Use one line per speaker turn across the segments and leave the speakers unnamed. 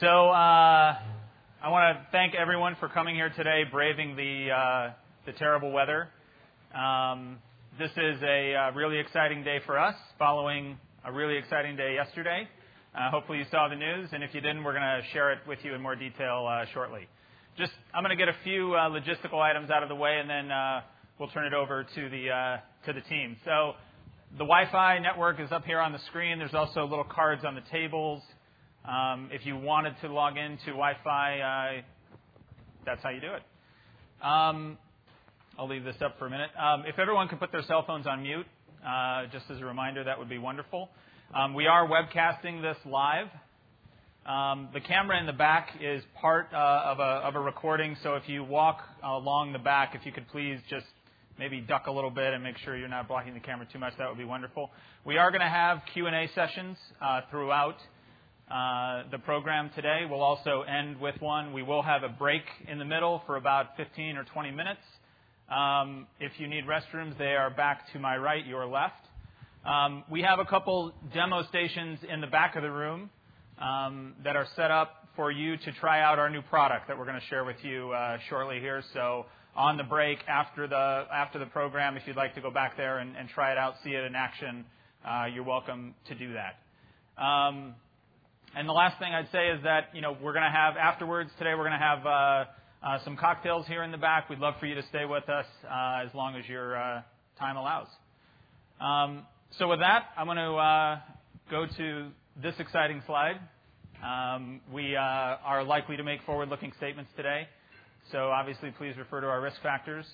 So uh, I want to thank everyone for coming here today, braving the uh, the terrible weather. Um, this is a uh, really exciting day for us, following a really exciting day yesterday. Uh, hopefully, you saw the news, and if you didn't, we're going to share it with you in more detail uh, shortly. Just, I'm going to get a few uh, logistical items out of the way, and then we'll turn it over to the to the team. So, the Wi-Fi network is up here on the screen. There's also little cards on the tables. Um, if you wanted to log into Wi-Fi, uh, that's how you do it. Um, I'll leave this up for a minute. Um, if everyone could put their cell phones on mute, uh, just as a reminder, that would be wonderful. Um, we are webcasting this live. Um, the camera in the back is part uh, of, a, of, a, recording, so if you walk along the back, if you could please just maybe duck a little bit and make sure you're not blocking the camera too much, that would be wonderful. We are going to have Q&A sessions uh, throughout uh, the program today. We'll also end with one. We will have a break in the middle for about 15 or 20 minutes. Um, if you need restrooms, they are back to my right, your left. Um, we have a couple demo stations in the back of the room um, that are set up for you to try out our new product that we're going to share with you uh, shortly here. So on the break after the after the program, if you'd like to go back there and, and try it out, see it in action, uh, you're welcome to do that. Um, the last thing I'd say is that, you know, we're going to have afterwards today, we're going to have uh, uh, some cocktails here in the back. We'd love for you to stay with us uh, as long as your time allows. Um, so with that, I'm going to uh, go to this exciting slide. Um, we are likely to make forward-looking statements today. So obviously, please refer to our risk factors.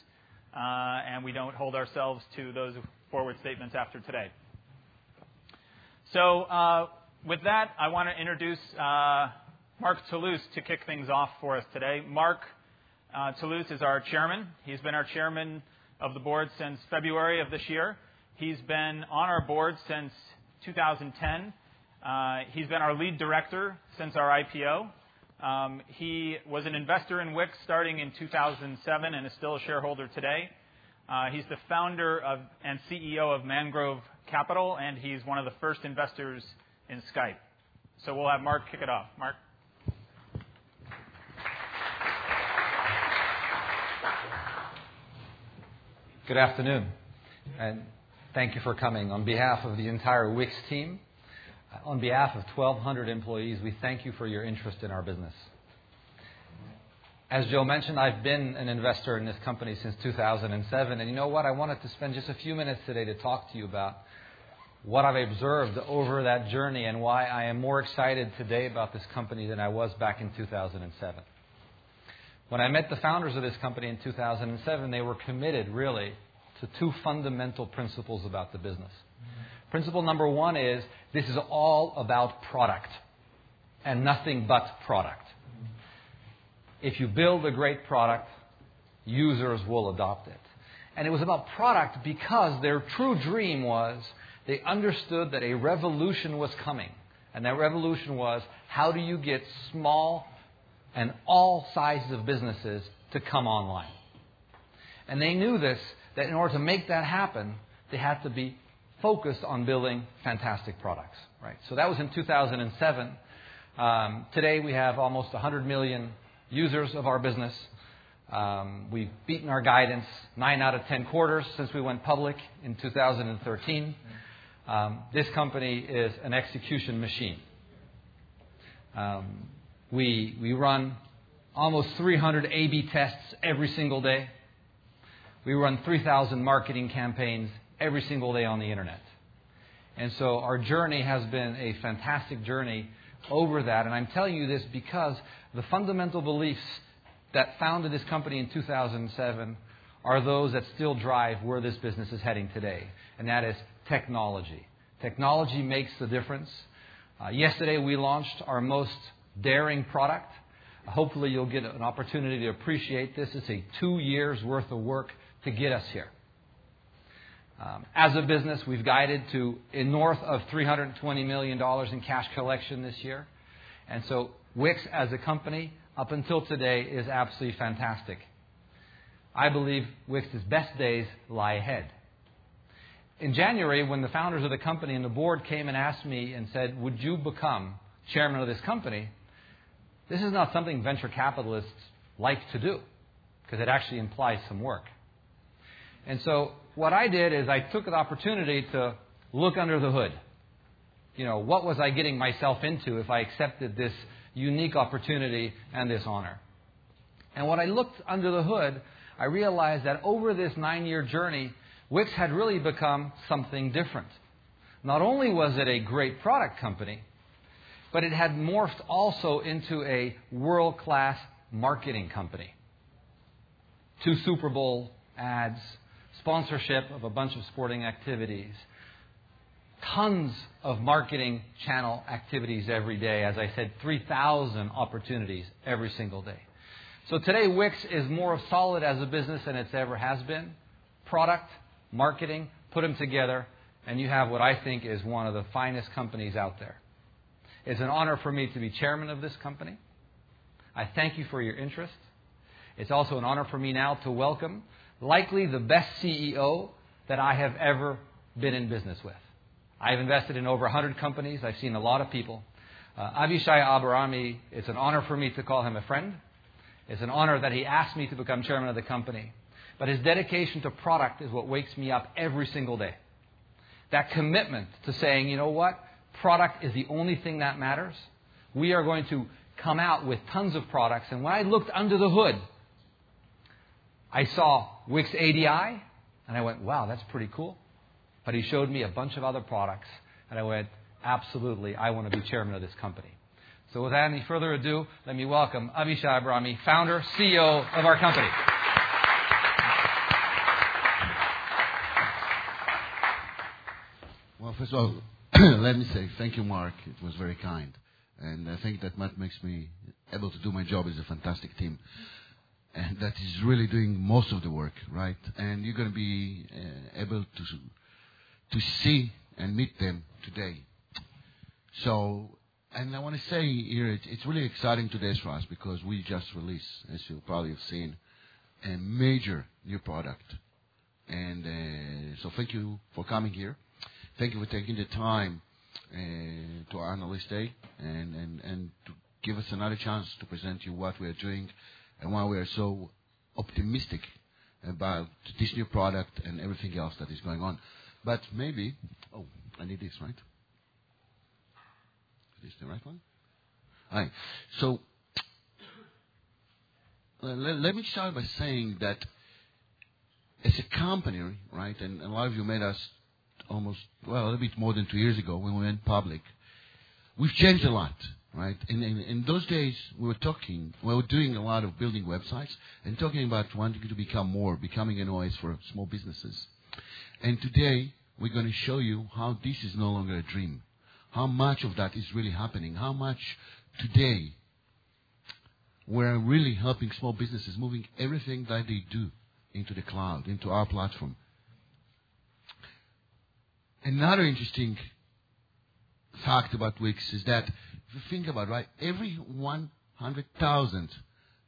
and we don't hold ourselves to those forward statements after today. With that, I want to introduce uh, Mark Tluszcz to kick things off for us today. Mark uh, Tluszcz is our chairman. He's been our chairman of the board since February of this year. He's been on our board since 2010. Uh, he's been our lead director since our IPO. Um, he was an investor in Wix starting in 2007 and is still a shareholder today. Uh, he's the founder of and CEO of Mangrove Capital, and he's one of the first investors in Skype. So we'll have Mark kick it off. Mark?
Good afternoon, and thank you for coming. On behalf of the entire Wix team, on behalf of 1,200 employees, we thank you for your interest in our business. As Joe mentioned, I've been an investor in this company since 2007, and you know what? I wanted to spend just a few minutes today to talk to you about what I've observed over that journey and why I am more excited today about this company than I was back in 2007. When I met the founders of this company in 2007, they were committed really to two fundamental principles about the business. Mm-hmm. Principle number one is this is all about product and nothing but product. If you build a great product, users will adopt it. And it was about product because their true dream was they understood that a revolution was coming. And that revolution was how do you get small and all sizes of businesses to come online? And they knew this, that in order to make that happen, they had to be focused on building fantastic products. Right? So that was in 2007. Um, today we have almost 100 million users of our business. Um, we've beaten our guidance nine out of 10 quarters since we went public in 2013. Um, this company is an execution machine. Um, we, we run almost 300 A B tests every single day. We run 3,000 marketing campaigns every single day on the internet. And so our journey has been a fantastic journey over that. And I'm telling you this because the fundamental beliefs that founded this company in 2007 are those that still drive where this business is heading today. And that is technology. Technology makes the difference. Uh, yesterday, we launched our most daring product. Hopefully, you'll get an opportunity to appreciate this. It's a two years worth of work to get us here. Um, as a business, we've guided to north of $320 million in cash collection this year. And so, Wix as a company, up until today, is absolutely fantastic. I believe Wix's best days lie ahead in January, when the founders of the company and the board came and asked me and said, Would you become chairman of this company? this is not something venture capitalists like to do because it actually implies some work. And so what I did is I took the opportunity to look under the hood. You know, what was I getting myself into if I accepted this unique opportunity and this honor? And when I looked under the hood, I realized that over this nine year journey, Wix had really become something different. Not only was it a great product company, but it had morphed also into a world class marketing company. Two Super Bowl ads, sponsorship of a bunch of sporting activities, tons of marketing channel activities every day. As I said, 3,000 opportunities every single day. So today, Wix is more solid as a business than it's ever has been. Product, marketing, put them together, and you have what I think is one of the finest companies out there. It's an honor for me to be chairman of this company. I thank you for your interest. It's also an honor for me now to welcome likely the best CEO that I have ever been in business with. I've invested in over 100 companies. I've seen a lot of people. Uh, Avishai Abrahami, it's an honor for me to call him a friend. It's an honor that he asked me to become chairman of the company. But his dedication to product is what wakes me up every single day. That commitment to saying, you know what? Product is the only thing that matters. We are going to come out with tons of products. And when I looked under the hood, I saw Wix ADI, and I went, wow, that's pretty cool. But he showed me a bunch of other products, and I went, absolutely, I want to be chairman of this company. So without any further ado, let me welcome Avishai Abrahami, founder, CEO of our company.
Well, first of all, let me say thank you, Mark. It was very kind. And I think that what makes me able to do my job is a fantastic team and that is really doing most of the work, right? And you're going to be uh, able to to see and meet them today. So, and I want to say here, it, it's really exciting today for us because we just released, as you probably have seen, a major new product. And uh, so, thank you for coming here. Thank you for taking the time uh, to our analyst day and, and, and to give us another chance to present you what we are doing and why we are so optimistic about this new product and everything else that is going on. But maybe, oh, I need this, right? Is this the right one? All right. So, let, let me start by saying that as a company, right, and a lot of you met us almost, well, a little bit more than two years ago when we went public, we've changed a lot right? And in, in those days, we were talking, we were doing a lot of building websites and talking about wanting to become more, becoming an OS for small businesses. And today, we're going to show you how this is no longer a dream. How much of that is really happening. How much today we're really helping small businesses moving everything that they do into the cloud, into our platform. Another interesting fact about Wix is that if you think about it, right, every 100,000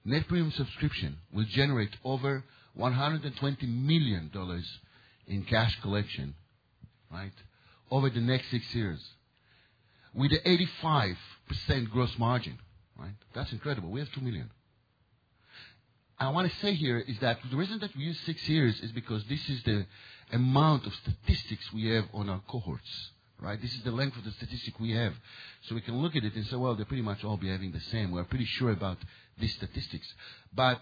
net premium subscription will generate over $120 million in cash collection, right, over the next six years. With the 85% gross margin, right? That's incredible. We have 2 million. I want to say here is that the reason that we use six years is because this is the amount of statistics we have on our cohorts right? This is the length of the statistic we have. So we can look at it and say, well, they're pretty much all behaving the same. We're pretty sure about these statistics. But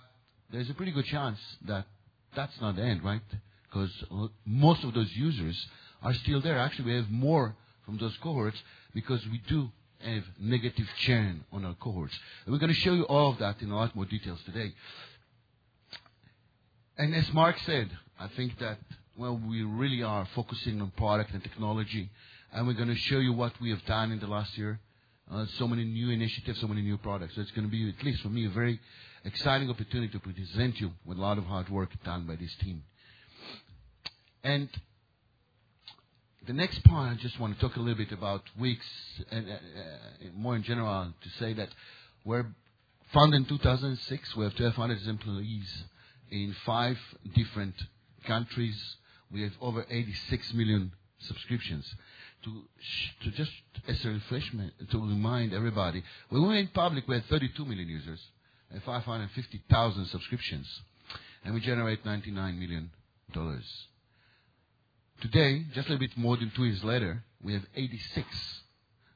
there's a pretty good chance that that's not the end, right? Because most of those users are still there. Actually, we have more from those cohorts because we do have negative churn on our cohorts. And we're going to show you all of that in a lot more details today. And as Mark said, I think that, well, we really are focusing on product and technology and we're going to show you what we have done in the last year. Uh, so many new initiatives, so many new products. So it's going to be, at least for me, a very exciting opportunity to present you with a lot of hard work done by this team. And the next part, I just want to talk a little bit about Wix, and uh, uh, more in general, to say that we're founded in 2006. We have 1,200 employees in five different countries. We have over 86 million subscriptions. to to just as a refreshment to remind everybody, when we went public, we had 32 million users and 550,000 subscriptions, and we generate 99 million dollars. Today, just a little bit more than two years later, we have 86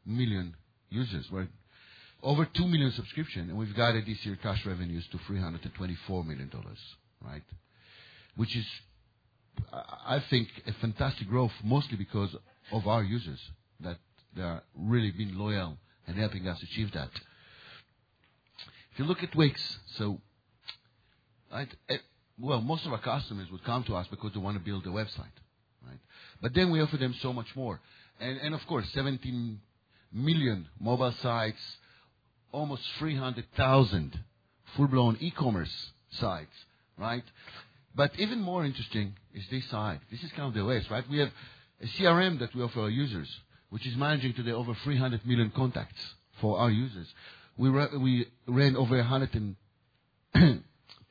million users. We're over 2 million subscription, and we've guided this year cash revenues to $324 million, right? Which is, I think, a fantastic growth, mostly because of our users, that they are really being loyal and helping us achieve that. If you look at Wix, so, right, eh, well, most of our customers would come to us because they want to build a website, right? But then we offer them so much more. And, and of course, 17 million mobile sites, almost 300,000 full-blown e-commerce sites, right? But even more interesting is this side. This is kind of the OS, right? We have a CRM that we offer our users, which is managing today over 300 million contacts for our users. We, ra- we ran over 110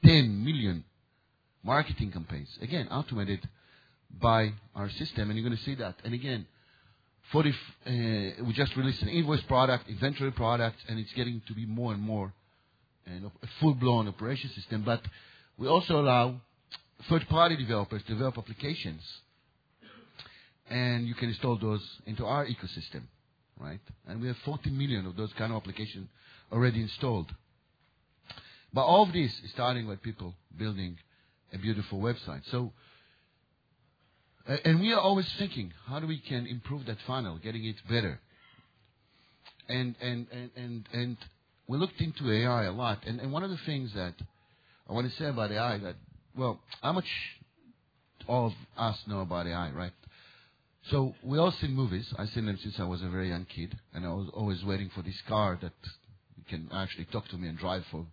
million marketing campaigns, again, automated by our system, and you're going to see that. And again, 40, uh, we just released an invoice product, inventory product, and it's getting to be more and more and a full-blown operation system. But we also allow third-party developers to develop applications, and you can install those into our ecosystem, right? And we have 40 million of those kind of applications already installed. But all of this is starting with people building a beautiful website. So, and we are always thinking, how do we can improve that funnel, getting it better? And and and and and we looked into AI a lot. And, and one of the things that I want to say about the AI that well, how much all of us know about AI, right? So we all seen movies. I've seen them since I was a very young kid, and I was always waiting for this car that can actually talk to me and drive for,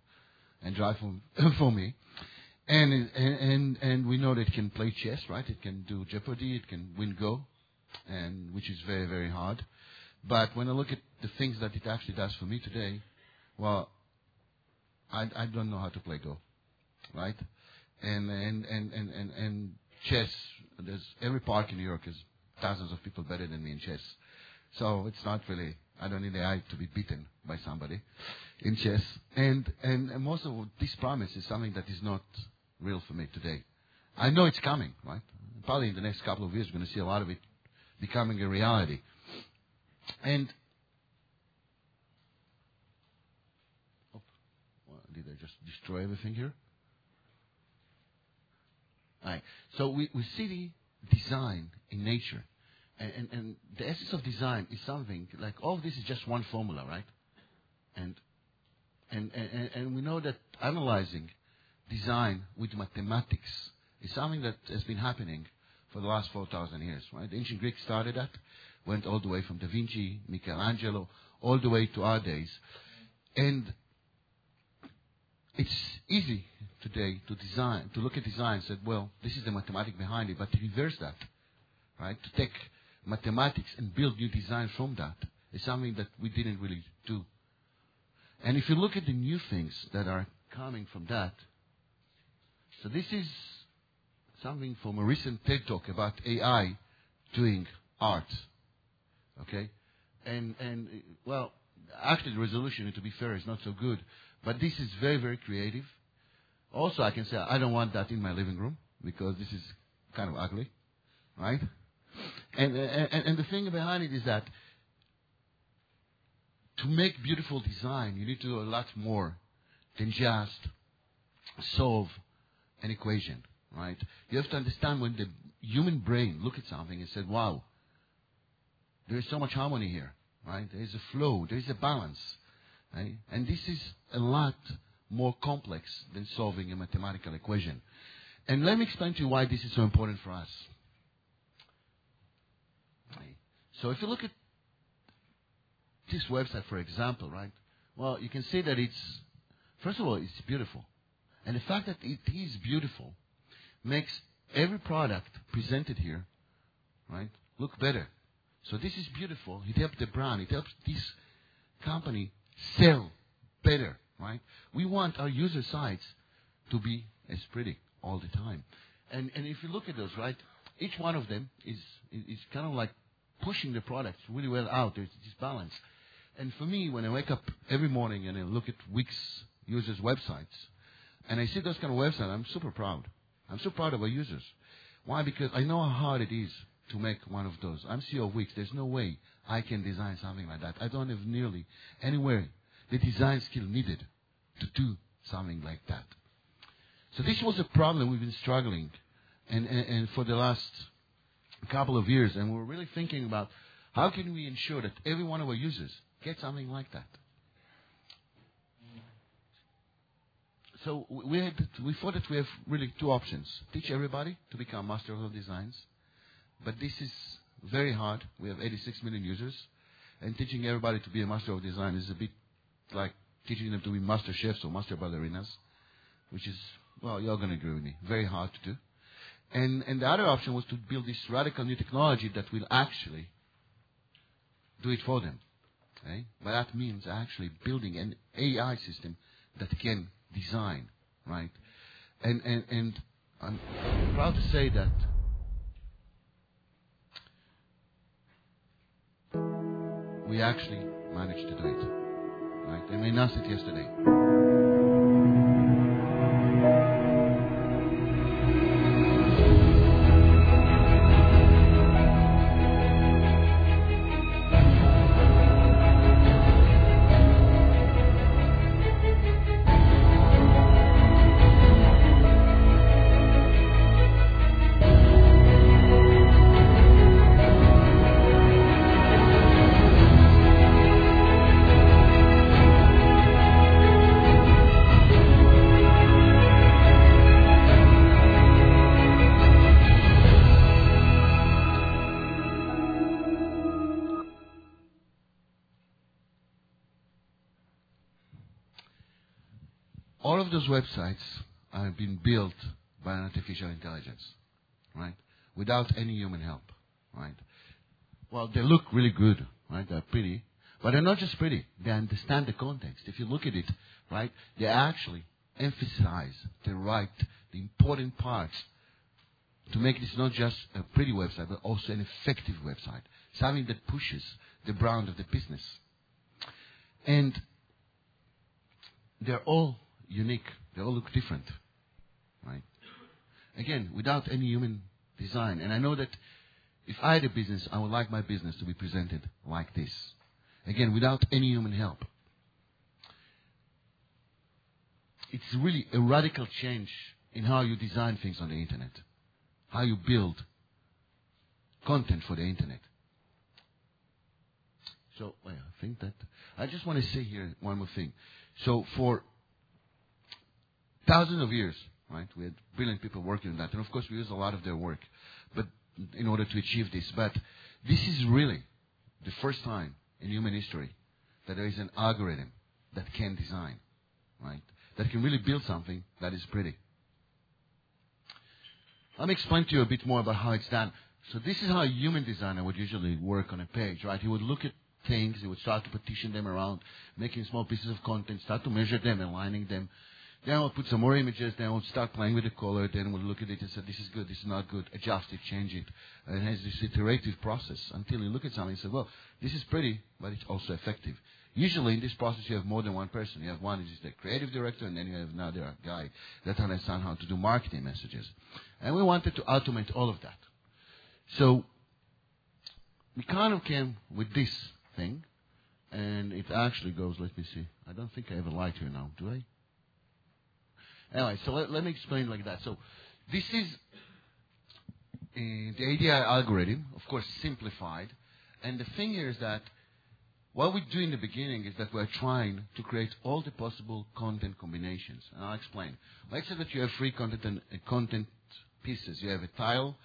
and drive for, for me. And, and and and we know that it can play chess, right? It can do Jeopardy, it can win Go, and which is very very hard. But when I look at the things that it actually does for me today, well, I I don't know how to play Go, right? and and and and and, and chess. There's every park in New York is thousands of people better than me in chess. So it's not really. I don't need AI to be beaten by somebody in chess. And and, and most of this promise is something that is not real for me today. I know it's coming, right? Probably in the next couple of years, we're going to see a lot of it becoming a reality. And oh, did I just destroy everything here? Right. So we, we see the design in nature. And, and, and the essence of design is something like all of this is just one formula, right? And, and, and, and we know that analyzing design with mathematics is something that has been happening for the last 4,000 years, right? The ancient Greeks started that, went all the way from Da Vinci, Michelangelo, all the way to our days. And it's easy today to design, to look at design say, well, this is the mathematics behind it, but to reverse that, right? To take mathematics and build new design from that is something that we didn't really do. And if you look at the new things that are coming from that, so this is something from a recent TED talk about AI doing art. Okay? And, and, well, actually the resolution, to be fair, is not so good. But this is very, very creative. Also, I can say I don't want that in my living room because this is kind of ugly, right? And, and, and the thing behind it is that to make beautiful design, you need to do a lot more than just solve an equation, right? You have to understand when the human brain look at something and said, wow, there is so much harmony here, right? There is a flow, there is a balance, right? And this is a lot more complex than solving a mathematical equation. And let me explain to you why this is so important for us. So if you look at this website, for example, right? Well, you can see that it's, first of all, it's beautiful. And the fact that it is beautiful makes every product presented here, right, look better. So this is beautiful. It helps the brand. It helps this company sell better right? We want our user sites to be as pretty all the time. And, and if you look at those, right, each one of them is, is kind of like pushing the product really well out. There's this balance. And for me, when I wake up every morning and I look at Wix users' websites, and I see those kind of websites, I'm super proud. I'm so proud of our users. Why? Because I know how hard it is to make one of those. I'm CEO of Wix. There's no way I can design something like that. I don't have nearly anywhere the design skill needed to do something like that. So this was a problem we've been struggling, and, and, and for the last couple of years, and we're really thinking about how can we ensure that every one of our users gets something like that. So we had, we thought that we have really two options: teach everybody to become master of designs, but this is very hard. We have 86 million users, and teaching everybody to be a master of design is a bit like teaching them to be master chefs or master ballerinas, which is well, you're going to agree with me, very hard to do. And and the other option was to build this radical new technology that will actually do it for them. Eh? Okay? But that means actually building an AI system that can design, right? And and and I'm proud to say that we actually managed to do it. Right? And we announced it yesterday. Those websites have been built by an artificial intelligence, right? Without any human help, right? Well, they look really good, right? They're pretty, but they're not just pretty. They understand the context. If you look at it, right, they actually emphasize the right, the important parts to make this not just a pretty website, but also an effective website. Something that pushes the brand of the business. And they're all unique. They all look different, right? Again, without any human design. And I know that if I had a business, I would like my business to be presented like this. Again, without any human help. It's really a radical change in how you design things on the internet, how you build content for the internet. So, well, I think that I just want to say here one more thing. So, for thousands of years, right? We had brilliant people working on that, and of course we use a lot of their work, but in order to achieve this. But this is really the first time in human history that there is an algorithm that can design, right? That can really build something that is pretty. Let me explain to you a bit more about how it's done. So this is how a human designer would usually work on a page, right? He would look at things, he would start to partition them around, making small pieces of content, start to measure them, aligning them, then we'll put some more images. Then we'll start playing with the color. Then we'll look at it and say, this is good, this is not good. Adjust it, change it. And it has this iterative process until you look at something and say, well, this is pretty, but it's also effective. Usually in this process you have more than one person. You have one is the creative director and then you have another guy that understands how to do marketing messages. And we wanted to automate all of that. So we kind of came with this thing and it actually goes, let me see. I don't think I have a light here now, do I? Anyway, so let, let me explain like that. So this is uh, the ADI algorithm, of course, simplified. And the thing here is that what we do in the beginning is that we're trying to create all the possible content combinations. And I'll explain. Let's say that you have three content and uh, content pieces. You have a tile,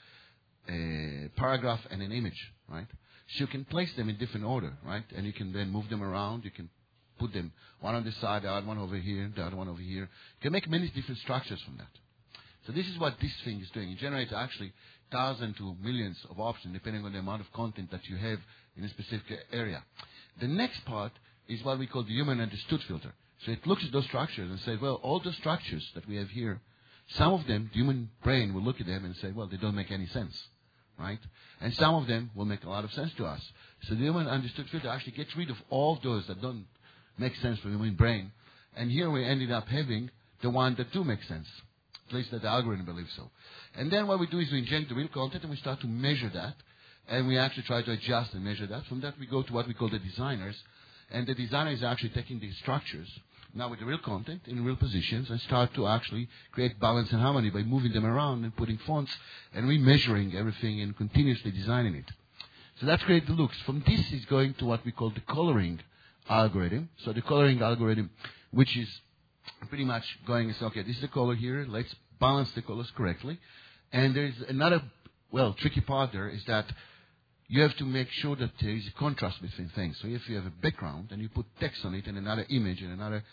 a paragraph, and an image, right? So you can place them in different order, right? And you can then move them around. You can put them one on the side, the other one over here, the other one over here. You can make many different structures from that. So this is what this thing is doing. It generates actually thousands to millions of options depending on the amount of content that you have in a specific area. The next part is what we call the human understood filter. So it looks at those structures and says, well, all the structures that we have here, some of them, the human brain will look at them and say, well, they don't make any sense. right? And some of them will make a lot of sense to us. So the human understood filter actually gets rid of all those that don't make sense for the human brain. And here we ended up having the one that do make sense. At least that the algorithm believes so. And then what we do is we inject the real content and we start to measure that. And we actually try to adjust and measure that. From that we go to what we call the designers. And the designer is actually taking these structures now with the real content in real positions and start to actually create balance and harmony by moving them around and putting fonts and remeasuring everything and continuously designing it. So that's create the looks. From this is going to what we call the coloring algorithm. So the coloring algorithm, which is pretty much going, is okay, this is the color here, let's balance the colors correctly. And there's another, well, tricky part there is that you have to make sure that there is a contrast between things. So if you have a background and you put text on it and another image and another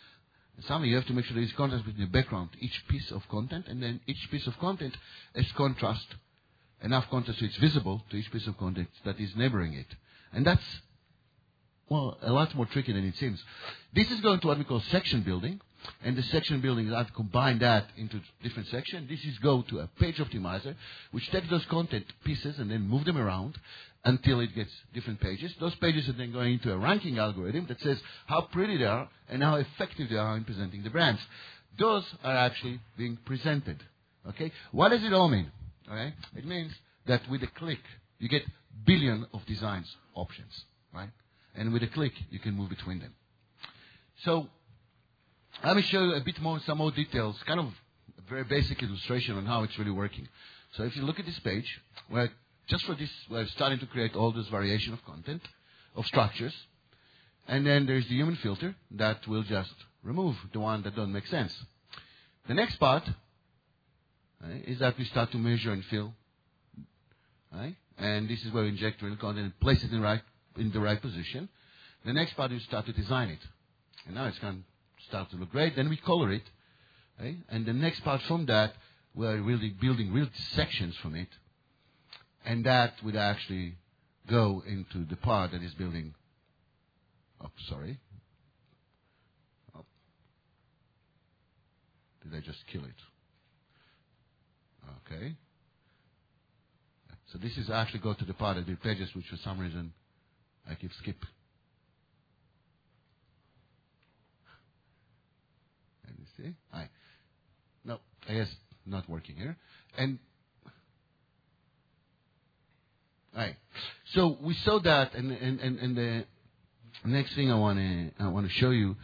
something, you have to make sure there is contrast between the background, each piece of content, and then each piece of content has contrast, enough contrast so it's visible to each piece of content that is neighboring it. And that's, well, a lot more tricky than it seems. This is going to what we call section building. And the section building I've combined that into different sections. This is go to a page optimizer, which takes those content pieces and then move them around until it gets different pages. Those pages are then going into a ranking algorithm that says how pretty they are and how effective they are in presenting the brands. Those are actually being presented. Okay? What does it all mean? Okay? It means that with a click, you get billion of designs options, right? And with a click, you can move between them. So, let me show you a bit more, some more details, kind of a very basic illustration on how it's really working. So if you look at this page, where just for this, we're starting to create all this variation of content, of structures. And then there's the human filter that will just remove the one that don't make sense. The next part right, is that we start to measure and fill. Right? And this is where we inject real content and place it in, the right, in the right position. The next part you start to design it. And now it's going to start to look great. Then we color it. Right? And the next part from that, we're really building real sections from it and that would actually go into the part that is building up. Sorry. Up. Did I just kill it? Okay. So this is actually go to the part of the pages which for some reason I keep skip. And you see? I no, I guess not working here. And Right. So we saw that, and, and, and, and the next thing I want to I want to show you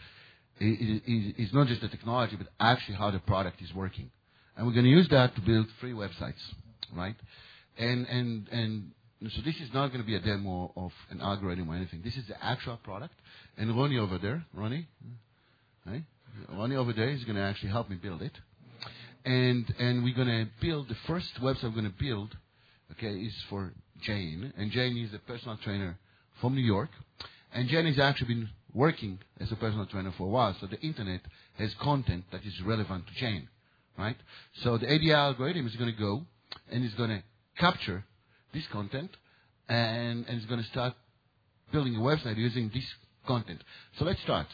is, is, is not just the technology, but actually how the product is working. And we're going to use that to build free websites, right? And and and so this is not going to be a demo of an algorithm or anything. This is the actual product. And Ronnie over there, Ronnie, right? Ronnie over there is going to actually help me build it. And and we're going to build the first website we're going to build. Okay, is for Jane, and Jane is a personal trainer from New York. And Jane has actually been working as a personal trainer for a while, so the internet has content that is relevant to Jane, right? So the ADI algorithm is going to go and it's going to capture this content and, and it's going to start building a website using this content. So let's start.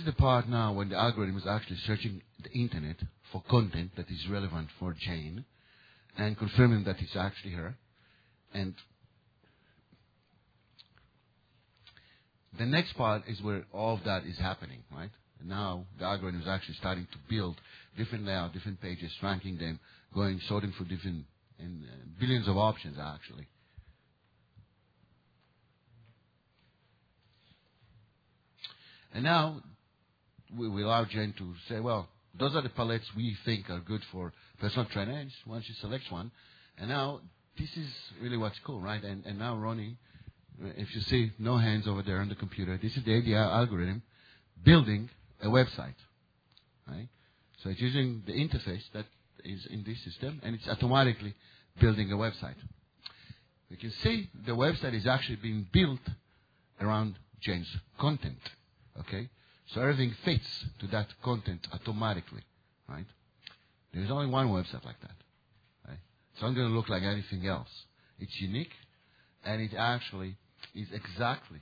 Is the part now when the algorithm is actually searching the internet for content that is relevant for Jane and confirming that it's actually her. And the next part is where all of that is happening, right? And now the algorithm is actually starting to build different layout, different pages, ranking them, going sorting for different and uh, billions of options actually. And now we, we allow Jane to say, well, those are the palettes we think are good for personal trainer. And once she selects one, and now this is really what's cool, right? And, and now Ronnie, if you see no hands over there on the computer, this is the ADI algorithm building a website, right? So it's using the interface that is in this system, and it's automatically building a website. You can see the website is actually being built around Jane's content. Okay? So everything fits to that content automatically, right? There's only one website like that. Right? It's not going to look like anything else. It's unique, and it actually is exactly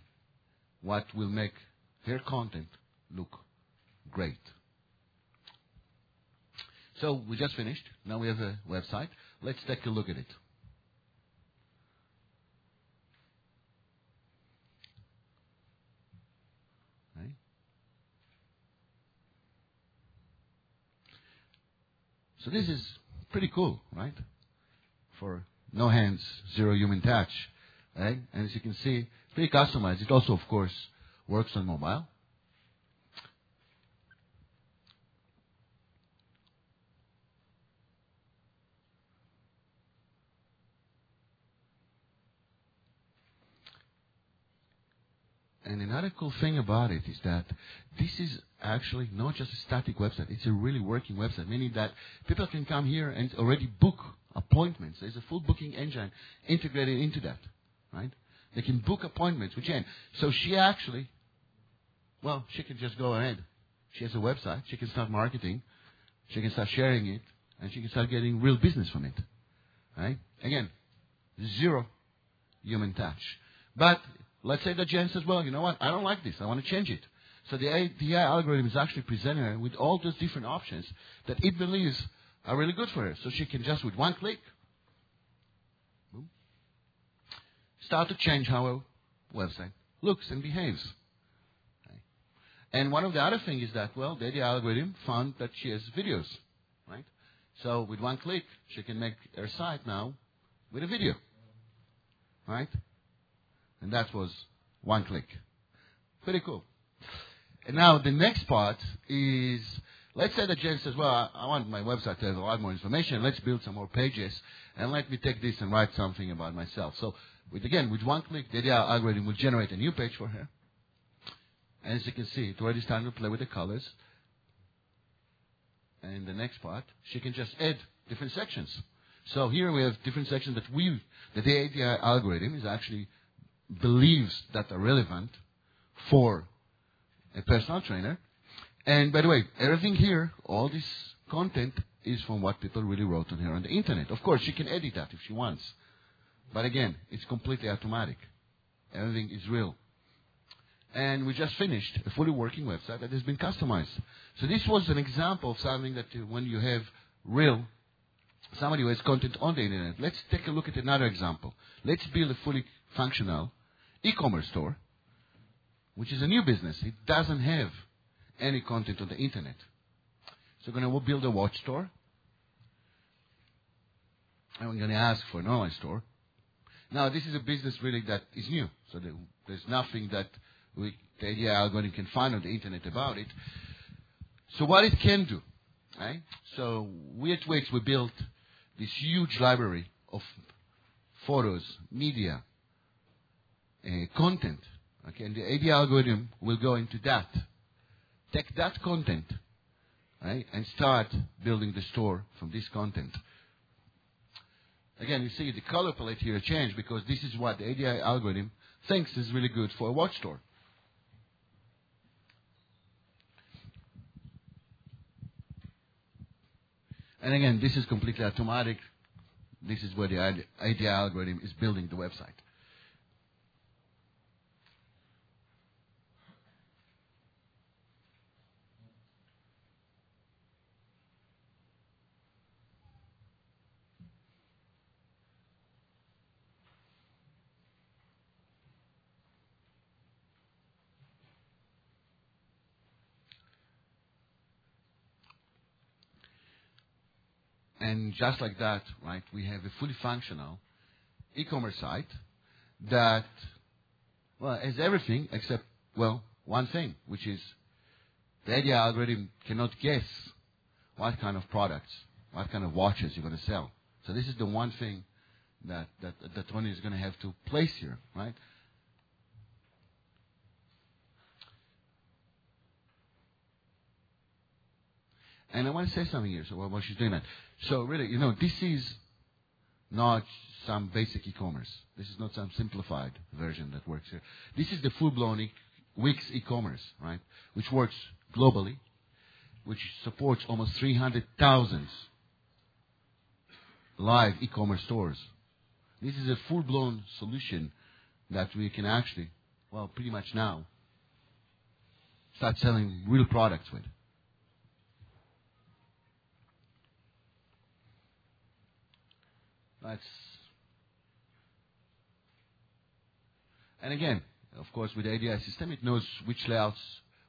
what will make their content look great. So we just finished. Now we have a website. Let's take a look at it. Right? So this is pretty cool, right? For no hands, zero human touch. Right? And as you can see, pretty customized. It also, of course, works on mobile. And another cool thing about it is that this is actually not just a static website. It's a really working website, meaning that people can come here and already book appointments. There's a full booking engine integrated into that, right? They can book appointments with Jen. So she actually, well, she can just go ahead. She has a website. She can start marketing. She can start sharing it, and she can start getting real business from it, right? Again, zero human touch. But Let's say that Jen says, well, you know what? I don't like this. I want to change it. So the AI algorithm is actually presenting her with all those different options that it believes are really good for her. So she can just, with one click, boom, start to change how her website looks and behaves. And one of the other things is that, well, the AI algorithm found that she has videos, right? So with one click, she can make her site now with a video, right? And that was one click. Pretty cool. And now the next part is, let's say that Jen says, well, I, I want my website to have a lot more information. Let's build some more pages. And let me take this and write something about myself. So with, again, with one click, the AI algorithm will generate a new page for her. And as you can see, it already started to play with the colors. And in the next part, she can just add different sections. So here we have different sections that we, that the AI algorithm is actually believes that are relevant for a personal trainer. And by the way, everything here, all this content is from what people really wrote on here on the internet. Of course, she can edit that if she wants. But again, it's completely automatic. Everything is real. And we just finished a fully working website that has been customized. So this was an example of something that uh, when you have real, somebody who has content on the internet. Let's take a look at another example. Let's build a fully functional e-commerce store, which is a new business. It doesn't have any content on the internet. So we're going to build a watch store. And we're going to ask for an online store. Now, this is a business really that is new. So there's nothing that we, the AI algorithm can find on the internet about it. So what it can do, right? So we at Wix, we built this huge library of photos, media, uh, content. Okay, and the AI algorithm will go into that. Take that content, right, and start building the store from this content. Again, you see the color palette here changed because this is what the AI algorithm thinks is really good for a watch store. And again, this is completely automatic. This is where the AI algorithm is building the website. Just like that, right, we have a fully functional e-commerce site that, well, has everything except, well, one thing, which is the AI algorithm cannot guess what kind of products, what kind of watches you're going to sell. So this is the one thing that, that, that Tony is going to have to place here, right? And I want to say something here, so while she's doing that. So really, you know, this is not some basic e-commerce. This is not some simplified version that works here. This is the full-blown e- Wix e-commerce, right? Which works globally, which supports almost 300,000 live e-commerce stores. This is a full-blown solution that we can actually, well, pretty much now, start selling real products with. That's and again, of course, with the ADI system, it knows which layouts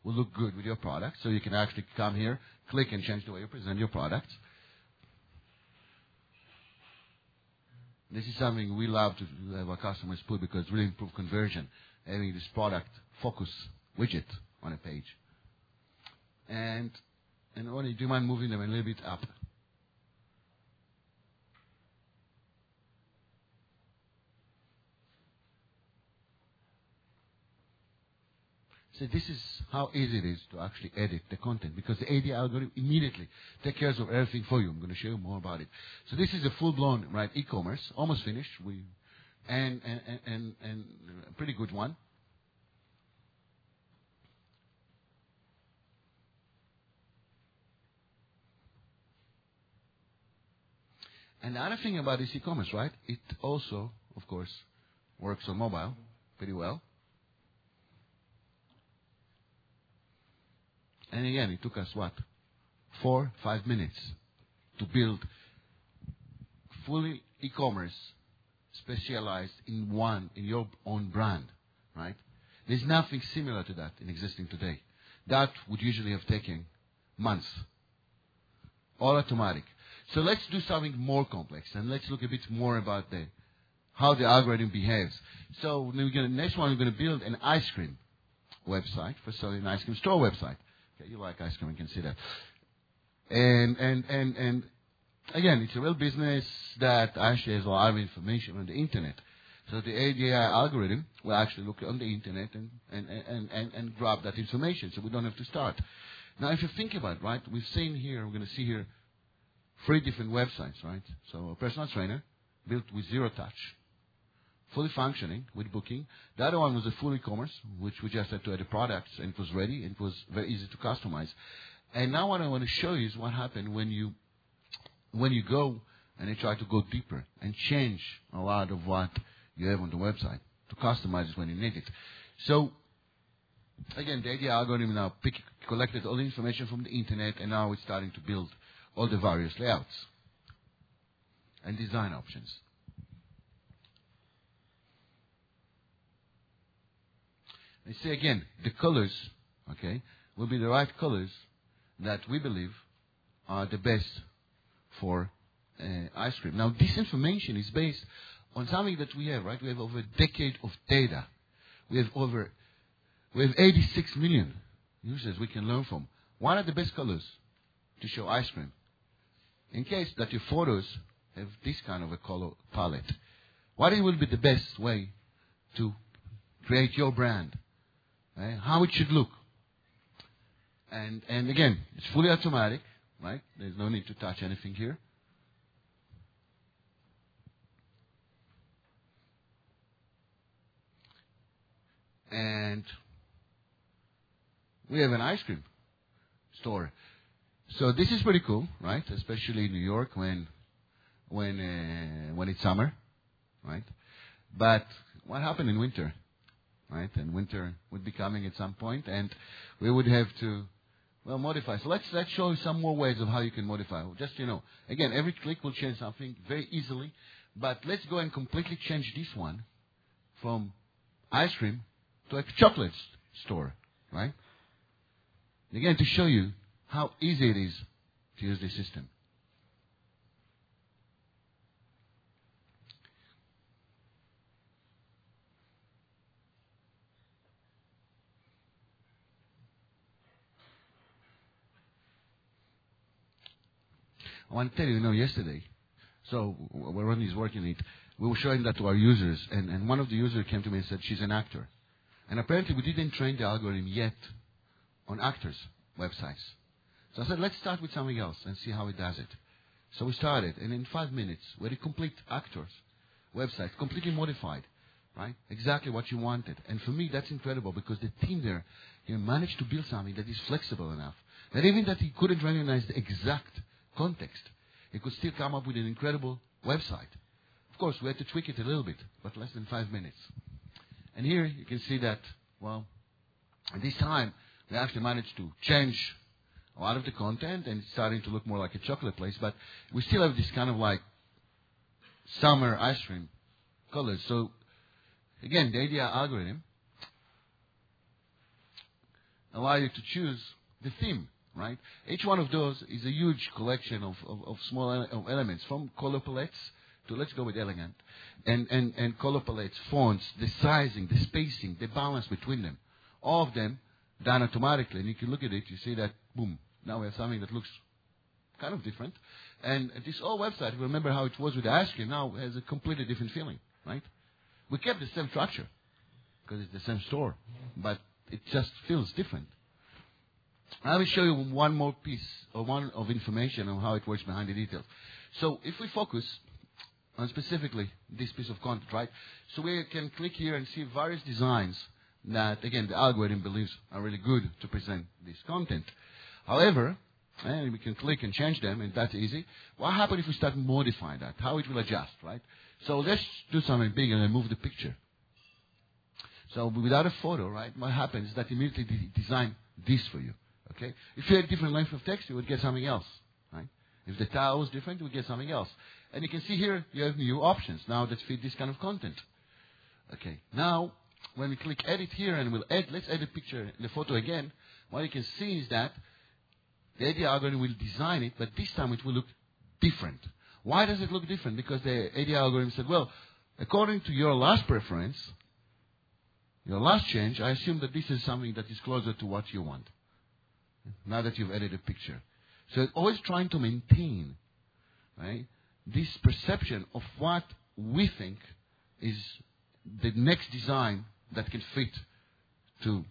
will look good with your product, so you can actually come here, click, and change the way you present your product. This is something we love to have our customers put because it really improve conversion, having this product focus widget on a page. And and Ronnie, do you mind moving them a little bit up? So this is how easy it is to actually edit the content because the ADI algorithm immediately takes care of everything for you. I'm going to show you more about it. So this is a full-blown right e-commerce, almost finished. We and and and and, a pretty good one. And the other thing about this e-commerce, right? It also, of course, works on mobile pretty well. And again, it took us what? Four, five minutes to build fully e-commerce specialized in one, in your own brand, right? There's nothing similar to that in existing today. That would usually have taken months. All automatic. So let's do something more complex and let's look a bit more about the, how the algorithm behaves. So gonna, next one, we're going to build an ice cream website for selling an ice cream store website. Okay, you like ice cream, you can see that. And, and, and, and again, it's a real business that actually has a lot of information on the internet. So the ADI algorithm will actually look on the internet and, and, and, and, and grab that information so we don't have to start. Now, if you think about it, right, we've seen here, we're going to see here three different websites, right? So a personal trainer built with zero touch, fully functioning with booking. The other one was a full e-commerce, which we just had to add the products and it was ready it was very easy to customize. And now what I want to show you is what happened when you when you go and you try to go deeper and change a lot of what you have on the website to customize it when you need it. So again, the ADI algorithm now pick, collected all the information from the internet and now it's starting to build all the various layouts and design options. And say again, the colors, okay, will be the right colors that we believe are the best for uh, ice cream. Now, this information is based on something that we have, right? We have over a decade of data. We have over, we have 86 million users we can learn from. What are the best colors to show ice cream? In case that your photos have this kind of a color palette, what will be the best way to create your brand? Right? How it should look. And, and again, it's fully automatic, right? There's no need to touch anything here. And we have an ice cream store. So this is pretty cool, right? Especially in New York when when uh, when it's summer, right? But what happened in winter, right? And winter would be coming at some point, and we would have to well modify. So let's let's show you some more ways of how you can modify. Just you know, again, every click will change something very easily. But let's go and completely change this one from ice cream to a chocolate store, right? Again, to show you how easy it is to use this system. I want to tell you, you know, yesterday, so when Ronnie is working it, we were showing that to our users, and, and one of the users came to me and said she's an actor. And apparently we didn't train the algorithm yet on actors' websites. So I said, let's start with something else and see how it does it. So we started, and in five minutes, we had a complete actors website, completely modified, right? Exactly what you wanted. And for me, that's incredible because the team there you managed to build something that is flexible enough that even that he couldn't recognize the exact context, he could still come up with an incredible website. Of course, we had to tweak it a little bit, but less than five minutes. And here you can see that, well, at this time, we actually managed to change a lot of the content and it's starting to look more like a chocolate place, but we still have this kind of like summer ice cream colors. So again, the ADI algorithm allows you to choose the theme, right? Each one of those is a huge collection of, of, of small ele- of elements from color palettes to let's go with elegant and, and, and color palettes, fonts, the sizing, the spacing, the balance between them. All of them done automatically. And you can look at it, you see that, boom, now we have something that looks kind of different. And this old website, remember how it was with cream, now has a completely different feeling, right? We kept the same structure because it's the same store, but it just feels different. I will show you one more piece or one of information on how it works behind the details. So if we focus on specifically this piece of content, right? So we can click here and see various designs that, again, the algorithm believes are really good to present this content. However, and we can click and change them, and that's easy. What happens if we start modifying that? How it will adjust, right? So let's do something big and move the picture. So without a photo, right, what happens is that immediately de- design this for you. Okay? If you had different length of text, you would get something else. Right? If the tile was different, you would get something else. And you can see here you have new options now that fit this kind of content. Okay. Now, when we click edit here and we'll add, let's add a picture, the photo again, what you can see is that the ADI algorithm will design it, but this time it will look different. Why does it look different? Because the ADI algorithm said, well, according to your last preference, your last change, I assume that this is something that is closer to what you want. Now that you've added a picture. So it's always trying to maintain, right, this perception of what we think is the next design that can fit to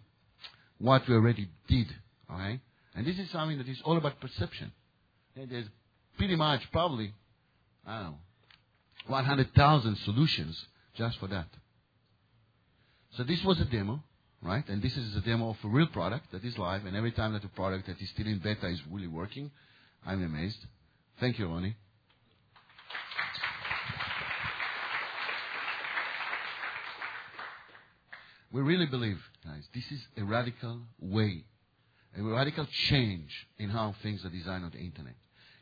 what we already did. Okay? And this is something that is all about perception. And there's pretty much probably, I don't know, 100,000 solutions just for that. So this was a demo, right? And this is a demo of a real product that is live, and every time that a product that is still in beta is really working, I'm amazed. Thank you, Ronnie. We really believe, guys, this is a radical way, a radical change in how things are designed on the internet.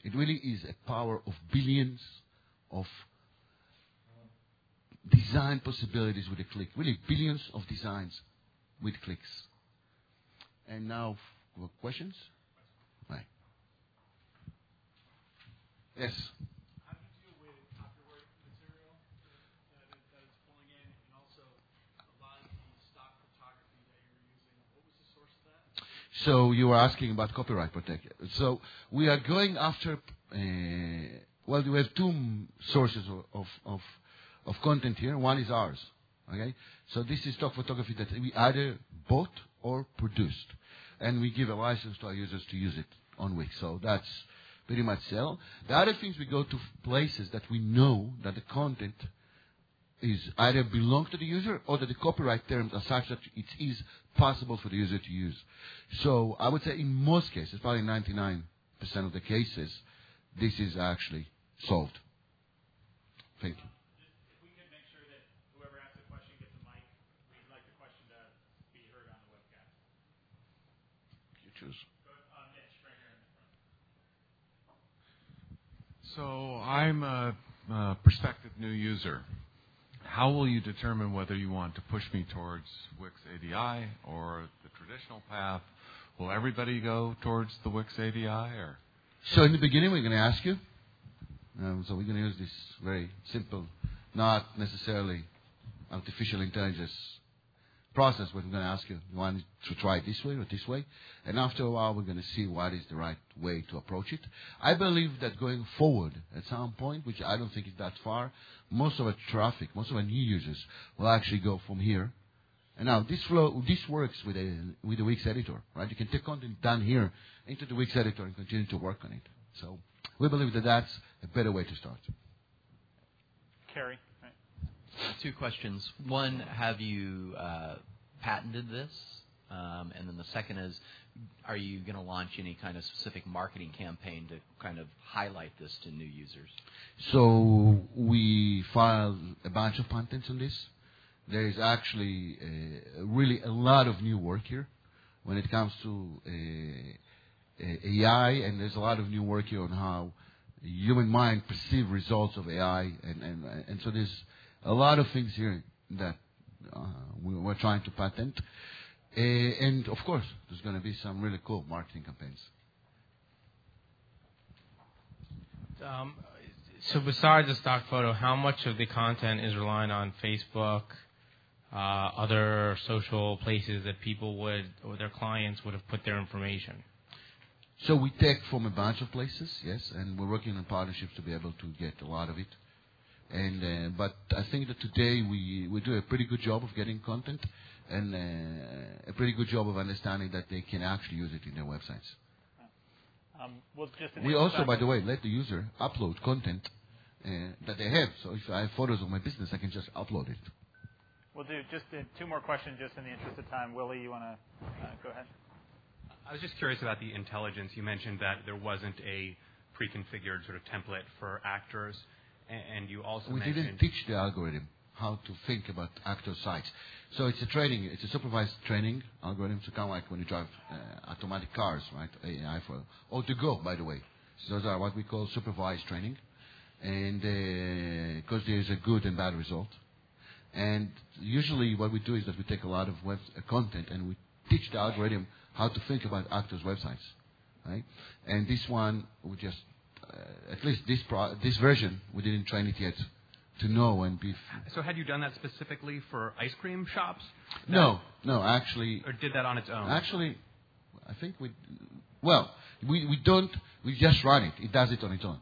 It really is a power of billions of design possibilities with a click. Really, billions of designs with clicks. And now, for questions? Right. Yes.
How do you deal with copyright material that, that, that it's pulling in, and also a lot of the stock photography that you're using? What was the source of that?
So you were asking about copyright protection. So we are going after. Uh, well, we have two m- sources of, of, of content here. One is ours. Okay. So this is stock photography that we either bought or produced, and we give a license to our users to use it on Wix. So that's pretty much sell. The other things we go to places that we know that the content is either belong to the user or that the copyright terms are such that it is possible for the user to use. So I would say in most cases, probably 99% of the cases, this is actually solved. Thank you.
If we could make sure that whoever asks the question gets a mic, we'd like the question to be heard on the webcast.
You choose.
Go, uh, Mitch, right here in the front.
So I'm a, a prospective new user. How will you determine whether you want to push me towards Wix ADI or the traditional path? Will everybody go towards the Wix ADI or?
So in the beginning, we're going to ask you. Um, so we're going to use this very simple, not necessarily artificial intelligence process. We're going to ask you, you want to try it this way or this way? And after a while, we're going to see what is the right way to approach it. I believe that going forward, at some point, which I don't think is that far, most of our traffic, most of our new users will actually go from here And now this flow, this works with a with the Wix editor, right? You can take content done here into the Wix editor and continue to work on it. So we believe that that's a better way to start.
Carrie.
Two questions. One, have you uh, patented this? Um, and then the second is, are you going to launch any kind of specific marketing campaign to kind of highlight this to new users?
So we filed a bunch of patents on this. There is actually really a lot of new work here when it comes to uh, uh AI, and there's a lot of new work here on how human mind perceive results of AI, and, and, and so there's a lot of things here that uh, we, we're trying to patent. Uh, and of course, there's going to be some really cool marketing campaigns.
Um, so besides the stock photo, how much of the content is relying on Facebook, uh, other social places that people would or their clients would have put their information?
So we take from a bunch of places, yes, and we're working on partnerships to be able to get a lot of it. And uh, but I think that today we we do a pretty good job of getting content, and uh, a pretty good job of understanding that they can actually use it in their websites.
Um, well, just
we also, by the way, let the user upload content uh, that they have. So if I have photos of my business, I can just upload it.
We'll do just uh, two more questions, just in the interest of time. Willie, you want to uh, go ahead?
I was just curious about the intelligence. You mentioned that there wasn't a pre-configured sort of template for actors, and you also
we didn't teach the algorithm how to think about actor sites. So it's a training, it's a supervised training algorithm. So kind of like when you drive uh, automatic cars, right? AI for or to go, by the way. So those are what we call supervised training, and because uh, there's a good and bad result. And usually, what we do is that we take a lot of web uh, content and we teach the algorithm how to think about actors' websites, right? And this one, we just Uh, at least this pro- this version, we didn't train it yet to know and be. F-
so had you done that specifically for ice cream shops?
No, no, actually.
Or did that on its own?
Actually, I think we. Well, we we don't. We just run it. It does it on its own.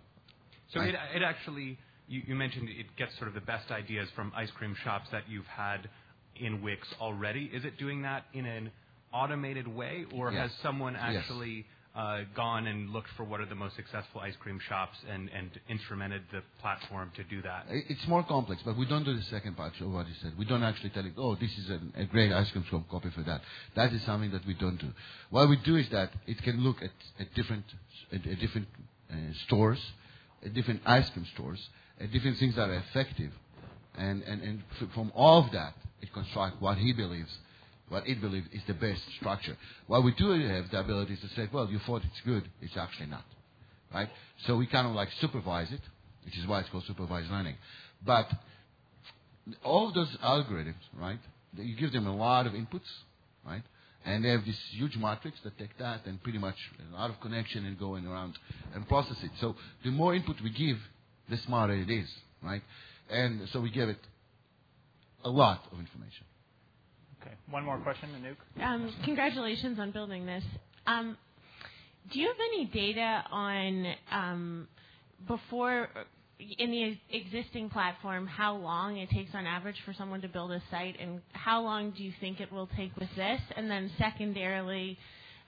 So right? it it actually. You, you mentioned it gets sort of the best ideas from ice cream shops that you've had in Wix already. Is it doing that in an automated way, or yes. has someone actually yes uh, gone and looked for what are the most successful ice cream shops and, and instrumented the platform to do that?
It's more complex, but we don't do the second part of what you said. We don't actually tell it, oh, this is a, a great ice cream shop, copy for that. That is something that we don't do. What we do is that it can look at, at different, at, at different uh, stores, at different ice cream stores, at different things that are effective. And, and, and from all of that, it constructs what he believes what it believes is the best structure. What we do have the ability to say, well, you thought it's good, it's actually not. Right? So we kind of like supervise it, which is why it's called supervised learning. But all those algorithms, right, you give them a lot of inputs, right? And they have this huge matrix that take that and pretty much a lot of connection and going around and process it. So the more input we give, the smarter it is, right? And so we give it a lot of information.
Okay. One more question, Anouk.
Um, congratulations on building this. Um, do you have any data on um, before in the existing platform how long it takes on average for someone to build a site, and how long do you think it will take with this? And then secondarily,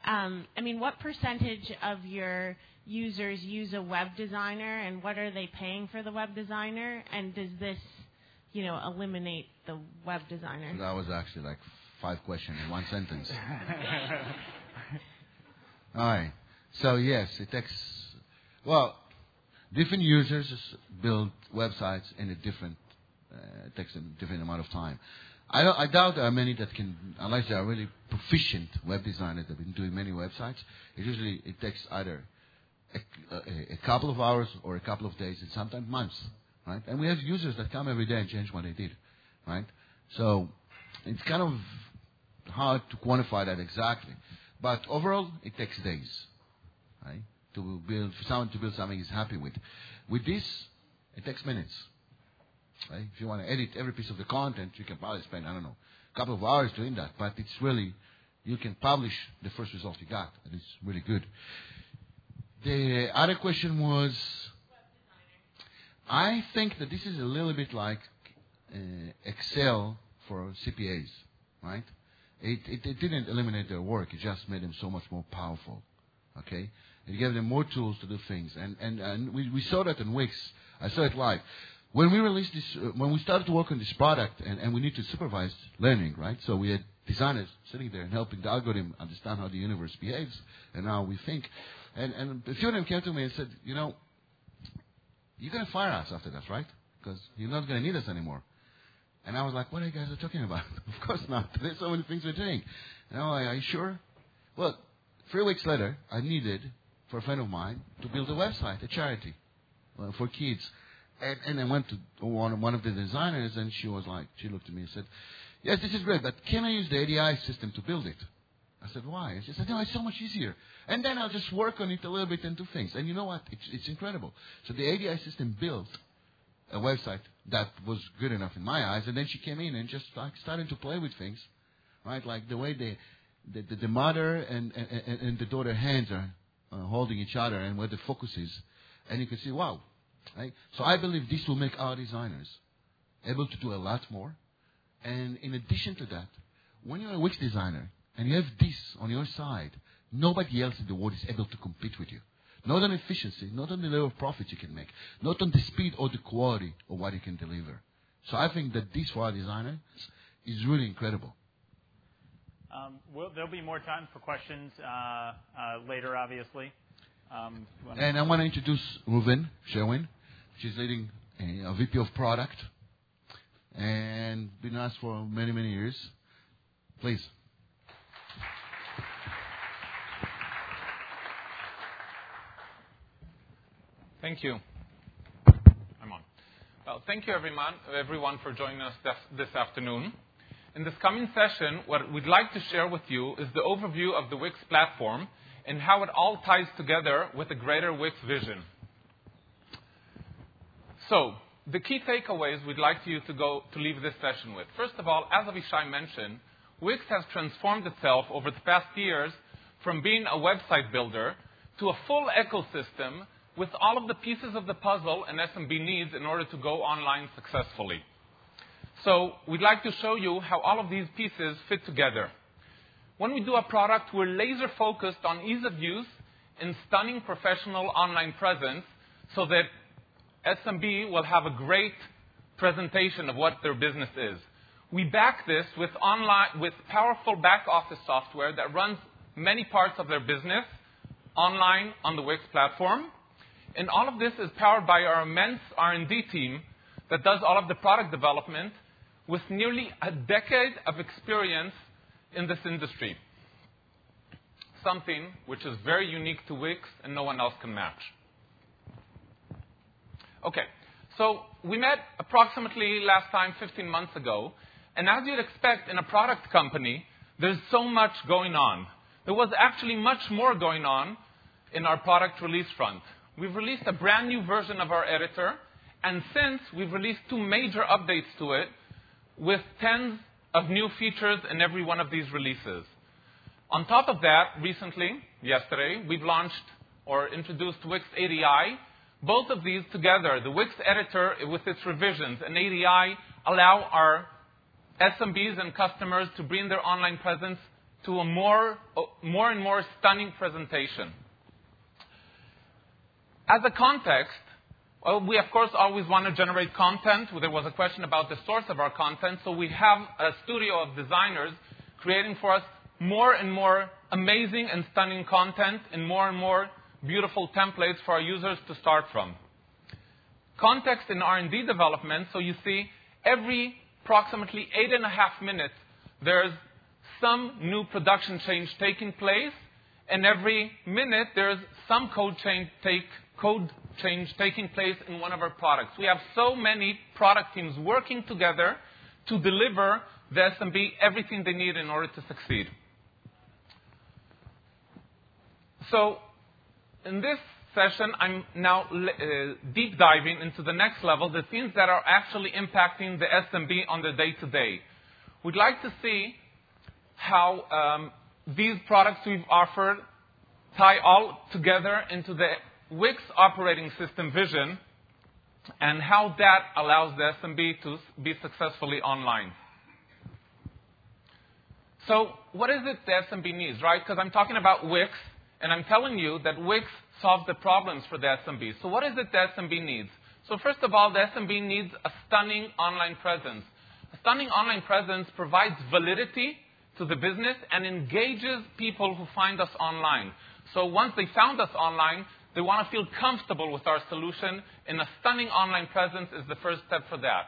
um, I mean, what percentage of your users use a web designer, and what are they paying for the web designer? And does this you know, eliminate the web designer?
That was actually like five questions in one sentence. All right. So yes, it takes well, different users build websites in a different uh, takes a different amount of time. I, I, doubt there are many that can, unless they are really proficient web designers that have been doing many websites. It usually it takes either a, a, a couple of hours or a couple of days, and sometimes months right? And we have users that come every day and change what they did, right? So it's kind of hard to quantify that exactly. But overall, it takes days, right? To build, for someone to build something he's happy with. With this, it takes minutes, right? If you want to edit every piece of the content, you can probably spend, I don't know, a couple of hours doing that. But it's really, you can publish the first result you got, and it's really good. The other question was I think that this is a little bit like Excel for CPAs. right? It, it, it didn't eliminate their work. It just made them so much more powerful. Okay? It gave them more tools to do things. And, and, and we, we saw that in Wix. I saw it live. When we released this, uh, when we started to work on this product, and, and we need to supervise learning, right? So we had designers sitting there and helping the algorithm understand how the universe behaves and how we think. And, and a few of them came to me and said, you know, you're going to fire us after that, right? Because you're not going to need us anymore. And I was like, what are you guys talking about? of course not. There's so many things we're doing. And I'm like, are you sure? Well, three weeks later, I needed, for a friend of mine, to build a website, a charity uh, for kids. And, and I went to one, one of the designers, and she was like, she looked at me and said, yes, this is great, but can I use the ADI system to build it? I said, why? And she said, no, it's so much easier. And then I'll just work on it a little bit and do things. And you know what? It's, it's incredible. So the ADI system built a website that was good enough in my eyes. And then she came in and just like started to play with things, right? Like the way the, the, the mother and, and, and the daughter hands are uh, holding each other and where the focus is. And you can see, wow. Right? So I believe this will make our designers able to do a lot more. And in addition to that, when you're a Wix designer and you have this on your side, nobody else in the world is able to compete with you. Not on efficiency, not on the level of profit you can make, not on the speed or the quality of what you can deliver. So I think that this for our designers is really incredible.
Um, we'll, there'll be more time for questions uh, uh, later, obviously. Um,
and I want to introduce Reuven Sherwin. She's leading a, a VP of product and been us for many, many years. Please.
Thank you. I'm on. Well, thank you, everyone, everyone for joining us this, afternoon. In this coming session, what we'd like to share with you is the overview of the Wix platform and how it all ties together with a greater Wix vision. So, the key takeaways we'd like you to go to leave this session with. First of all, as Avishai mentioned, Wix has transformed itself over the past years from being a website builder to a full ecosystem with all of the pieces of the puzzle an SMB needs in order to go online successfully. So we'd like to show you how all of these pieces fit together. When we do a product, we're laser focused on ease of use and stunning professional online presence so that SMB will have a great presentation of what their business is. We back this with online with powerful back office software that runs many parts of their business online on the Wix platform. And all of this is powered by our immense R&D team that does all of the product development with nearly a decade of experience in this industry. Something which is very unique to Wix and no one else can match. Okay, so we met approximately last time 15 months ago, and as you'd expect in a product company, there's so much going on. There was actually much more going on in our product release front. We've released a brand new version of our editor, and since we've released two major updates to it with tens of new features in every one of these releases. On top of that, recently, yesterday, we've launched or introduced Wix ADI. Both of these together, the Wix editor with its revisions and ADI, allow our SMBs and customers to bring their online presence to a more, more and more stunning presentation. As a context, well, we of course always want to generate content. There was a question about the source of our content, so we have a studio of designers creating for us more and more amazing and stunning content and more and more beautiful templates for our users to start from. Context in R&D development, so you see every approximately eight and a half minutes, there's some new production change taking place, and every minute there's some code change take code change taking place in one of our products. We have so many product teams working together to deliver the SMB everything they need in order to succeed. So, in this session, I'm now uh, deep diving into the next level, the things that are actually impacting the SMB on the day to day. We'd like to see how um, these products we've offered tie all together into the Wix operating system vision and how that allows the SMB to be successfully online. So what is it the SMB needs, right? Because I'm talking about Wix, and I'm telling you that Wix solves the problems for the SMB. So what is it the SMB needs? So first of all, the SMB needs a stunning online presence. A stunning online presence provides validity to the business and engages people who find us online. So once they found us online, they want to feel comfortable with our solution, and a stunning online presence is the first step for that.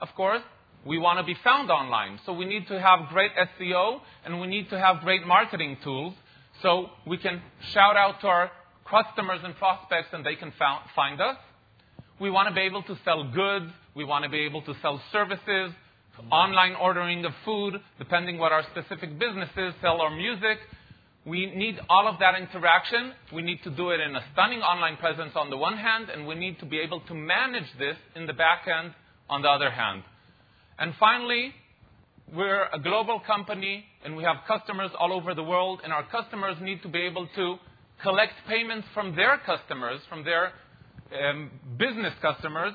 Of course, we want to be found online, so we need to have great SEO and we need to have great marketing tools so we can shout out to our customers and prospects and they can find us. We want to be able to sell goods. We want to be able to sell services, online ordering of food, depending what our specific business is, sell our music. We need all of that interaction. We need to do it in a stunning online presence on the one hand, and we need to be able to manage this in the back end on the other hand. And finally, we're a global company and we have customers all over the world, and our customers need to be able to collect payments from their customers, from their um, business customers,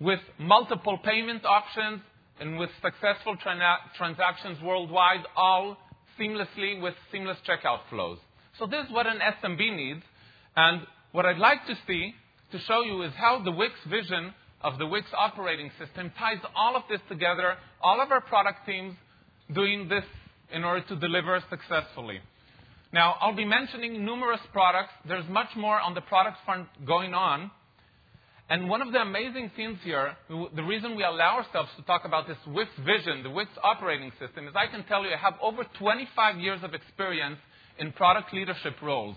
with multiple payment options and with successful trana- transactions worldwide, all seamlessly with seamless checkout flows. So this is what an SMB needs. And what I'd like to see, to show you, is how the Wix vision of the Wix operating system ties all of this together, all of our product teams doing this in order to deliver successfully. Now, I'll be mentioning numerous products. There's much more on the product front going on. And one of the amazing things here, the reason we allow ourselves to talk about this Wix vision, the Wix operating system, is I can tell you I have over 25 years of experience in product leadership roles.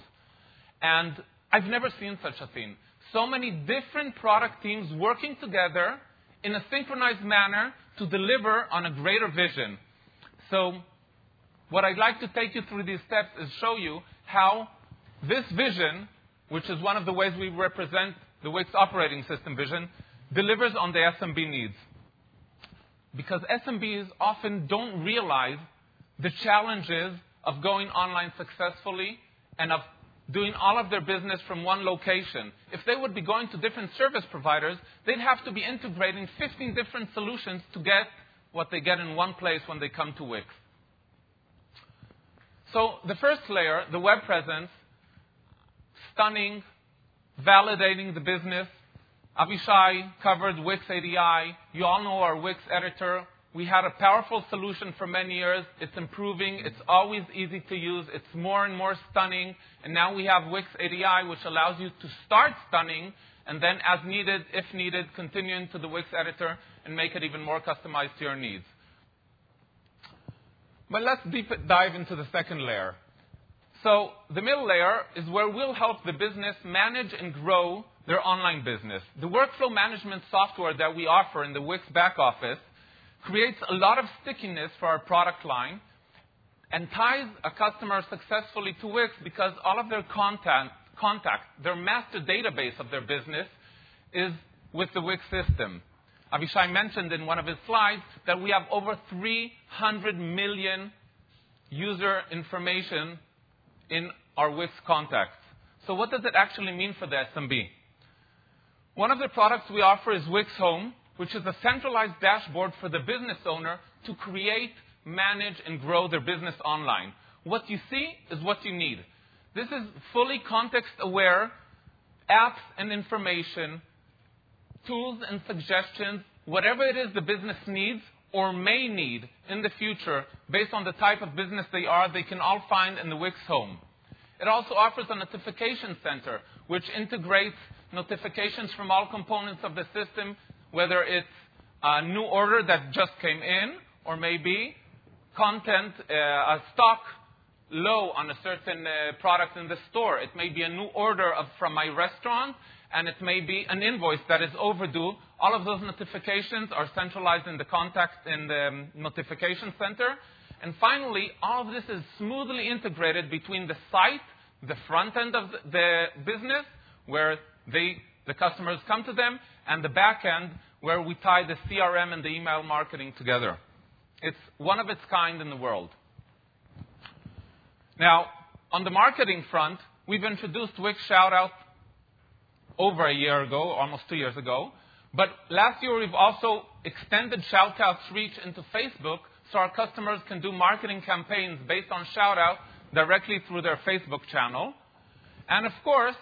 And I've never seen such a thing. So many different product teams working together in a synchronized manner to deliver on a greater vision. So, what I'd like to take you through these steps is show you how this vision, which is one of the ways we represent the Wix operating system vision, delivers on the SMB needs. Because SMBs often don't realize the challenges of going online successfully and of doing all of their business from one location. If they would be going to different service providers, they'd have to be integrating 15 different solutions to get what they get in one place when they come to Wix. So the first layer, the web presence, stunning, validating the business. Avishai covered Wix ADI. You all know our Wix editor. We had a powerful solution for many years. It's improving. It's always easy to use. It's more and more stunning. And now we have Wix ADI, which allows you to start stunning and then, as needed, if needed, continue into the Wix editor and make it even more customized to your needs. But let's deep dive into the second layer. So the middle layer is where we'll help the business manage and grow their online business. The workflow management software that we offer in the Wix back office creates a lot of stickiness for our product line and ties a customer successfully to Wix because all of their content, contact, their master database of their business is with the Wix system. Avishai mentioned in one of his slides that we have over 300 million user information in our Wix contacts. So what does it actually mean for the SMB? One of the products we offer is Wix Home, which is a centralized dashboard for the business owner to create, manage, and grow their business online. What you see is what you need. This is fully context aware apps and information, tools and suggestions, whatever it is the business needs or may need in the future based on the type of business they are, they can all find in the Wix Home. It also offers a notification center, which integrates notifications from all components of the system, whether it's a new order that just came in, or maybe content, uh, a stock low on a certain uh, product in the store. It may be a new order of, from my restaurant, and it may be an invoice that is overdue. All of those notifications are centralized in the contact in the um, notification center. And finally, all of this is smoothly integrated between the site, the front end of the business, where they, the customers come to them, and the back end, where we tie the CRM and the email marketing together. It's one of its kind in the world. Now, on the marketing front, we've introduced Wix Shoutout over a year ago, almost two years ago. But last year, we've also extended Shoutout's reach into Facebook so our customers can do marketing campaigns based on Shoutout directly through their Facebook channel. And of course,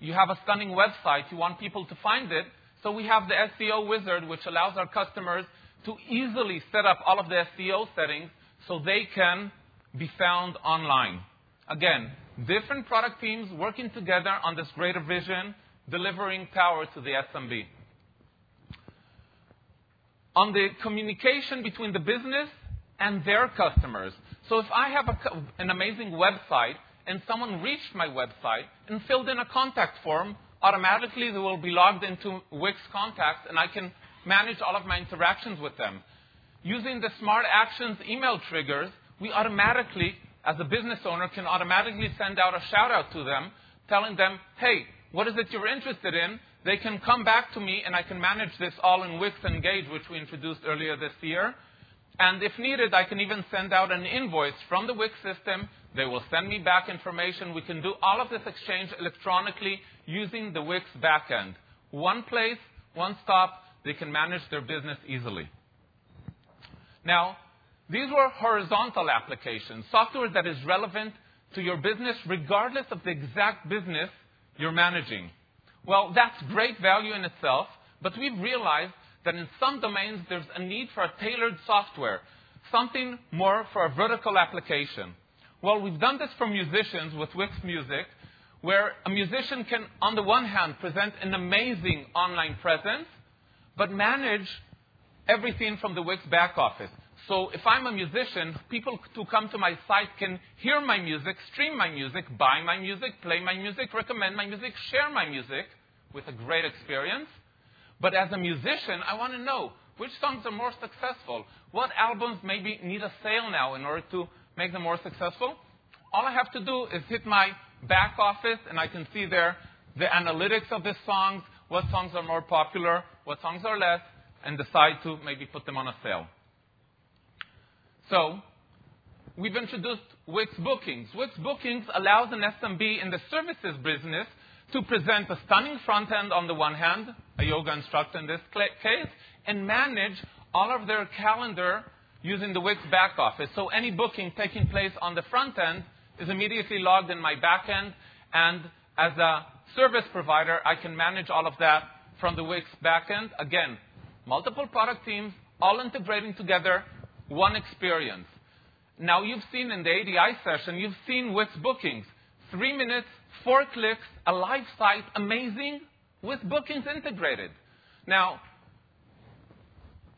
you have a stunning website. You want people to find it. So we have the SEO wizard, which allows our customers to easily set up all of the SEO settings so they can be found online. Again, different product teams working together on this greater vision, delivering power to the SMB. On the communication between the business and their customers. So if I have a, an amazing website and someone reached my website and filled in a contact form, automatically they will be logged into Wix Contacts and I can manage all of my interactions with them. Using the Smart Actions email triggers, we automatically, as a business owner, can automatically send out a shout out to them telling them, hey, what is it you're interested in? They can come back to me and I can manage this all in Wix Engage, which we introduced earlier this year. And if needed, I can even send out an invoice from the Wix system. They will send me back information. We can do all of this exchange electronically using the Wix backend. One place, one stop, they can manage their business easily. Now, these were horizontal applications, software that is relevant to your business regardless of the exact business you're managing. Well, that's great value in itself, but we've realized that in some domains there's a need for a tailored software, something more for a vertical application. Well, we've done this for musicians with Wix Music, where a musician can, on the one hand, present an amazing online presence, but manage everything from the Wix back office. So if I'm a musician, people who come to my site can hear my music, stream my music, buy my music, play my music, recommend my music, share my music with a great experience. But as a musician, I want to know which songs are more successful. What albums maybe need a sale now in order to make them more successful? All I have to do is hit my back office and I can see there the analytics of the songs, what songs are more popular, what songs are less, and decide to maybe put them on a sale. So, we've introduced Wix Bookings. Wix Bookings allows an SMB in the services business to present a stunning front end on the one hand, a yoga instructor in this case, and manage all of their calendar using the Wix back office. So any booking taking place on the front end is immediately logged in my back end, and as a service provider, I can manage all of that from the Wix back end. Again, multiple product teams, all integrating together, one experience. Now, you've seen in the ADI session, you've seen Wix bookings. Three minutes four clicks, a live site, amazing, with bookings integrated. Now,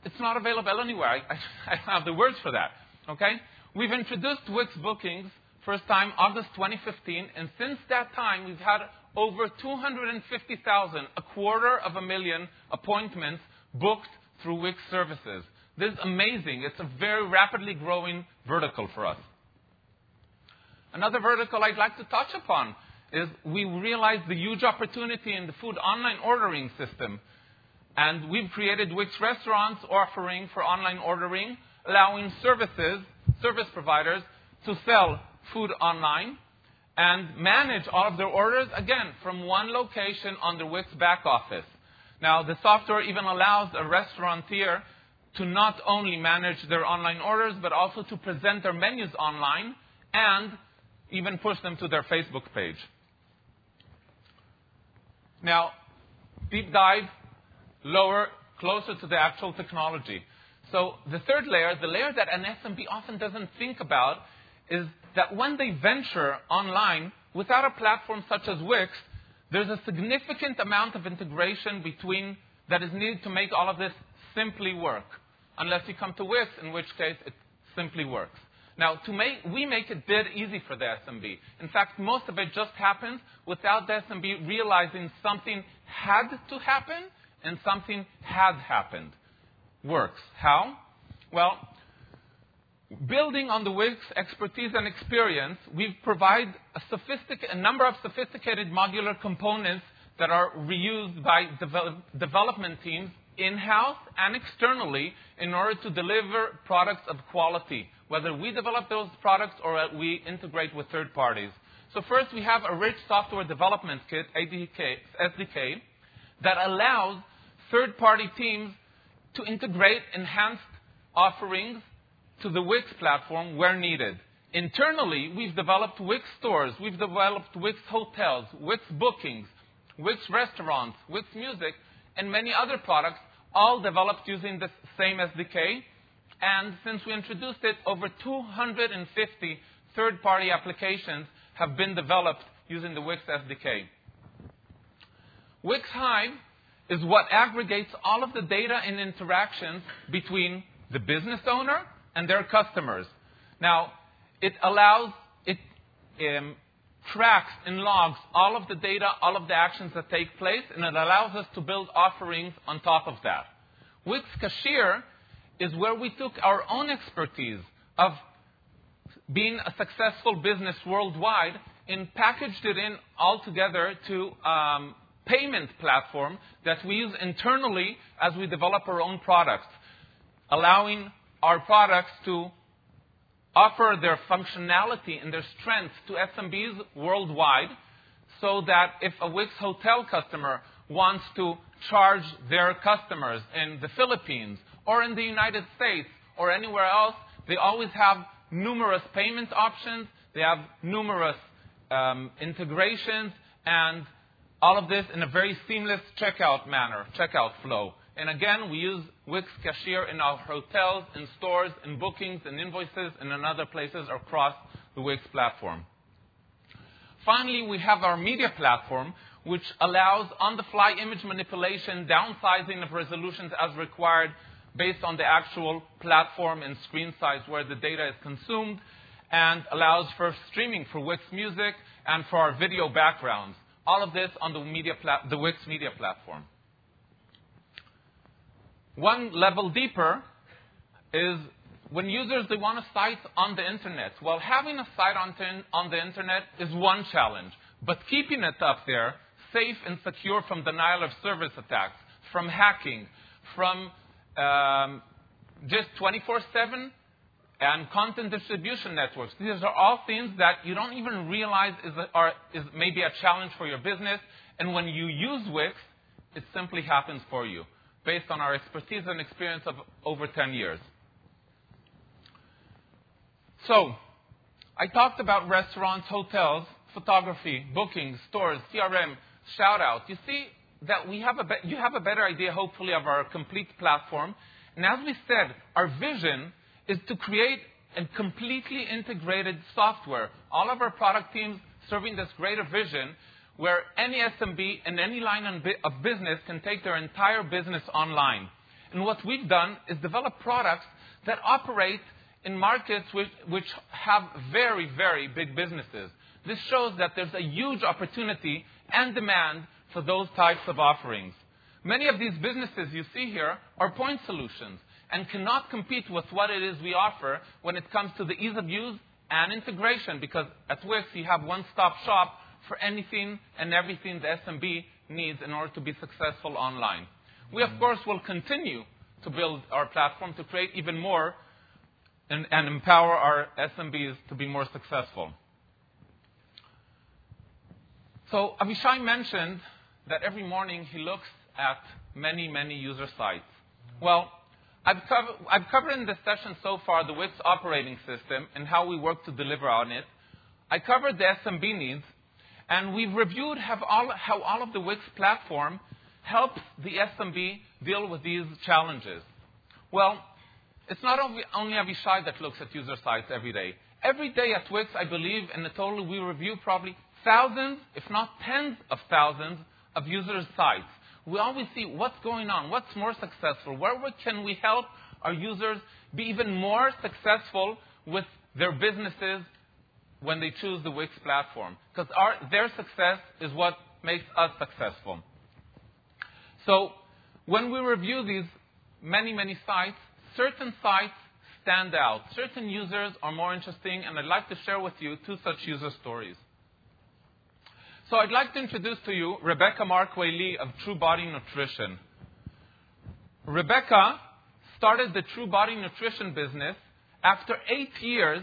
it's not available anywhere. I, I, I have the words for that. Okay? We've introduced Wix bookings first time August 2015, and since that time we've had over 250,000, a quarter of a million appointments booked through Wix services. This is amazing. It's a very rapidly growing vertical for us. Another vertical I'd like to touch upon is we realized the huge opportunity in the food online ordering system. And we've created Wix Restaurants offering for online ordering, allowing services, service providers to sell food online and manage all of their orders, again, from one location on the Wix back office. Now, the software even allows a restaurateur to not only manage their online orders, but also to present their menus online and even push them to their Facebook page. Now, deep dive, lower, closer to the actual technology. So the third layer, the layer that an SMB often doesn't think about, is that when they venture online without a platform such as Wix, there's a significant amount of integration between that is needed to make all of this simply work. Unless you come to Wix, in which case it simply works. Now, to make, we make it dead easy for the SMB. In fact, most of it just happens without the SMB realizing something had to happen and something had happened. Works. How? Well, building on the Wix expertise and experience, we provide a, sophistic- a number of sophisticated modular components that are reused by develop- development teams in-house and externally in order to deliver products of quality whether we develop those products or we integrate with third parties. So first, we have a rich software development kit, ADK, SDK, that allows third-party teams to integrate enhanced offerings to the Wix platform where needed. Internally, we've developed Wix stores, we've developed Wix hotels, Wix bookings, Wix restaurants, Wix music, and many other products, all developed using the same SDK. And since we introduced it, over 250 third party applications have been developed using the Wix SDK. Wix Hive is what aggregates all of the data and interactions between the business owner and their customers. Now, it allows, it um, tracks and logs all of the data, all of the actions that take place, and it allows us to build offerings on top of that. Wix Cashier is where we took our own expertise of being a successful business worldwide and packaged it in all together to um, payment platform that we use internally as we develop our own products, allowing our products to offer their functionality and their strength to SMBs worldwide so that if a Wix hotel customer wants to charge their customers in the Philippines or in the United States or anywhere else, they always have numerous payment options, they have numerous um, integrations, and all of this in a very seamless checkout manner, checkout flow. And again, we use Wix Cashier in our hotels, in stores, in bookings, in invoices, and in other places across the Wix platform. Finally, we have our media platform, which allows on-the-fly image manipulation, downsizing of resolutions as required based on the actual platform and screen size where the data is consumed, and allows for streaming for Wix Music and for our video backgrounds. All of this on the, media pla- the Wix Media platform. One level deeper is when users they want a site on the internet. Well, having a site on, on the internet is one challenge, but keeping it up there safe and secure from denial of service attacks, from hacking, from um, just 24/7 and content distribution networks. These are all things that you don't even realize is, a, are, is maybe a challenge for your business. And when you use Wix, it simply happens for you based on our expertise and experience of over 10 years. So, I talked about restaurants, hotels, photography, bookings, stores, CRM, shout out. You see that we have a be- you have a better idea, hopefully, of our complete platform. And as we said, our vision is to create a completely integrated software. All of our product teams serving this greater vision where any SMB and any line of business can take their entire business online. And what we've done is develop products that operate in markets which, which have very, very big businesses. This shows that there's a huge opportunity and demand for those types of offerings. Many of these businesses you see here are point solutions and cannot compete with what it is we offer when it comes to the ease of use and integration because at Wix you have one-stop shop for anything and everything the SMB needs in order to be successful online. We, of course, will continue to build our platform to create even more and, and empower our SMBs to be more successful. So Avishai mentioned that every morning he looks at many, many user sites. Well, I've, cover, I've covered in this session so far the Wix operating system and how we work to deliver on it. I covered the SMB needs and we've reviewed all, how all of the Wix platform helps the SMB deal with these challenges. Well, it's not only, Avishai that looks at user sites every day. Every day at Wix, I believe, in the total, we review probably thousands, if not tens of thousands, of user sites. We always see what's going on, what's more successful, where can we help our users be even more successful with their businesses when they choose the Wix platform. Because their success is what makes us successful. So when we review these many, many sites, certain sites stand out. Certain users are more interesting, and I'd like to share with you two such user stories. So I'd like to introduce to you Rebecca Markway Lee of True Body Nutrition. Rebecca started the True Body Nutrition business after eight years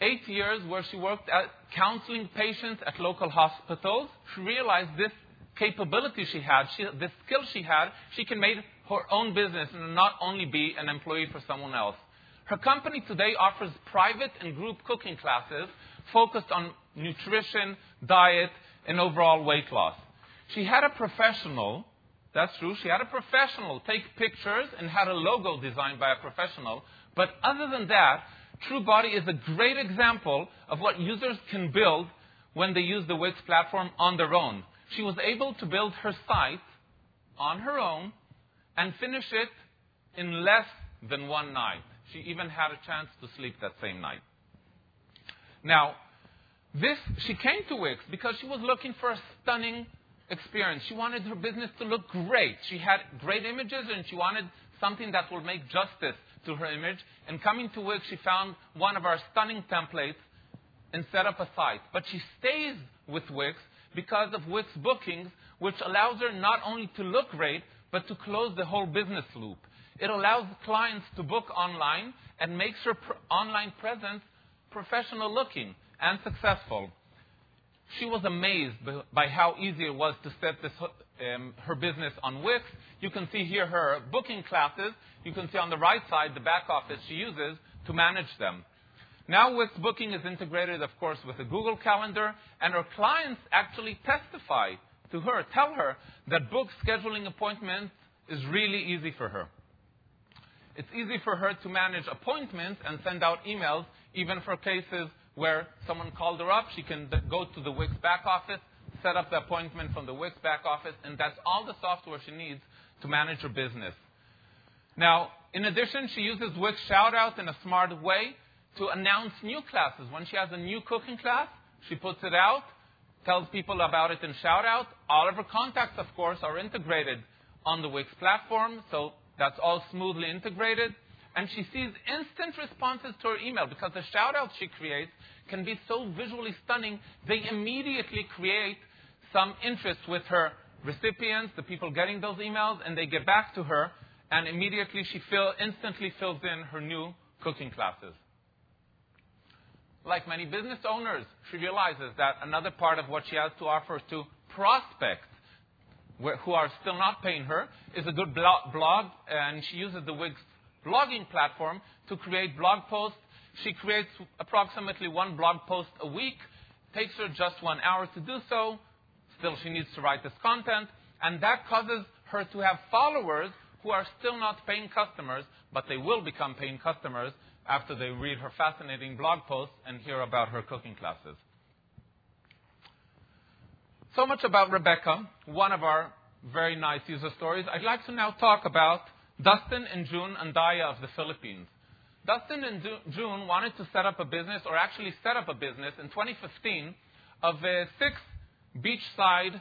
eight years where she worked at counseling patients at local hospitals, she realized this capability she had, she, this skill she had, she can make her own business and not only be an employee for someone else. Her company today offers private and group cooking classes focused on nutrition, diet, and overall weight loss. She had a professional, that's true, she had a professional take pictures and had a logo designed by a professional. But other than that, TrueBody is a great example of what users can build when they use the Wix platform on their own. She was able to build her site on her own and finish it in less than one night. She even had a chance to sleep that same night. Now, this she came to Wix because she was looking for a stunning experience. She wanted her business to look great. She had great images and she wanted something that will make justice to her image. And coming to Wix, she found one of our stunning templates and set up a site. But she stays with Wix because of Wix bookings, which allows her not only to look great, but to close the whole business loop. It allows clients to book online and makes her pr- online presence professional looking and successful. She was amazed by how easy it was to set this, um, her business on Wix. You can see here her booking classes. You can see on the right side the back office she uses to manage them. Now Wix Booking is integrated, of course, with the Google Calendar, and her clients actually testify to her, tell her that book scheduling appointments is really easy for her. It's easy for her to manage appointments and send out emails, even for cases where someone called her up. She can go to the Wix back office, set up the appointment from the Wix back office, and that's all the software she needs to manage her business. Now, in addition, she uses Wix Shoutout in a smart way to announce new classes. When she has a new cooking class, she puts it out, tells people about it in Shoutout. All of her contacts, of course, are integrated on the Wix platform, so that's all smoothly integrated. And she sees instant responses to her email because the shoutouts she creates can be so visually stunning, they immediately create some interest with her recipients, the people getting those emails, and they get back to her, and immediately she fill, instantly fills in her new cooking classes. Like many business owners, she realizes that another part of what she has to offer to prospects who are still not paying her is a good blog, and she uses the Wix blogging platform to create blog posts. She creates approximately one blog post a week. Takes her just one hour to do so. Still, she needs to write this content, and that causes her to have followers who are still not paying customers, but they will become paying customers after they read her fascinating blog posts and hear about her cooking classes. So much about Rebecca, one of our very nice user stories. I'd like to now talk about Dustin and June and Andaya of the Philippines. Dustin and June wanted to set up a business, or actually set up a business in 2015 of uh, six beachside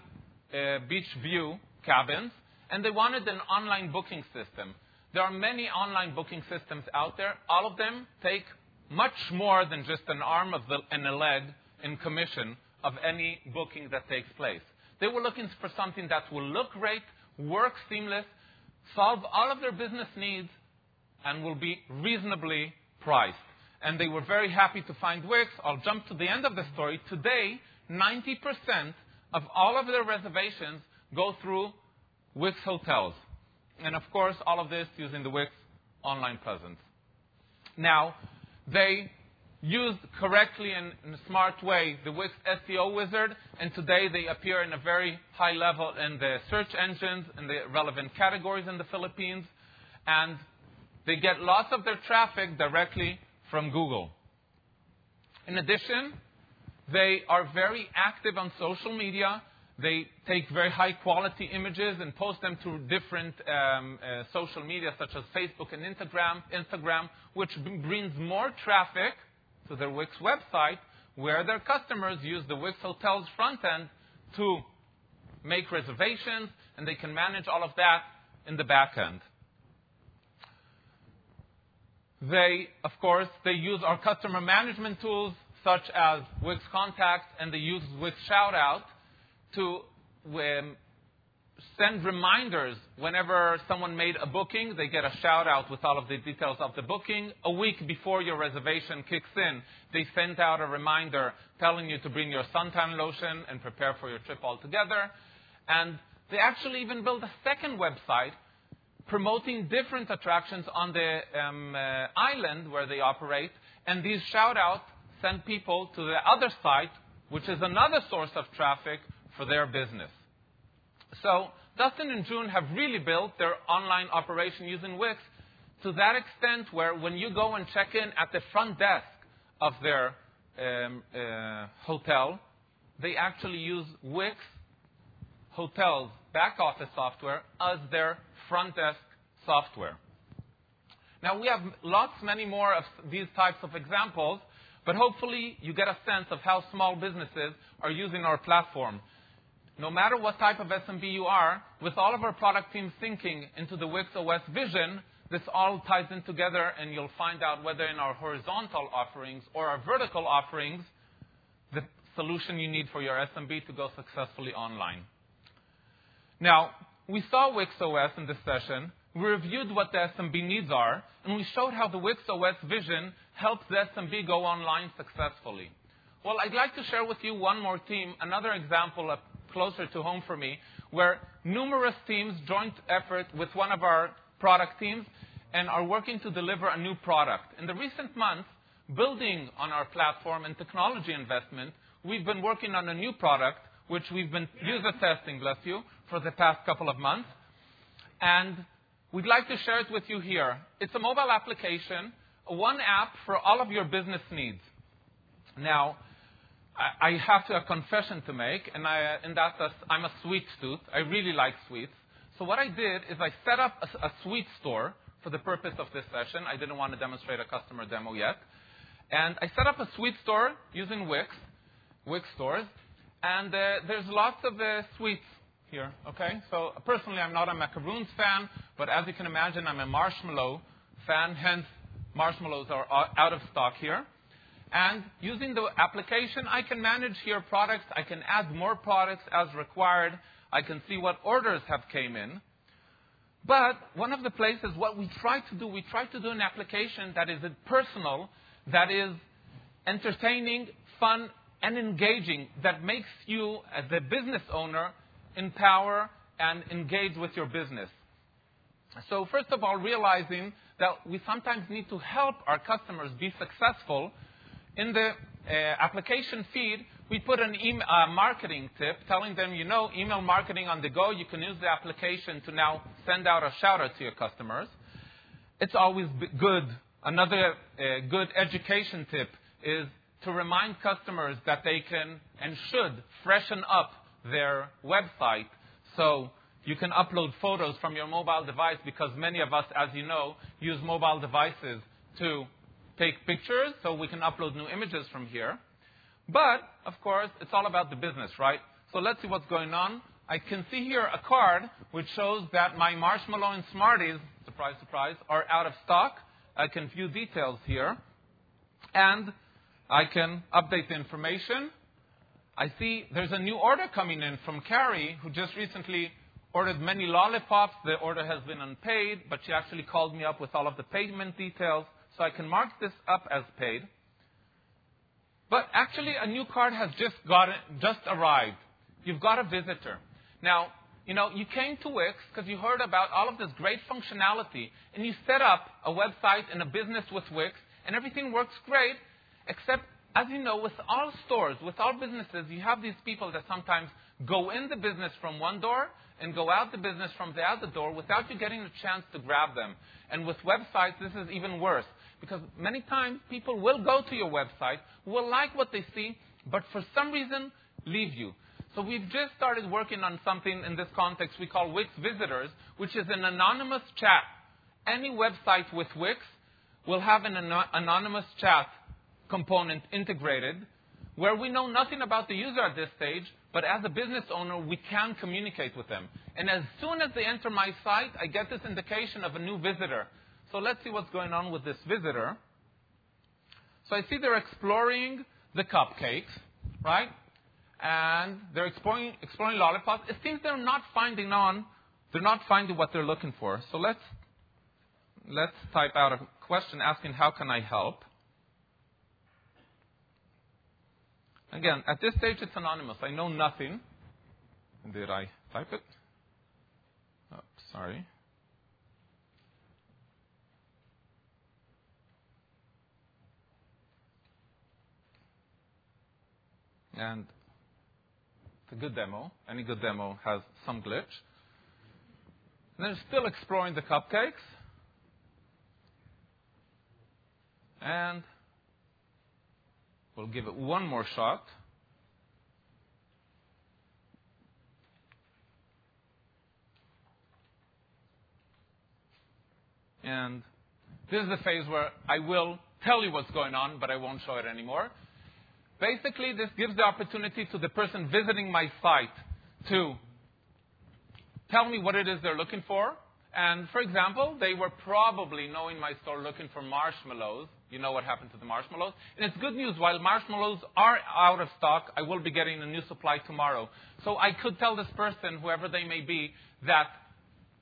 uh, beach view cabins, and they wanted an online booking system. There are many online booking systems out there. All of them take much more than just an arm of the, and a leg in commission of any booking that takes place. They were looking for something that will look great, work seamless, solve all of their business needs, and will be reasonably priced. And they were very happy to find Wix. I'll jump to the end of the story. Today, 90% of all of their reservations go through Wix hotels. And of course, all of this using the Wix online presence. Now, they used correctly and in a smart way the Wix SEO wizard, and today they appear in a very high level in the search engines in the relevant categories in the Philippines, and they get lots of their traffic directly from Google. In addition, they are very active on social media they take very high quality images and post them to different um, uh, social media such as Facebook and Instagram, Instagram, which brings more traffic to their Wix website, where their customers use the Wix Hotels front end to make reservations, and they can manage all of that in the back end. They, of course, they use our customer management tools such as Wix Contact, and the use Wix Shoutout to um, send reminders whenever someone made a booking. They get a shout out with all of the details of the booking. A week before your reservation kicks in, they send out a reminder telling you to bring your suntan lotion and prepare for your trip altogether. And they actually even built a second website promoting different attractions on the um, uh, island where they operate, and these shout outs send people to the other site, which is another source of traffic for their business. So Dustin and June have really built their online operation using Wix to that extent where when you go and check in at the front desk of their um, uh, hotel, they actually use Wix Hotels back office software as their front desk software. Now we have lots many more of these types of examples, but hopefully you get a sense of how small businesses are using our platform. No matter what type of SMB you are, with all of our product teams thinking into the Wix OS vision, this all ties in together and you'll find out whether in our horizontal offerings or our vertical offerings, the solution you need for your SMB to go successfully online. Now, we saw Wix OS in this session. We reviewed what the SMB needs are, and we showed how the Wix OS vision helps the SMB go online successfully. Well, I'd like to share with you one more team, another example of closer to home for me, where numerous teams joint effort with one of our product teams and are working to deliver a new product. In the recent months, building on our platform and technology investment, we've been working on a new product which we've been user testing, bless you, for the past couple of months. And we'd like to share it with you here. It's a mobile application, one app for all of your business needs. Now, I have to a confession to make, and, I, and that's a, I'm a sweet tooth. I really like sweets. So what I did is I set up a, a sweet store for the purpose of this session. I didn't want to demonstrate a customer demo yet. And I set up a sweet store using Wix, Wix stores, and uh, there's lots of uh, sweets here, okay? So personally, I'm not a macaroons fan, but as you can imagine, I'm a marshmallow fan, hence marshmallows are out of stock here. And using the application, I can manage here products. I can add more products as required. I can see what orders have came in. But one of the places, what we try to do, we try to do an application that is personal, that is entertaining, fun, and engaging, that makes you, as a business owner, empower and engage with your business. So first of all, realizing that we sometimes need to help our customers be successful. In the uh, application feed, we put an email, uh, marketing tip telling them, you know, email marketing on the go, you can use the application to now send out a shout out to your customers. It's always good. Another uh, good education tip is to remind customers that they can and should freshen up their website. So you can upload photos from your mobile device because many of us, as you know, use mobile devices to take pictures, so we can upload new images from here. But, of course, it's all about the business, right? So let's see what's going on. I can see here a card which shows that my marshmallow and Smarties, surprise, surprise, are out of stock. I can view details here. And I can update the information. I see there's a new order coming in from Carrie, who just recently ordered many lollipops. The order has been unpaid, but she actually called me up with all of the payment details, so I can mark this up as paid. But actually, a new card has just got just arrived. You've got a visitor. Now, you know, you came to Wix because you heard about all of this great functionality, and you set up a website and a business with Wix, and everything works great, except as you know, with all stores, with all businesses, you have these people that sometimes go in the business from one door and go out the business from the other door without you getting a chance to grab them. And with websites, this is even worse because many times people will go to your website, will like what they see, but for some reason leave you. So we've just started working on something in this context we call Wix Visitors, which is an anonymous chat. Any website with Wix will have an anonymous chat component integrated where we know nothing about the user at this stage, but as a business owner, we can communicate with them. And as soon as they enter my site, I get this indication of a new visitor. So let's see what's going on with this visitor. So I see they're exploring the cupcakes, right? And they're exploring, exploring lollipops. It seems they're not finding on, they're not finding what they're looking for. So let's, let's type out a question asking, how can I help? Again, at this stage, it's anonymous. I know nothing. Did I type it? Oh, sorry. And it's a good demo. Any good demo has some glitch. And then still exploring the cupcakes. And we'll give it one more shot. And this is the phase where I will tell you what's going on, but I won't show it anymore. Basically, this gives the opportunity to the person visiting my site to tell me what it is they're looking for. And for example, they were probably knowing my store looking for marshmallows. You know what happened to the marshmallows. And it's good news. While marshmallows are out of stock, I will be getting a new supply tomorrow. So I could tell this person, whoever they may be, that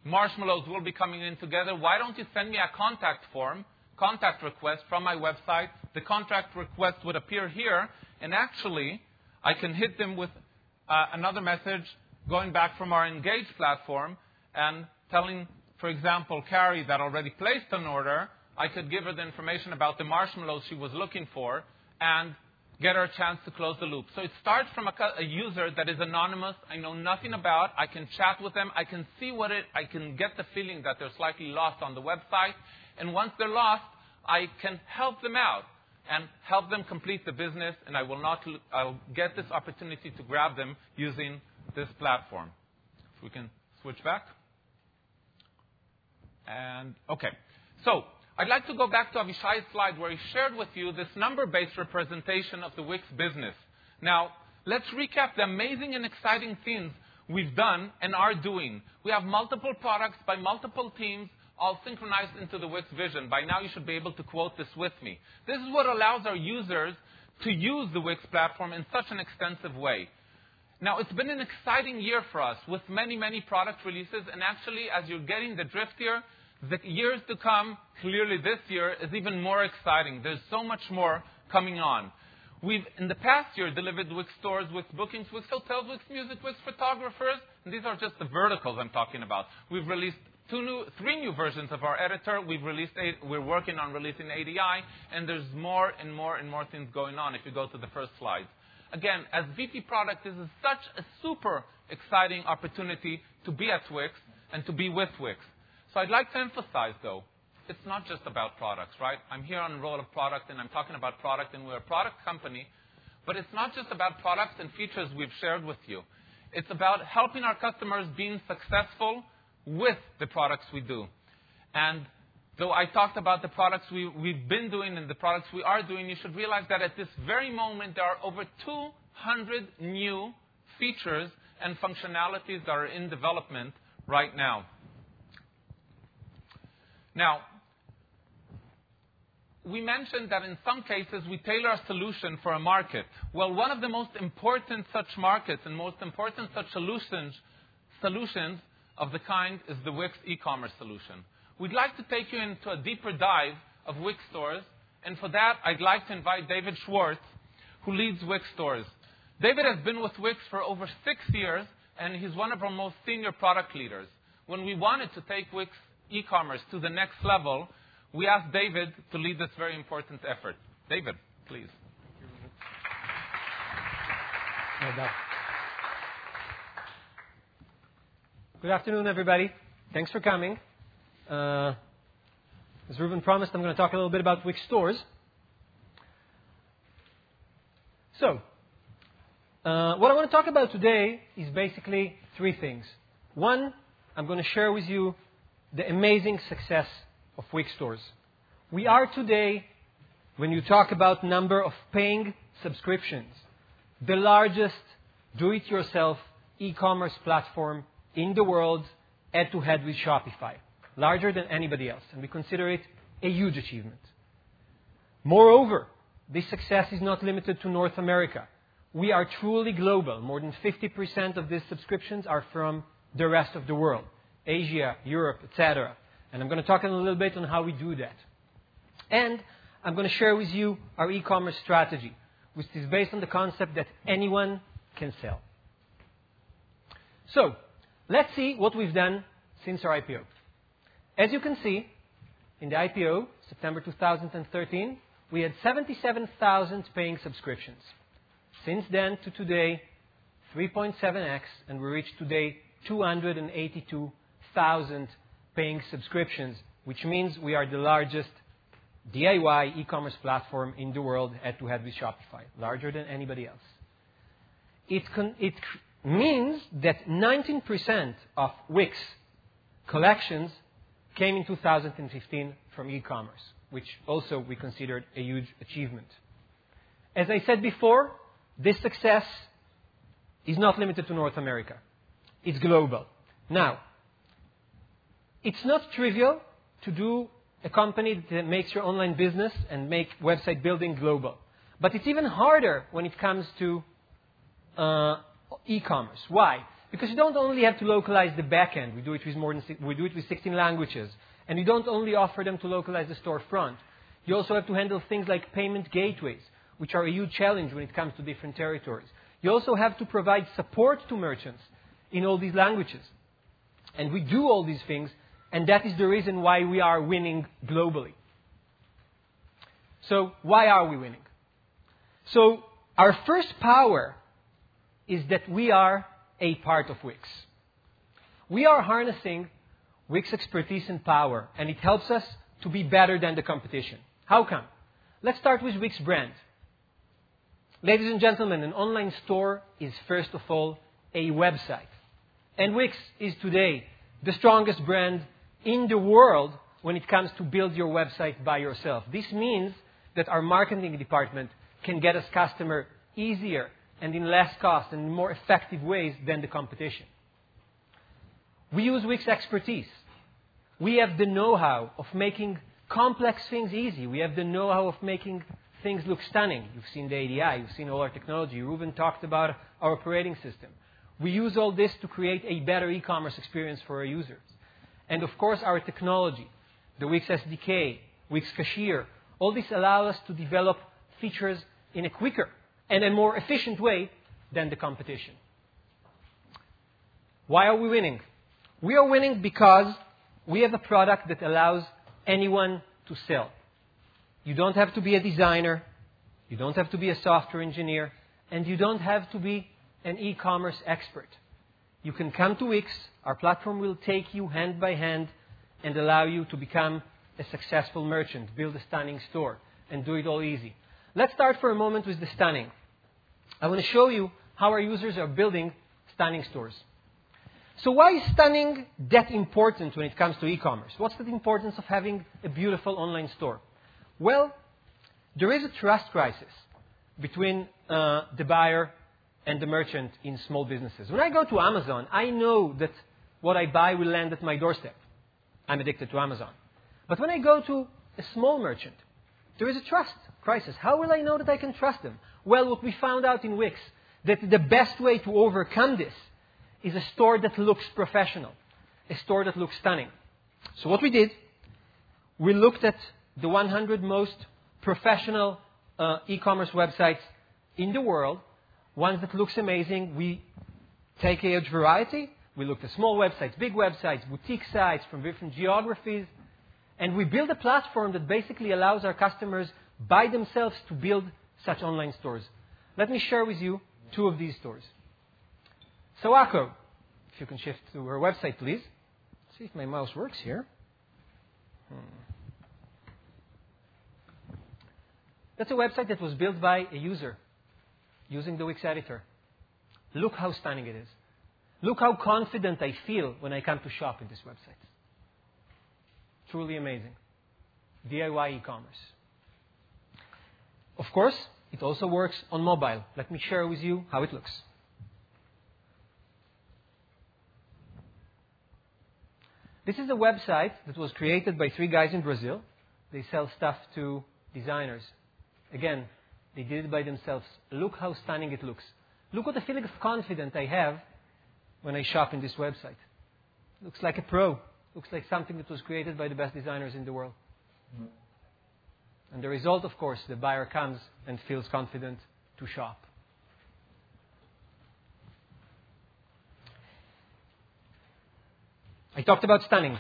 marshmallows will be coming in together. Why don't you send me a contact form, contact request from my website? The contact request would appear here, and actually, I can hit them with uh, another message going back from our Engage platform and telling, for example, Carrie that already placed an order. I could give her the information about the marshmallows she was looking for and get her a chance to close the loop. So it starts from a, a, user that is anonymous, I know nothing about, I can chat with them, I can see what it, I can get the feeling that they're slightly lost on the website, and once they're lost, I can help them out and help them complete the business, and I will not, I'll get this opportunity to grab them using this platform. If we can switch back. And, okay. So, I'd like to go back to Avishai's slide where he shared with you this number-based representation of the Wix business. Now, let's recap the amazing and exciting things we've done and are doing. We have multiple products by multiple teams, all synchronized into the Wix vision. By now, you should be able to quote this with me. This is what allows our users to use the Wix platform in such an extensive way. Now, it's been an exciting year for us with many, many product releases, and actually, as you're getting the drift here, the years to come, clearly this year, is even more exciting. There's so much more coming on. We've, in the past year, delivered Wix stores, Wix bookings, Wix hotels, Wix music, Wix photographers, and these are just the verticals I'm talking about. We've released two new, three new versions of our editor. We've released, we're working on releasing ADI, and there's more and more and more things going on if you go to the first slide. Again, as VP product, this is such a super exciting opportunity to be at Wix and to be with Wix. So I'd like to emphasize, though, it's not just about products, right? I'm here on the role of product, and I'm talking about product, and we're a product company. But it's not just about products and features we've shared with you. It's about helping our customers being successful with the products we do. And though I talked about the products we, we've been doing and the products we are doing, you should realize that at this very moment, there are over 200 new features and functionalities that are in development right now. Now, we mentioned that in some cases we tailor a solution for a market. Well, one of the most important such markets and most important such solutions, solutions of the kind is the Wix e-commerce solution. We'd like to take you into a deeper dive of Wix stores, and for that, I'd like to invite David Schwartz, who leads Wix stores. David has been with Wix for over six years, and he's one of our most senior product leaders. When we wanted to take Wix e-commerce to the next level, we asked David to lead this very important effort. David, please.
Good afternoon, everybody. Thanks for coming. Uh, as Reuven promised, I'm going to talk a little bit about Wix stores. So, uh, what I want to talk about today is basically three things. One, I'm going to share with you the amazing success of Wix stores. We are today, when you talk about number of paying subscriptions, the largest do-it-yourself e-commerce platform in the world head-to-head with Shopify, larger than anybody else, and we consider it a huge achievement. Moreover, this success is not limited to North America. We are truly global. More than 50% of these subscriptions are from the rest of the world. Asia, Europe, etc. And I'm going to talk a little bit on how we do that. And I'm going to share with you our e-commerce strategy, which is based on the concept that anyone can sell. So, let's see what we've done since our IPO. As you can see, in the IPO, September 2013, we had 77,000 paying subscriptions. Since then to today, 3.7x, and we reached today 282,000 paying subscriptions, which means we are the largest DIY e-commerce platform in the world head-to-head with Shopify, larger than anybody else. It, it means that 19% of Wix collections came in 2015 from e-commerce, which also we considered a huge achievement. As I said before, this success is not limited to North America. It's global. Now, it's not trivial to do a company that makes your online business and make website building global. But it's even harder when it comes to uh, e-commerce. Why? Because you don't only have to localize the backend. We do it with more than we do it with 16 languages, and you don't only offer them to localize the storefront. You also have to handle things like payment gateways, which are a huge challenge when it comes to different territories. You also have to provide support to merchants in all these languages. And we do all these things, and that is the reason why we are winning globally. So, why are we winning? So, our first power is that we are a part of Wix. We are harnessing Wix expertise and power, and it helps us to be better than the competition. How come? Let's start with Wix brand. Ladies and gentlemen, an online store is first of all a website. And Wix is today the strongest brand in the world when it comes to build your website by yourself. This means that our marketing department can get us customer easier and in less cost and more effective ways than the competition. We use Wix expertise. We have the know-how of making complex things easy. We have the know-how of making things look stunning. You've seen the ADI, you've seen all our technology. Reuven talked about our operating system. We use all this to create a better e-commerce experience for our users. And of course, our technology, the Wix SDK, Wix Cashier, all this allow us to develop features in a quicker and a more efficient way than the competition. Why are we winning? We are winning because we have a product that allows anyone to sell. You don't have to be a designer, you don't have to be a software engineer, and you don't have to be an e commerce expert. You can come to Wix, our platform will take you hand by hand and allow you to become a successful merchant, build a stunning store, and do it all easy. Let's start for a moment with the stunning. I want to show you how our users are building stunning stores. So why is stunning that important when it comes to e-commerce? What's the importance of having a beautiful online store? Well, there is a trust crisis between uh, the buyer and the merchant in small businesses. When I go to Amazon, I know that what I buy will land at my doorstep. I'm addicted to Amazon. But when I go to a small merchant, there is a trust crisis. How will I know that I can trust them? Well, what we found out in Wix, that the best way to overcome this is a store that looks professional, a store that looks stunning. So what we did, we looked at the 100 most professional uh, e-commerce websites in the world, ones that looks amazing. We take a huge variety. We looked at small websites, big websites, boutique sites from different geographies, and we build a platform that basically allows our customers by themselves to build such online stores. Let me share with you two of these stores. Sawako, if you can shift to her website, please. Let's see if my mouse works here. Hmm. That's a website that was built by a user using the Wix editor. Look how stunning it is. Look how confident I feel when I come to shop in this website. Truly amazing. DIY e-commerce. Of course, it also works on mobile. Let me share with you how it looks. This is a website that was created by three guys in Brazil. They sell stuff to designers. Again, they did it by themselves. Look how stunning it looks. Look what a feeling of confidence I have when I shop in this website. Looks like a pro. Looks like something that was created by the best designers in the world. Mm-hmm. And the result, of course, the buyer comes and feels confident to shop. I talked about stunning.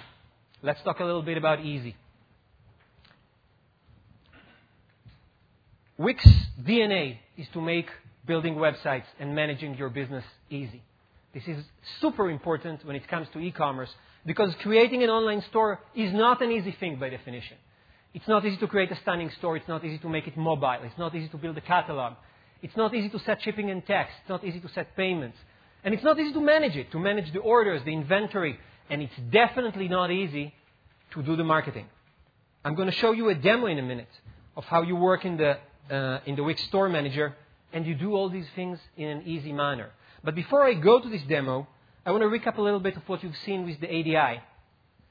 Let's talk a little bit about easy. Wix DNA is to make building websites and managing your business easy. This is super important when it comes to e-commerce because creating an online store is not an easy thing by definition. It's not easy to create a stunning store. It's not easy to make it mobile. It's not easy to build a catalog. It's not easy to set shipping and tax. It's not easy to set payments. And it's not easy to manage it, to manage the orders, the inventory. And it's definitely not easy to do the marketing. I'm going to show you a demo in a minute of how you work in the, uh, in the Wix Store Manager and you do all these things in an easy manner. But before I go to this demo, I want to recap a little bit of what you've seen with the ADI.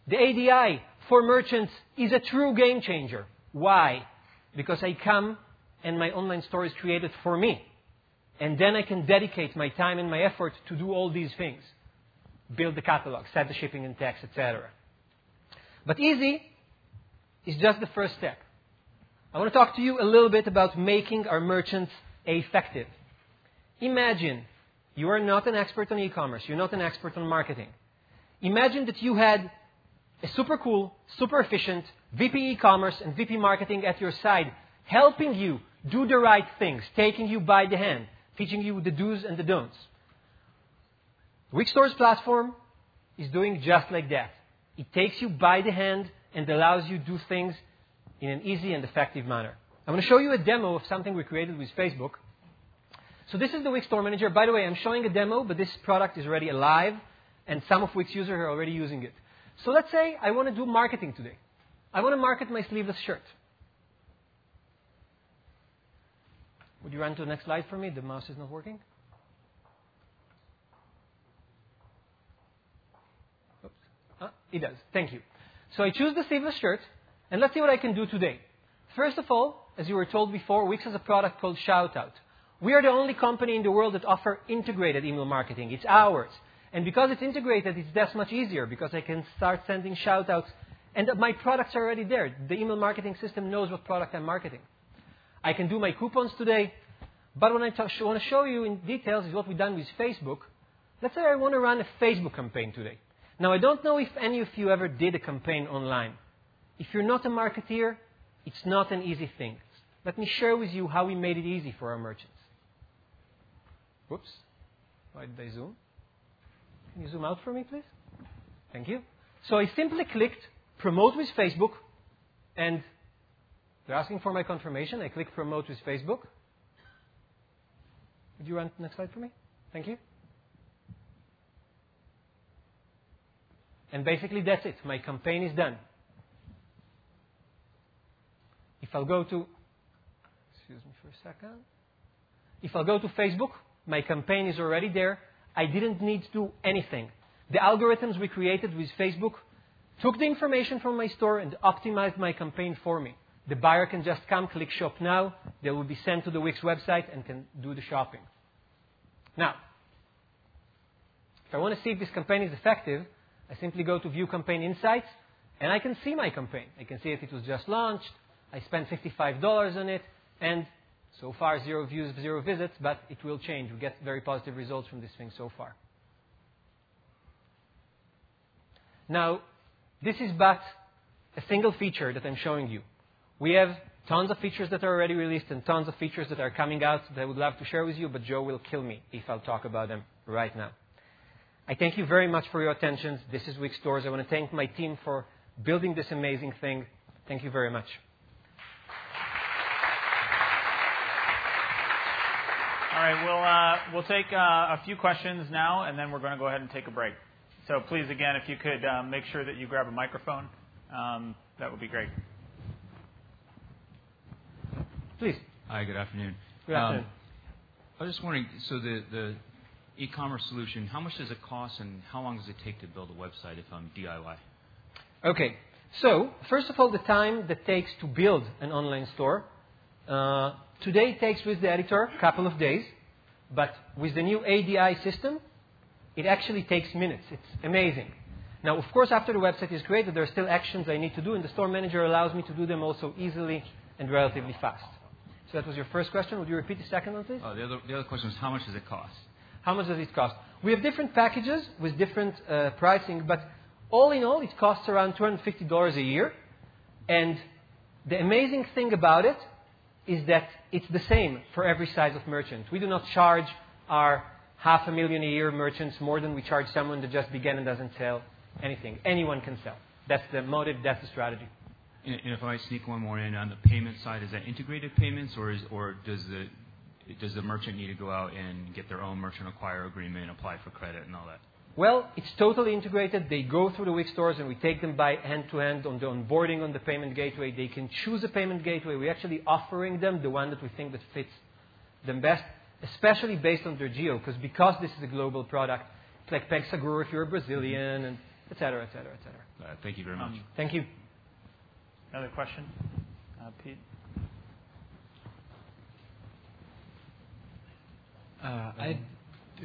The ADI for merchants is a true game changer. Why? Because I come and my online store is created for me. And then I can dedicate my time and my effort to do all these things. Build the catalog, set the shipping and tax, etc. But easy is just the first step. I want to talk to you a little bit about making our merchants effective. Imagine you are not an expert on e-commerce. You're not an expert on marketing. Imagine that you had a super cool, super efficient VP e-commerce and VP marketing at your side, helping you do the right things, taking you by the hand, teaching you the do's and the don'ts. Wixstore's platform is doing just like that. It takes you by the hand and allows you to do things in an easy and effective manner. I'm going to show you a demo of something we created with Facebook. So this is the Wix Store Manager. By the way, I'm showing a demo, but this product is already alive, and some of Wix users are already using it. So let's say I want to do marketing today. I want to market my sleeveless shirt. Would you run to the next slide for me? The mouse is not working. Oops. Ah, it does. Thank you. So I choose the sleeveless shirt, and let's see what I can do today. First of all, as you were told before, Wix has a product called Shoutout. We are the only company in the world that offer integrated email marketing. It's ours. And because it's integrated, it's that much easier because I can start sending shoutouts and my products are already there. The email marketing system knows what product I'm marketing. I can do my coupons today, but what I want to show you in details is what we've done with Facebook. Let's say I want to run a Facebook campaign today. Now, I don't know if any of you ever did a campaign online. If you're not a marketeer, it's not an easy thing. Let me share with you how we made it easy for our merchants. Whoops. Why did I zoom? Can you zoom out for me, please? Thank you. So I simply clicked promote with Facebook, and they're asking for my confirmation. I click promote with Facebook. Would you run the next slide for me? Thank you. And basically that's it. My campaign is done. If I'll go to, excuse me for a second. If I'll go to Facebook, my campaign is already there. I didn't need to do anything. The algorithms we created with Facebook took the information from my store and optimized my campaign for me. The buyer can just come, click shop now. They will be sent to the Wix website and can do the shopping. Now, if I want to see if this campaign is effective, I simply go to View Campaign Insights and I can see my campaign. I can see if it was just launched. I spent $55 on it and so far, zero views, zero visits, but it will change. We get very positive results from this thing so far. Now, this is but a single feature that I'm showing you. We have tons of features that are already released and tons of features that are coming out that I would love to share with you, but Joe will kill me if I'll talk about them right now. I thank you very much for your attention. This is Wix Stores. I want to thank my team for building this amazing thing. Thank you very much.
Right, we'll, uh, we'll take uh, a few questions now, and then we're going to go ahead and take a break. So please, again, if you could uh, make sure that you grab a microphone, um, that would be great.
Please.
Hi, good afternoon.
Good afternoon. Um,
I was just wondering, so the, the e-commerce solution, how much does it cost and how long does it take to build a website if I'm DIY?
Okay. So, first of all, the time that takes to build an online store. Uh, Today it takes with the editor a couple of days, but with the new ADI system, it actually takes minutes. It's amazing. Now, of course, after the website is created, there are still actions I need to do, and the store manager allows me to do them also easily and relatively fast. So that was your first question. Would you repeat the second one, please?
Oh, the, other, the other question was how much does it cost?
How much does it cost? We have different packages with different uh, pricing, but all in all, it costs around $250 a year. And the amazing thing about it is that it's the same for every size of merchant. We do not charge our half a million a year merchants more than we charge someone that just began and doesn't sell anything. Anyone can sell. That's the motive, that's the strategy.
And if I sneak one more in on the payment side, is that integrated payments, or is or does the does the merchant need to go out and get their own merchant acquire agreement, apply for credit, and all that?
Well, it's totally integrated. They go through the Wix stores and we take them by hand to hand on the onboarding on the payment gateway. They can choose a payment gateway. We're actually offering them the one that we think that fits them best, especially based on their geo, because because this is a global product, it's like PagSeguro if you're a Brazilian, and et cetera, et cetera, et cetera.
Uh, thank you very much. Um,
thank you.
Another question, uh, Pete.
Uh, I had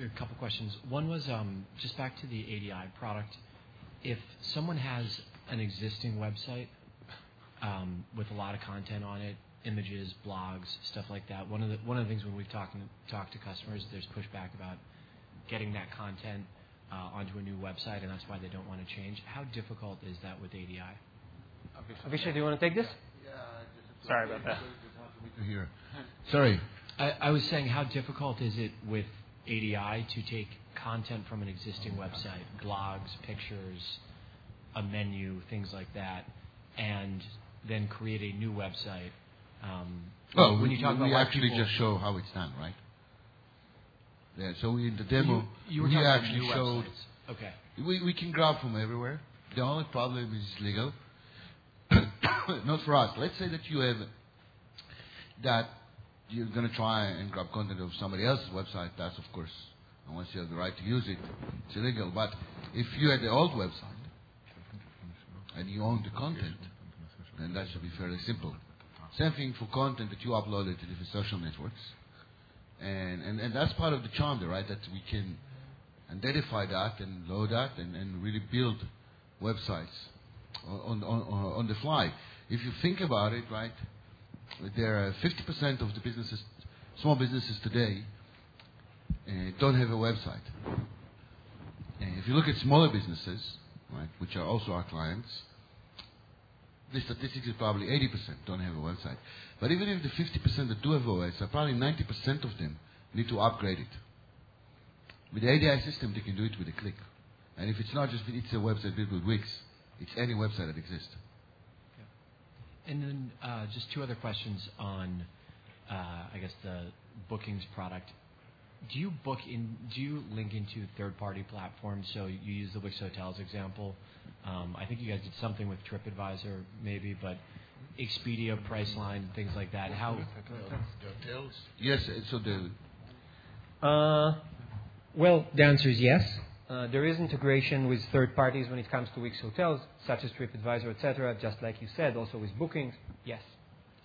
a couple questions. One was um, just back to the ADI product. If someone has an existing website um, with a lot of content on it, images, blogs, stuff like that, one of the one of the things when we've talked talked to customers, there's pushback about getting that content uh, onto a new website, and that's why they don't want to change. How difficult is that with ADI?
Avishai, do you want to take this?
Yeah.
Sorry about that.
Sorry.
I, I was saying, how difficult is it with ADI to take content from an existing website, blogs, pictures, a menu, things like that, and then create a new website. Um,
well, when you talk we, about we actually just show how it's done, right? Yeah. So in the demo,
you, you
we actually showed.
Websites. Okay.
We we can grab from everywhere. The only problem is legal. Not for us. Let's say that you have that you're going to try and grab content of somebody else's website, that's of course, unless you have the right to use it, it's illegal. But if you had the old website and you own the content, then that should be fairly simple. Same thing for content that you uploaded to different social networks. And, and, and that's part of the charm there, right? That we can identify that and load that and, and really build websites on, on, on, on the fly. If you think about it, right, there are 50% of the businesses, small businesses today, uh, don't have a website. And if you look at smaller businesses, right, which are also our clients, the statistics is probably 80% don't have a website. But even if the 50% that do have a website, probably 90% of them need to upgrade it. With the ADI system, they can do it with a click. And if it's not just it's a website built with Wix, it's any website that exists.
And then uh, just two other questions on, uh, I guess, the bookings product. Do you book in? Do you link into third-party platforms? So you use the Wix Hotels example. Um, I think you guys did something with TripAdvisor, maybe, but Expedia, Priceline, things like that. How?
Hotels. Yes. So the.
Uh, well, the answer is yes. Uh, there is integration with third parties when it comes to Wix hotels, such as TripAdvisor, etc. Just like you said, also with bookings. Yes.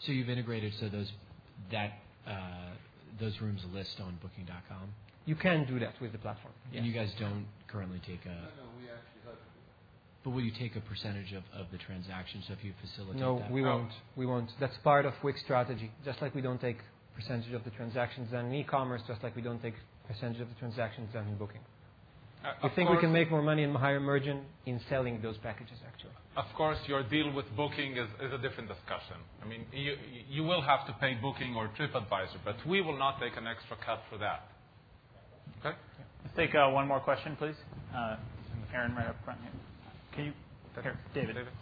So you've integrated so those that uh, those rooms list on Booking.com.
You can do that with the platform.
Yes. And you guys don't currently take a.
No, no, we actually have.
But will you take a percentage of, of the transaction? So if you facilitate
no,
that?
we won't. We won't. That's part of Wix strategy. Just like we don't take percentage of the transactions done in e-commerce, just like we don't take percentage of the transactions done in Booking.
Uh,
we think we can make more money in higher margin in selling those packages, actually.
Of course, your deal with Booking is, is a different discussion. I mean, you, you will have to pay Booking or TripAdvisor, but we will not take an extra cut for that. Okay?
Let's take uh, one more question, please. Uh, Aaron, right up front here. Can you? Here, David. David.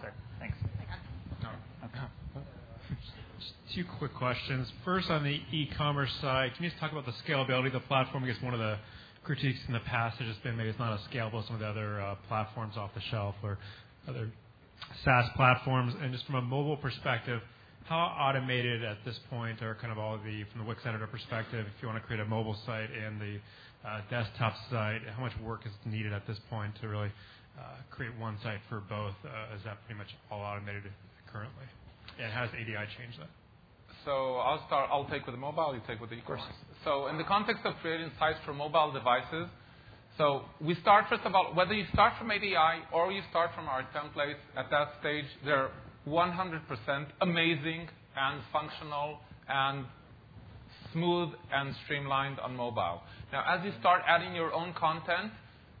Sorry. Thanks. No. Okay.
Two quick questions. First, on the e-commerce side, can you just talk about the scalability of the platform? I guess one of the critiques in the past has just been maybe it's not as scalable as some of the other uh, platforms off the shelf or other SaaS platforms. And just from a mobile perspective, how automated at this point are kind of all the, from the Wix editor perspective, if you want to create a mobile site and the uh, desktop site, how much work is needed at this point to really uh, create one site for both? Uh, is that pretty much all automated currently? And how does ADI change that?
So I'll start. I'll take with the mobile. You take with the e-commerce. So in the context of creating sites for mobile devices, so we start first of all whether you start from ADI or you start from our templates. At that stage, they're 100% amazing and functional and smooth and streamlined on mobile. Now, as you start adding your own content,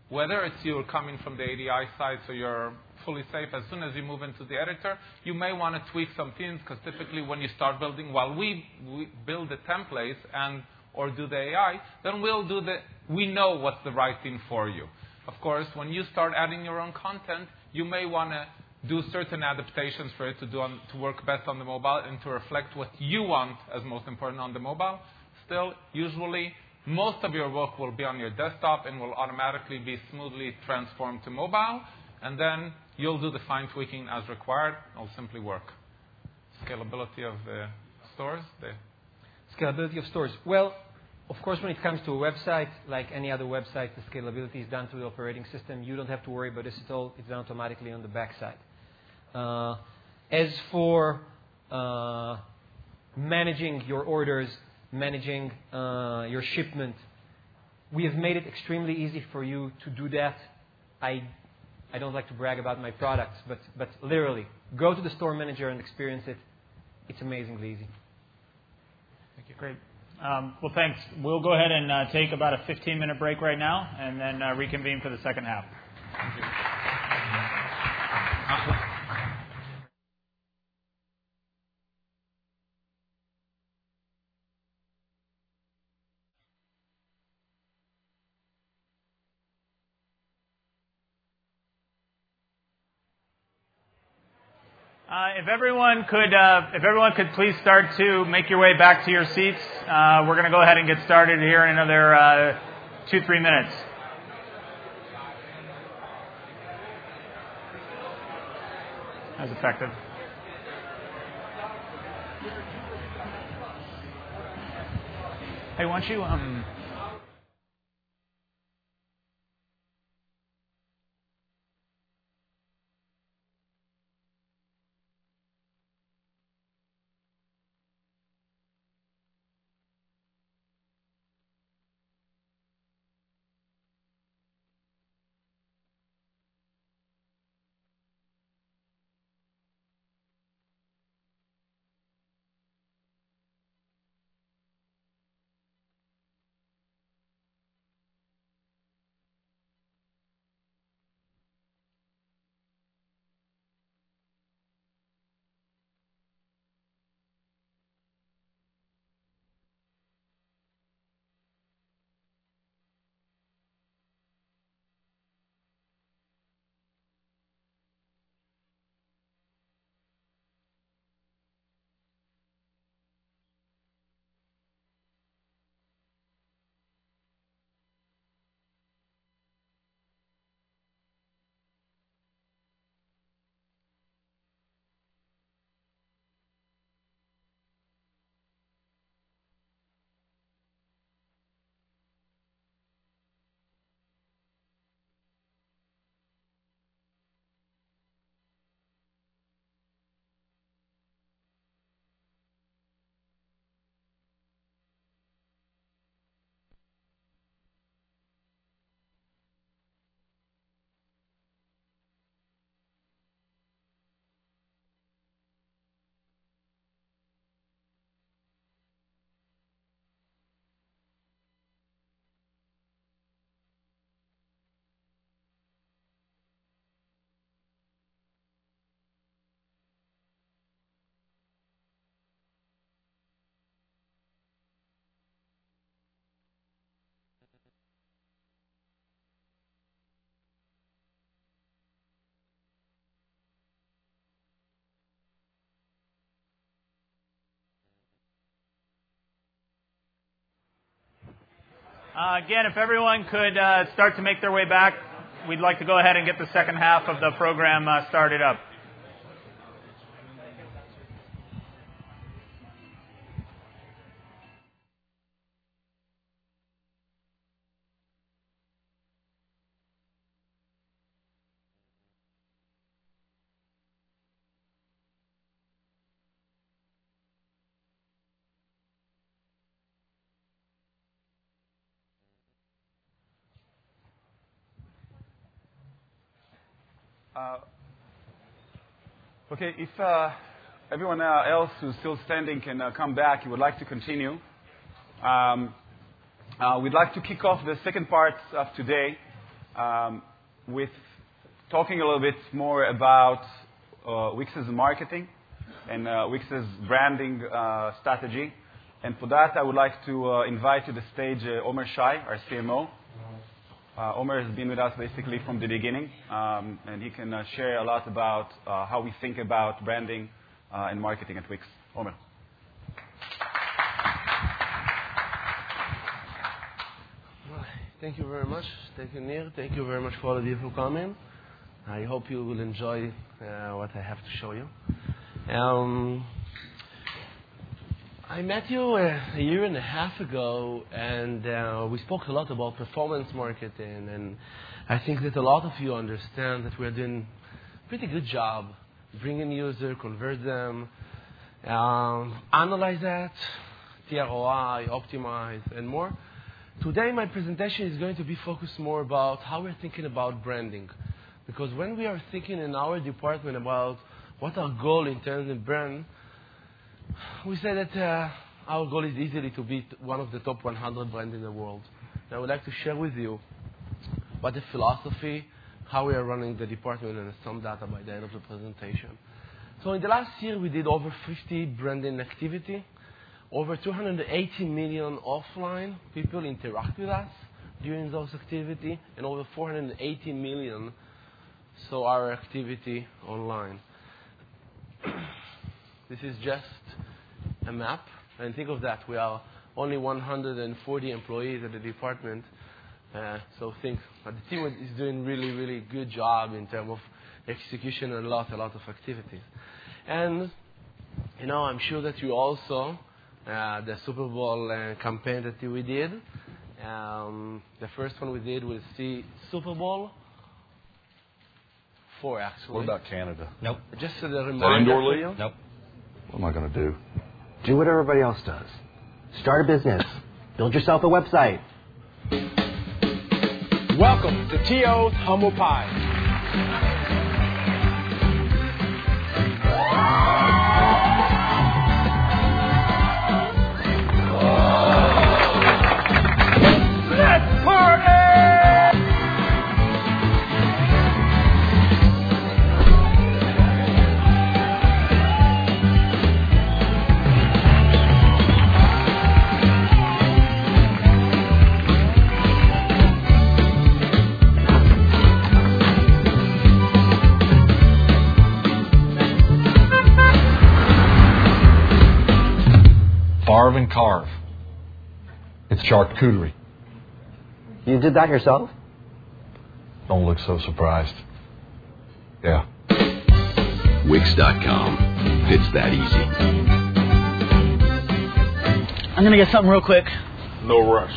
whether it's you're coming from the ADI side, so you're fully safe. As soon as you move into the editor, you may want to tweak some things because typically when you start building, while we, we build the templates and or do the AI, then we'll do the, we know what's the right thing for you. Of course, when you start adding your own content, you may want to do certain adaptations for it to, do on, to work best on the mobile and to reflect what you want as most important on the mobile. Still, usually, most of your work will be on your desktop and will automatically be smoothly transformed to mobile, and then you'll do the fine tweaking as required. It'll simply work. Scalability of the stores. The
scalability of stores. Well, of course, when it comes to a website, like any other website, the scalability is done through the operating system. You don't have to worry about this at all. It's done automatically on the backside. Uh, as for uh, managing your orders, managing uh, your shipment, we have made it extremely easy for you to do that. I, I don't like to brag about my products, but, but literally, go to the store manager and experience it. It's amazingly easy.
Great. Um, well, thanks. We'll go ahead and uh, take about a 15 minute break right now and then uh, reconvene for the second half. Uh, if everyone could, uh, if everyone could please start to make your way back to your seats, uh, we're going to go ahead and get started here in another uh, two, three minutes. As effective. Hey, why don't you um, Uh, again, if everyone could uh, start to make their way back, we'd like to go ahead and get the second half of the program uh, started up.
Uh, okay, if uh, everyone uh, else who's still standing can uh, come back, you would like to continue. Um, uh, we'd like to kick off the second part of today um, with talking a little bit more about uh, Wix's marketing and Wix's branding uh, strategy. And for that, I would like to invite to the stage Omer Shai, our CMO. Uh, Omer has been with us basically from the beginning, um, and he can uh, share a lot about uh, how we think about branding uh, and marketing at Wix. Omer.
Thank you very much. Thank you, Nir. Thank you very much for all of you for coming. I hope you will enjoy uh, what I have to show you. Um, I met you uh, a year and a half ago, and uh, we spoke a lot about performance marketing. And I think that a lot of you understand that we're doing a pretty good job bringing users, convert them, um, analyze that, TROI, optimize, and more. Today, my presentation is going to be focused more about how we're thinking about branding. Because when we are thinking in our department about what our goal in terms of brand, we say that uh, our goal is easily to be one of the top 100 brands in the world. And I would like to share with you what the philosophy, how we are running the department, and some data by the end of the presentation. So in the last year, we did over 50 branding activity. Over 280 million offline people interact with us during those activity, and over 480 million saw our activity online. this is just a map, and think of that. We are only 140 employees at the department, uh, so think. But the team is doing really, really good job in terms of execution and a lot, a lot of activities. And you know, I'm sure that you also uh, the Super Bowl uh, campaign that we did. Um, the first one we did was see Super Bowl four, actually.
What about Canada?
Nope. Just as a
Is that
reminder
indoor league? Nope. What am I going to do?
Do what everybody else does. Start a business. Build yourself a website.
Welcome to T.O.'s Humble Pie.
Favre and carve. It's charcuterie.
You did that yourself?
Don't look so surprised. Yeah.
Wix.com. It's that easy.
I'm gonna get something real quick.
No rush.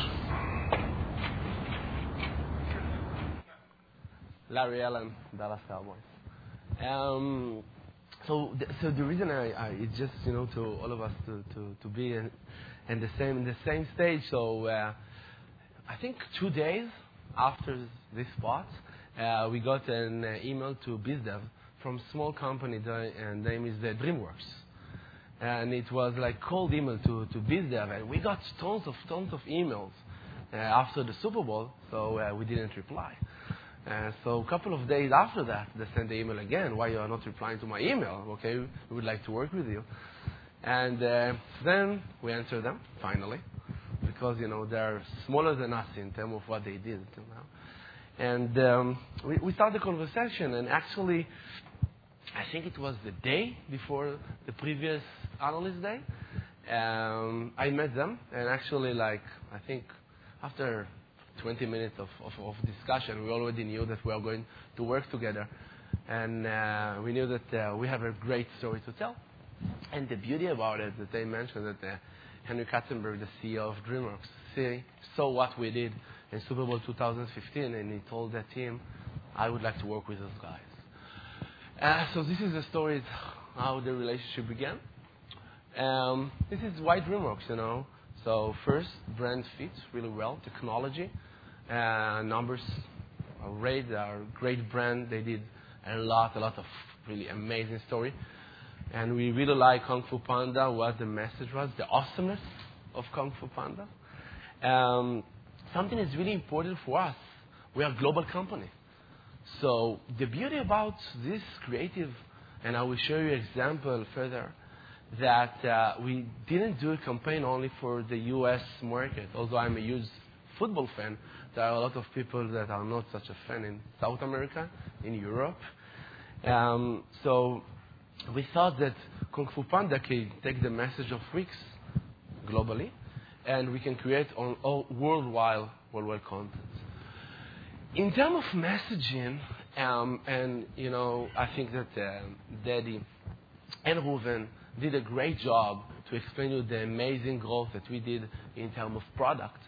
Larry Allen, Dallas Cowboys. Um, so, th- so the reason I, I it's just you know to all of us to, to, to be in, in the same in the same stage. So uh, I think two days after this spot, uh, we got an uh, email to BizDev from small company. The uh, name is uh, DreamWorks, and it was like cold email to to BizDev, and we got tons of tons of emails uh, after the Super Bowl. So we didn't reply. Uh, so a couple of days after that, they sent the email again. Why you are not replying to my email? Okay, we would like to work with you. And uh, then we answered them finally, because you know they're smaller than us in terms of what they did until now. And um, we, we started the conversation, and actually, I think it was the day before the previous analyst day. Um, I met them, and actually, like I think after 20 minutes of, of, of discussion, we already knew that we are going to work together. And uh, we knew that uh, we have a great story to tell. And the beauty about it that they mentioned that uh, Henry Katzenberg, the CEO of DreamWorks, see, saw what we did in Super Bowl 2015, and he told that team, I would like to work with those guys. Uh, so this is the story how the relationship began. Um, this is why DreamWorks, you know. So first, brand fits really well, technology, uh, numbers are great, they are a great brand. They did a lot, a lot of really amazing story. And we really like Kung Fu Panda, what the message was, the awesomeness of Kung Fu Panda. Um, something is really important for us. We are a global company. So the beauty about this creative, and I will show you example further, that uh, we didn't do a campaign only for the U.S. market. Although I'm a huge football fan, there are a lot of people that are not such a fan in South America, in Europe. Um, so we thought that Kung Fu Panda can take the message of Wix globally, and we can create on all worldwide worldwide content. In terms of messaging, um, and you know, I think that uh, Daddy and Reuven did a great job to explain you the amazing growth that we did in terms of product.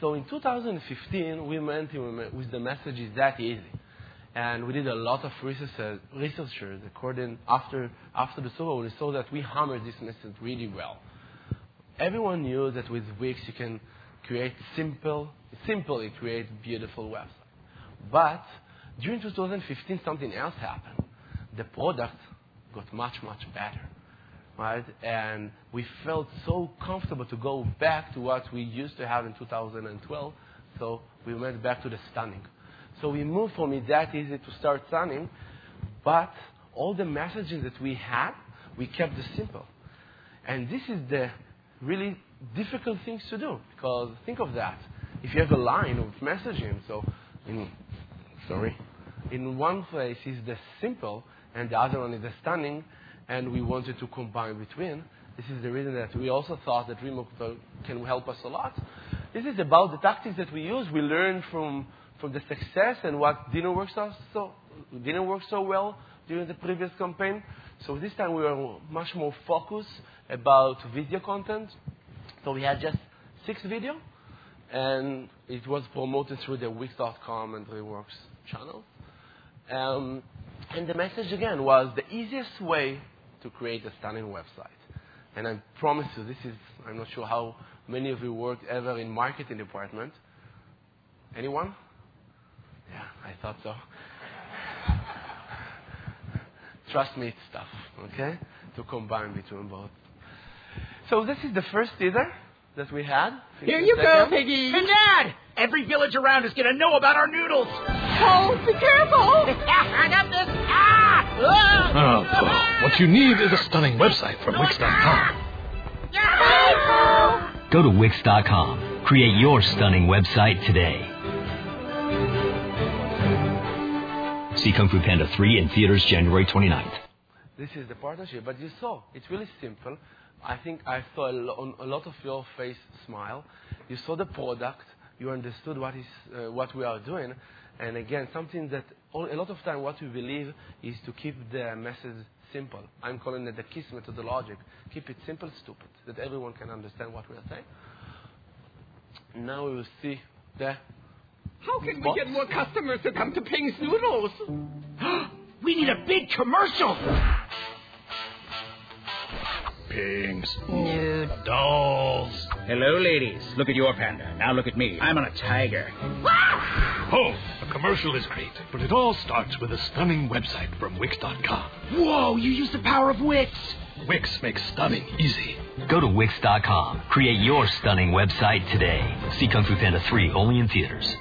So in 2015, we went with the message is that easy. And we did a lot of researchers according after after the Super Bowl, we saw that we hammered this message really well. Everyone knew that with Wix you can create simple, simply create beautiful website. But during 2015, something else happened. The product got much, much better. Right? And we felt so comfortable to go back to what we used to have in 2012. So we went back to the stunning. So we moved from it that easy to start stunning, but all the messages that we had, we kept the simple. And this is the really difficult things to do because think of that. If you have a line of messaging, so in, sorry, in one place is the simple and the other one is stunning, and we wanted to combine between. This is the reason that we also thought that remote can help us a lot. This is about the tactics that we use. We learn from, from the success and what didn't work so, so didn't work so well during the previous campaign. So this time we were much more focused about video content. So we had just six video, and it was promoted through the Wix.com and DreamWorks channel. Um, and the message again was the easiest way to create a stunning website. And I promise you, this is, I'm not sure how many of you worked ever in marketing department. Anyone? Yeah, I thought so. Trust me, it's tough, okay? To combine between both. So this is the first teaser that we had.
Here you go, Piggy. And Dad, every village around is going to know about our noodles. Oh, be careful. I got this. Ah!
Oh, what you need is a stunning website from Wix.com.
Go to Wix.com. Create your stunning website today. See Kung Fu Panda 3 in theaters January 29th.
This is the partnership, but you saw, it's really simple. I think I saw a, lo- a lot of your face smile. You saw the product, you understood what is uh, what we are doing, and again, something that all, a lot of time what we believe is to keep the message simple. I'm calling it the KISS methodology. Keep it simple, stupid, that everyone can understand what we are saying. Now we will see the
How can we get more customers to come to Ping's Noodles? we need a big commercial.
Pigs.
Nude.
Dolls.
Hello, ladies. Look at your panda. Now look at me. I'm on a tiger.
Oh, a commercial is great, but it all starts with a stunning website from Wix.com.
Whoa, you use the power of Wix.
Wix makes stunning easy.
Go to Wix.com. Create your stunning website today. See Kung Fu Panda 3 only in theaters.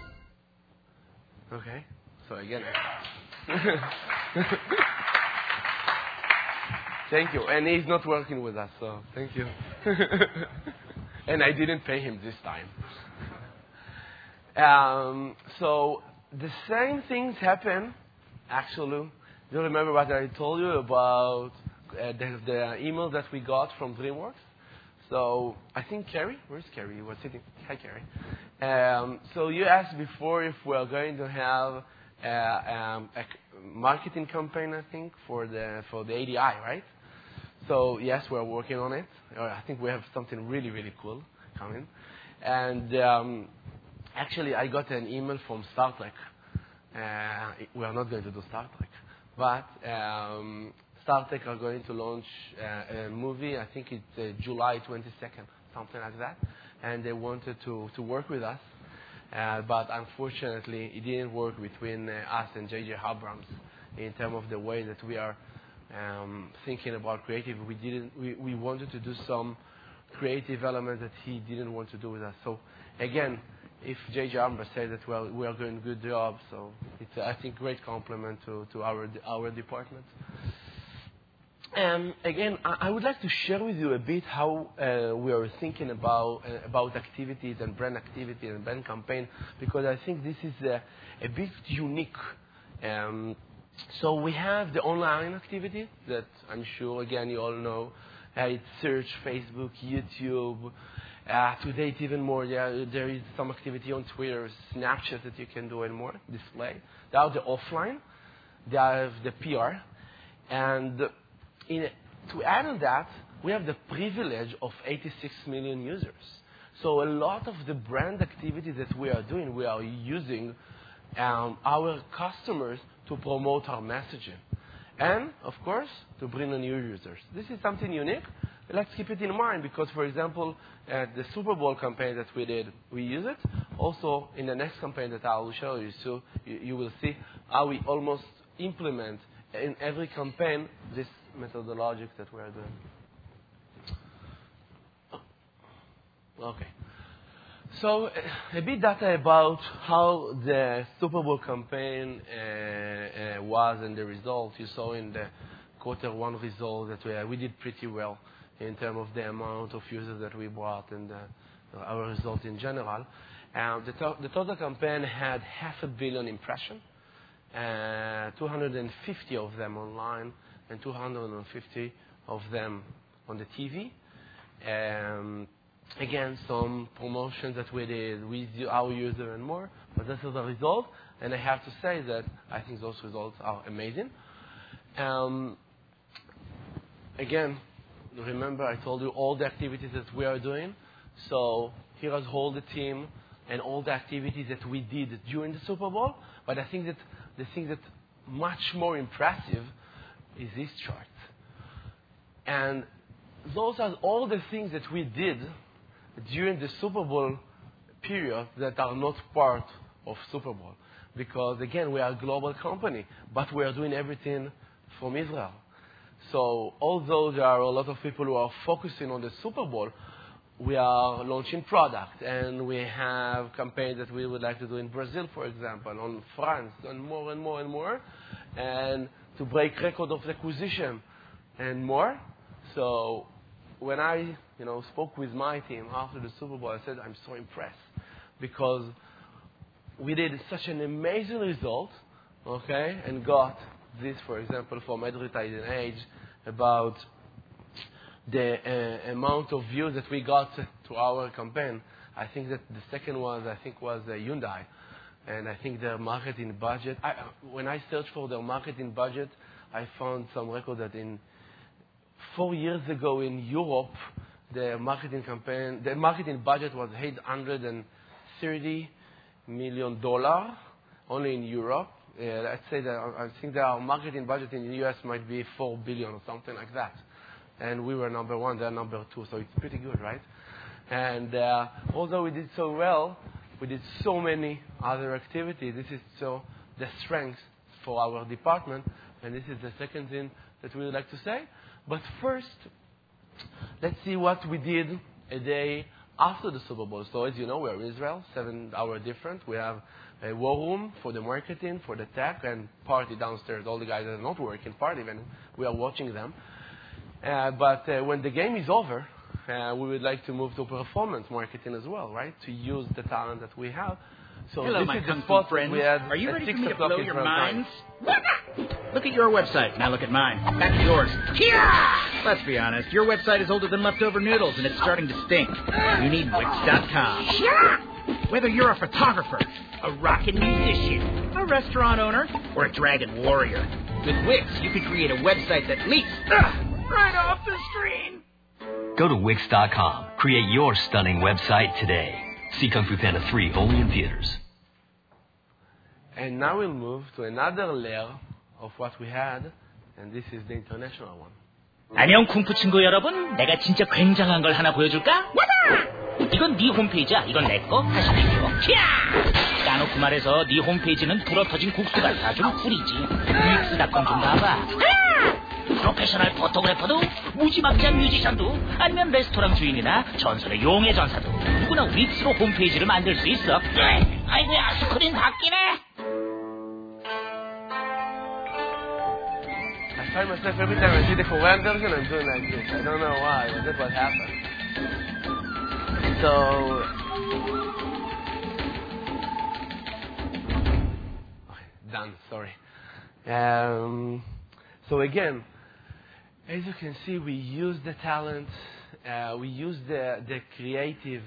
Okay. So again. thank you. And he's not working with us, so thank you. and I didn't pay him this time. Um, so the same things happen, actually. Do you remember what I told you about uh, the, the email that we got from DreamWorks? So I think Carrie, where's Carrie? You were sitting. Hi, Carrie. Um, so you asked before if we're going to have uh, um, a marketing campaign, I think, for the for the ADI, right? So yes, we're working on it. Uh, I think we have something really, really cool coming. And um, actually, I got an email from Star Trek. Uh, we are not going to do Star Trek, but um, Star Trek are going to launch uh, a movie. I think it's July 22nd, something like that. And they wanted to, work with us. But unfortunately, it didn't work between us and J.J. Abrams in terms of the way that we are um, thinking about creative. We didn't. We, we wanted to do some creative element that he didn't want to do with us. So again, if J.J. Abrams say that well, we are doing good job, so it's I think great compliment to, to our our department. And again, I, I would like to share with you a bit how uh, we are thinking about uh, about activities and brand activity and brand campaign because I think this is a, a bit unique. Um, so we have the online activity that I'm sure again you all know. Uh, it's search, Facebook, YouTube. Uh, today it's even more. Yeah, there is some activity on Twitter, Snapchat that you can do and more display. They are the offline. They have the PR, and in, to add on that, we have the privilege of 86 million users. So a lot of the brand activities that we are doing, we are using um, our customers to promote our messaging. And, of course, to bring in new users. This is something unique. Let's keep it in mind because, for example, at the Super Bowl campaign that we did, we use it. Also, in the next campaign that I will show you, so you, will see how we almost implement in every campaign this methodologic that we are doing. Okay. So a bit data about how the Super Bowl campaign uh, uh, was and the results. You saw in the quarter one result that we, uh, we did pretty well in terms of the amount of users that we brought and uh, our result in general. The, to- the total campaign had half a billion impressions, uh, 250 of them online, and 250 of them on the TV. Um, again, some promotions that we did with our user and more, but this is the result. And I have to say that I think those results are amazing. Um, again, remember I told you all the activities that we are doing. So here is all the team and all the activities that we did during the Super Bowl. But I think that the thing that much more impressive is this chart. And those are all the things that we did during the Super Bowl period that are not part of Super Bowl. Because again, we are a global company, but we are doing everything from Israel. So although there are a lot of people who are focusing on the Super Bowl, we are launching product and we have campaigns that we would like to do in Brazil, for example, on France, and more and more and more, and to break record of acquisition and more. So when I, you know, spoke with my team after the Super Bowl, I said I'm so impressed because we did such an amazing result, okay, and got this, for example, from Advertising Age about the uh, amount of views that we got to our campaign. I think that the second one, I think, was uh, Hyundai. And I think their marketing budget, I, when I searched for their marketing budget, I found some record that in four years ago in Europe, the marketing campaign, the marketing budget was 830 million dollar only in Europe. Uh, let's say that I think that our marketing budget in the US might be four billion or something like that and we were number one, they're number two, so it's pretty good, right? And uh, although we did so well, we did so many other activities. This is so the strength for our department, and this is the second thing that we would like to say. But first, let's see what we did a day after the Super Bowl. So as you know, we're in Israel, seven hour different. We have a war room for the marketing, for the tech, and party downstairs. All the guys that are not working party, and we are watching them. Uh, but uh, when the game is over, uh, we would like to move to performance marketing as well, right? To use the talent that we have. So
Hello,
this
my
is
kung
the
fu
spot
friends.
we had
Are you
at
ready for me to
o'clock
blow your
Israel time.
minds? Look at your website. Now look at mine. Back to yours. Yeah! Let's be honest. Your website is older than leftover noodles, and it's starting to stink. You need Wix.com. Whether you're a photographer, a rockin' musician, a restaurant owner, or a dragon warrior, with Wix you can create a website that leaps ugh, right off the screen.
Go to Wix.com. Create your stunning website today. See Kung Fu Panda 3 only in theaters.
And now we'll move to another layer of what we had, and this is the international one.
안녕 쿵푸 친구 여러분. 내가 진짜 굉장한 걸 하나 보여줄까? 이건 네 홈페이지야. 이건 내 거. 다시 비교. 캬! 까놓고 말해서 네 홈페이지는 불어터진 국수 같아. 좀 꿀이지. 믹스닷컴 좀 가봐. 프로페셔널 포토그래퍼도 무지막지한 뮤지션도 아니면 레스토랑 주인이나 전설의 용의 전사도 누구나 윅스로 홈페이지를 만들 수 있어. 네. 아이고야 스크린 바뀌네.
I find myself every time I see the Korean version, I'm doing like this. I don't know why, but that's what happened. So. Done, sorry. Um, so again, as you can see, we use the talent, uh, we use the, the creative,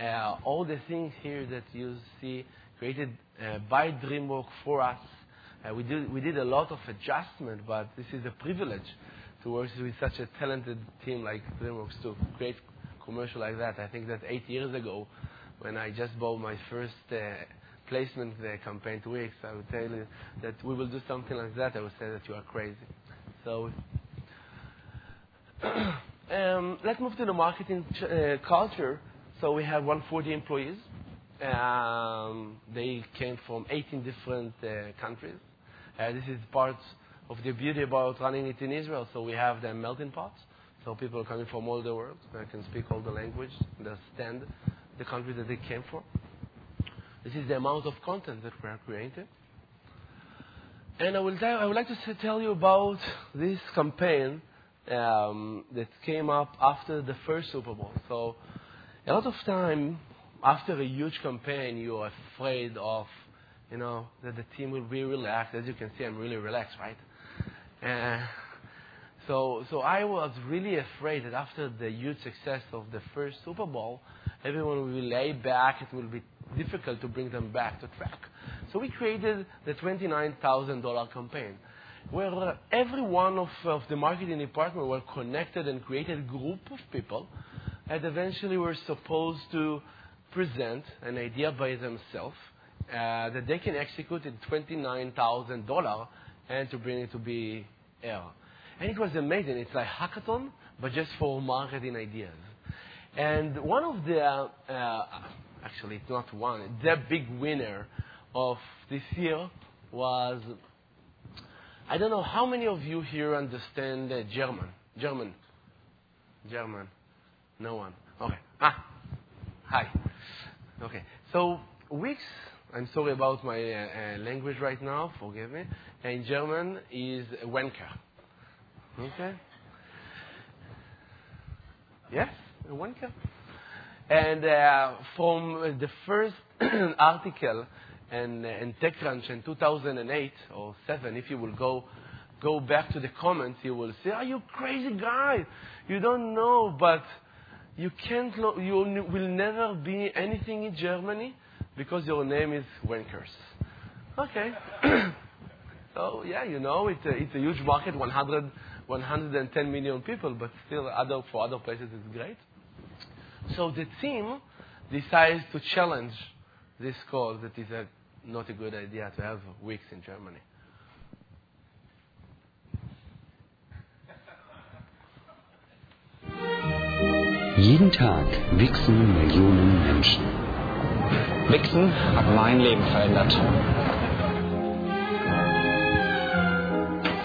uh, all the things here that you see created uh, by DreamWorks for us. Uh, we, did, we did a lot of adjustment, but this is a privilege to work with such a talented team like DreamWorks to create commercial like that. I think that eight years ago, when I just bought my first uh, placement uh, campaign to Wix, I would tell you that we will do something like that. I would say that you are crazy. So um, let's move to the marketing ch- uh, culture. So we have 140 employees. Um, they came from 18 different uh, countries. Uh, this is part of the beauty about running it in Israel. So we have the melting pot. So people are coming from all the world. They can speak all the language, understand the country that they came from. This is the amount of content that we are creating. And I will, tell, I would like to tell you about this campaign um, that came up after the first Super Bowl. So, a lot of time after a huge campaign, you are afraid of, you know, that the team will be relaxed. As you can see, I'm really relaxed, right? Uh, so, so I was really afraid that after the huge success of the first Super Bowl, everyone will lay back. It will be difficult to bring them back to track. So we created the $29,000 campaign, where every one of, of the marketing department were connected and created a group of people, and eventually were supposed to present an idea by themselves uh, that they can execute in $29,000 and to bring it to be air. And it was amazing. It's like hackathon, but just for marketing ideas. And one of the, uh, actually, it's not one, the big winner of this year was, I don't know how many of you here understand uh, German. German. German. No one. Okay. Ah. Hi. Okay. So, Wix, I'm sorry about my uh, uh, language right now, forgive me. In German is Wenker. Okay? Yes? Wenker? And uh, from the first article in, in TechCrunch in 2008 or 7, if you will go go back to the comments, you will say, "Are you crazy guy? You don't know, but you can't. Lo- you will never be anything in Germany because your name is Wenkers." Okay. so yeah, you know, it's a, it's a huge market, 100, 110 million people, but still, other for other places, it's great. So the team decides to challenge this cause that is a, not a good idea to have Wix in Germany.
Jeden Tag wichsen Millionen Menschen.
Wichsen hat mein Leben verändert.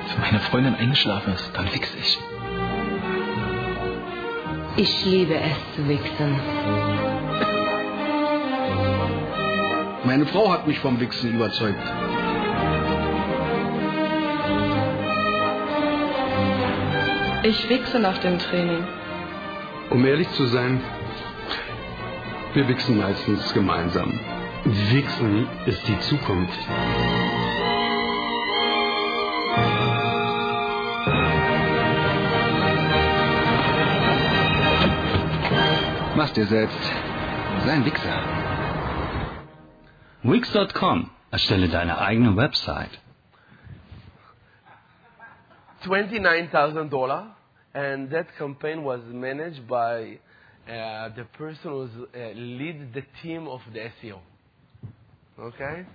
Wenn meine Freundin eingeschlafen ist, dann wichse ich.
Ich liebe es zu wichsen.
Meine Frau hat mich vom Wichsen überzeugt.
Ich wichse nach dem Training.
Um ehrlich zu sein, wir wichsen meistens gemeinsam.
Wichsen ist die Zukunft.
Mach dir selbst. Sei ein Wichser.
Wix.com. Erstelle deine eigene Website.
$29,000, and that campaign was managed by uh, the person who uh, lead the team of the SEO. Okay,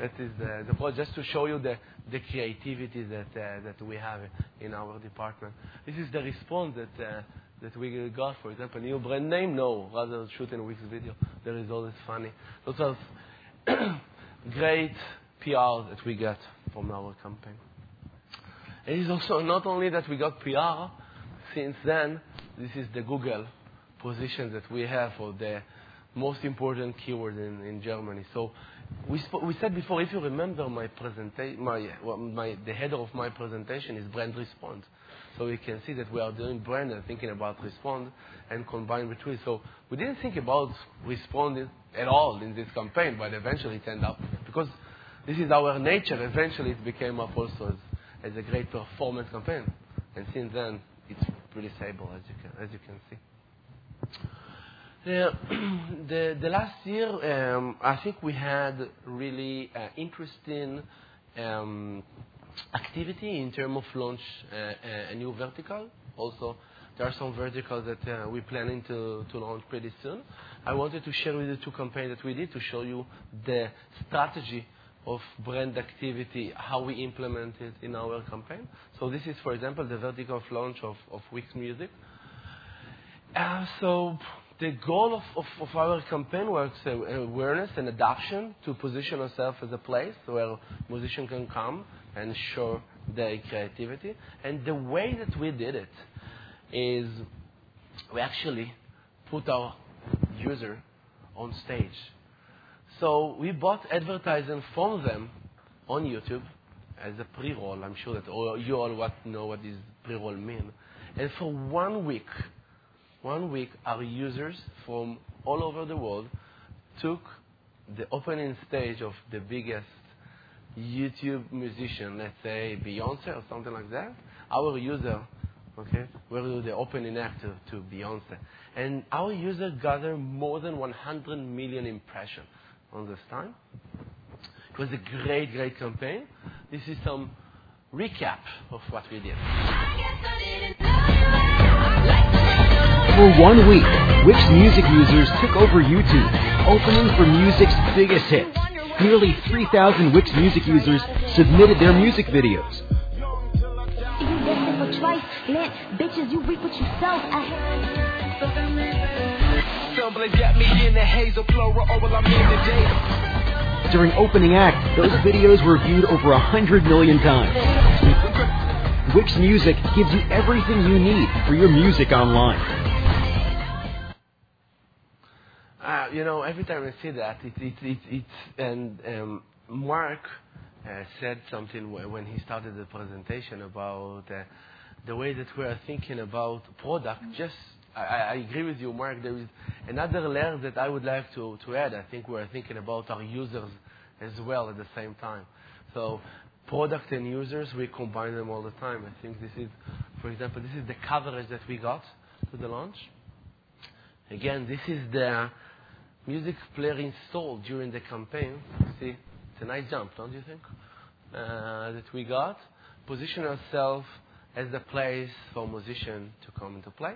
that is the, the point. Just to show you the, the creativity that uh, that we have in our department. This is the response that uh, that we got. For example, new brand name, no, rather shoot in Wix video. The result is funny. Those are great PR that we got from our campaign. It's also not only that we got PR, since then, this is the Google position that we have for the most important keyword in, in Germany. So we, we said before, if you remember my presentation, my, well, my, the header of my presentation is brand response. So we can see that we are doing brand and thinking about respond and combine between. So we didn't think about responding at all in this campaign, but eventually it ended up because this is our nature. Eventually it became up also as, as a great performance campaign, and since then it's pretty stable as you can as you can see. The, the, the last year, um, I think we had really uh, interesting um, activity in terms of launch uh, a new vertical. Also, there are some verticals that uh, we're planning to, launch pretty soon. I wanted to share with you two campaigns that we did to show you the strategy of brand activity, how we implement it in our campaign. So this is, for example, the vertical launch of, Wix Music. Uh, so the goal of, our campaign was uh, awareness and adoption to position ourselves as a place where musicians can come and show their creativity. And the way that we did it is we actually put our user on stage. So we bought advertising from them on YouTube as a pre-roll. I'm sure that all, you all what know what this pre-roll mean. And for one week, one week, our users from all over the world took the opening stage of the biggest YouTube musician, let's say Beyonce or something like that. Our user, okay, were the opening act to, to Beyonce. And our user gathered more than 100 million impressions on this time. It was a great, great campaign. This is some recap of what we did.
For one week, Wix Music users took over YouTube, opening for music's biggest hits. Nearly 3,000 Wix Music users submitted their music videos.
Bitches, you reap what you sow.
During opening act, those videos were viewed over 100 million times. Wix Music gives you everything you need for your music online.
Uh, you know, every time I see that, it, it, it, it's and um, Mark uh, said something when he started the presentation about uh, the way that we are thinking about product. Just, I, I, agree with you, Mark. There is another layer that I would like to, to add. I think we are thinking about our users as well at the same time. So, product and users, we combine them all the time. I think this is, for example, this is the coverage that we got to the launch. Again, this is the music player installed during the campaign. See, it's a nice jump, don't you think? Uh, that we got. Position ourselves as the place for musician to come into play.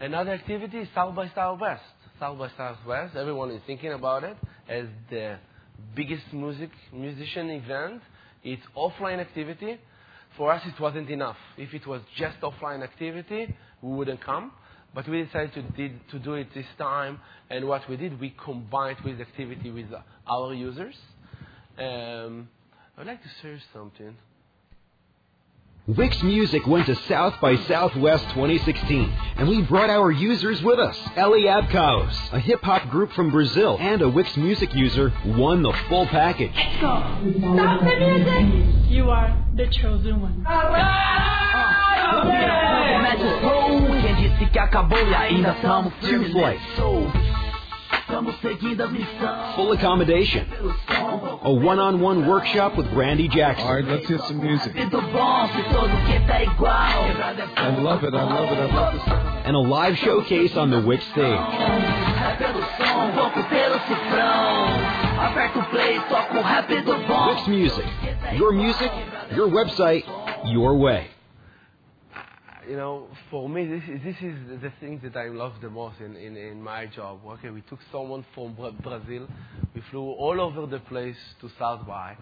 Another activity is South by Southwest. South by Southwest, everyone is thinking about it as the biggest music musician event. It's offline activity. For us, it wasn't enough. If it was just offline activity, we wouldn't come. But we decided to, did, to do it this time, and what we did, we combined with activity with our users. Um, I'd like to share something.
Wix Music went to South by Southwest 2016, and we brought our users with us. Eliab Caos, a hip hop group from Brazil and a Wix Music user, won the full package.
Let's go. Stop the music.
You are the chosen one.
Ah, ah, ah, Two flights. Full accommodation. A one on one workshop with Brandy Jackson.
All right, let's hit some music. I love it, I love it, I love this.
And a live showcase on the Wix stage. Wix Music. Your music, your website, your way
you know, for me, this is, this is the thing that I love the most in, in, in my job. Okay, we took someone from Brazil, we flew all over the place to South by,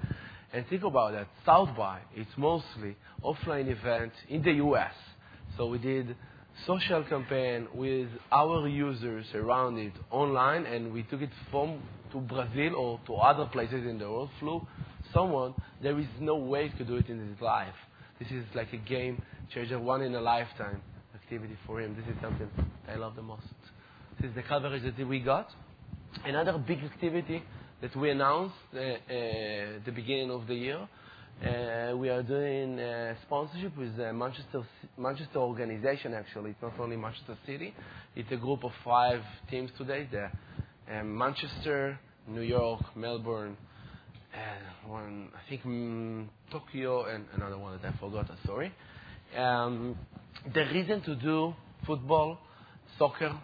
and think about that. South by, it's mostly offline event in the U.S. So we did social campaign with our users around it online, and we took it from to Brazil or to other places in the world. Flew someone. There is no way to do it in this life. this is like a game changer, one in a lifetime activity for him. This is something I love the most. This is the coverage that we got. Another big activity that we announced uh, uh, the beginning of the year. Uh, we are doing uh, sponsorship with Manchester Manchester organization. Actually, it's not only Manchester City. It's a group of five teams today. The um, Manchester, New York, Melbourne, one I think mm, Tokyo, and another one that I forgot. Sorry. Um, the reason to do football, soccer,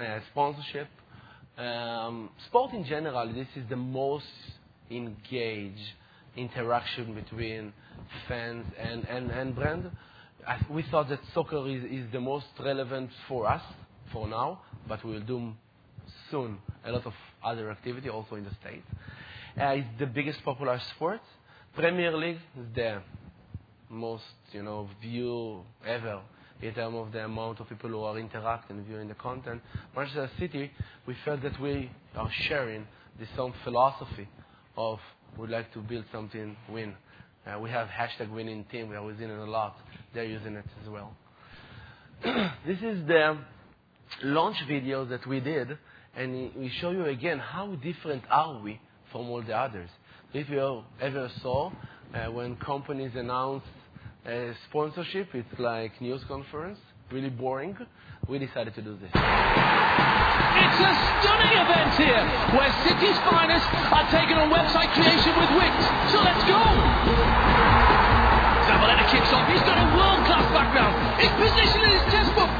uh, sponsorship um, sport in general, this is the most engaged interaction between fans and, and, and brand. I, we thought that soccer is, is the most relevant for us for now, but we will do soon a lot of other activity also in the States. Uh, it's the biggest popular sport. Premier League is the most, you know, view ever in terms of the amount of people who are interacting, viewing the content. Manchester City, we felt that we are sharing the same philosophy of we'd like to build something win. Uh, we have hashtag winning team. We are using it a lot. They're using it as well. this is the launch video that we did, and we show you again how different are we from all the others. If you ever saw uh, when companies announce uh, sponsorship. It's like news conference, really boring. We decided to do this.
It's a stunning event here, where city's finest are taken on website creation with Wix. So let's go. Zabaleta kicks off. He's got a world-class background. His position in his test book.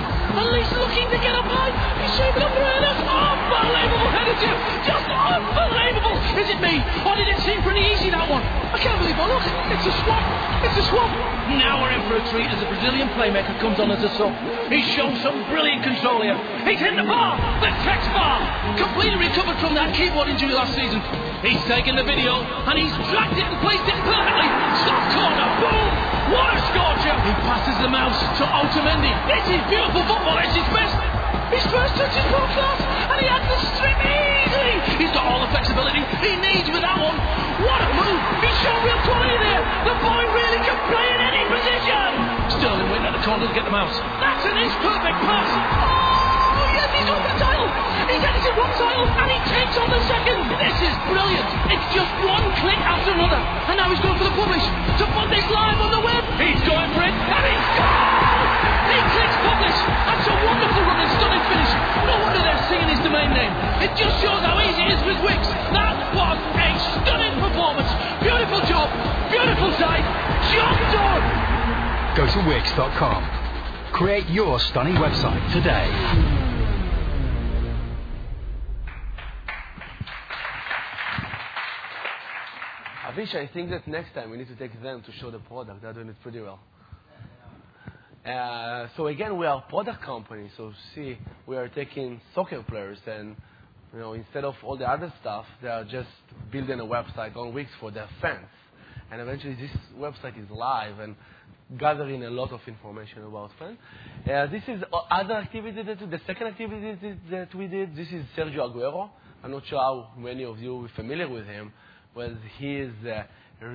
Least looking to get a high. He's shaping up around us. Unbelievable header tip. Just unbelievable. Is it me? Or did it seem pretty easy, that one? I can't believe I look. It's a swap. It's a swap. Now we're in for a treat as the Brazilian playmaker comes on as a sub. He's shown some brilliant control here. He's hit the bar. The text bar. Completely recovered from that keyboard injury last season. He's taken the video and he's dragged it and placed it perfectly. Soft corner. Boom. What a scorcher. He passes the mouse to Otamendi. This is beautiful football. It's his best. His first touch is world and he had the strip easily. He's got all the flexibility he needs with that one. What a move! He's shown real quality there. The boy really can play in any position. Sterling went at the corner to get the mouse. That's an inch perfect pass. Oh yes, he's got the title. He's edited one title, and he takes on the second. This is brilliant. It's just one click after another, and now he's going for the publish to put this live on the web. He's going for it, and he's gone. He clicks publish. That's a wonderful run and stunning finish. No wonder they're singing his domain name. It just shows how easy it is with Wix. That was a stunning performance. Beautiful job. Beautiful side. Job done.
Go to Wix.com. Create your stunning website today.
Avishai, I think that next time we need to take them to show the product. They're doing it pretty well. Uh, so again, we are a product company. So see, we are taking soccer players, and you know, instead of all the other stuff, they are just building a website on Wix for their fans. And eventually, this website is live and gathering a lot of information about fans. Uh, this is other activity that the second activity that we did. This is Sergio Aguero. I'm not sure how many of you are familiar with him. Well, his is a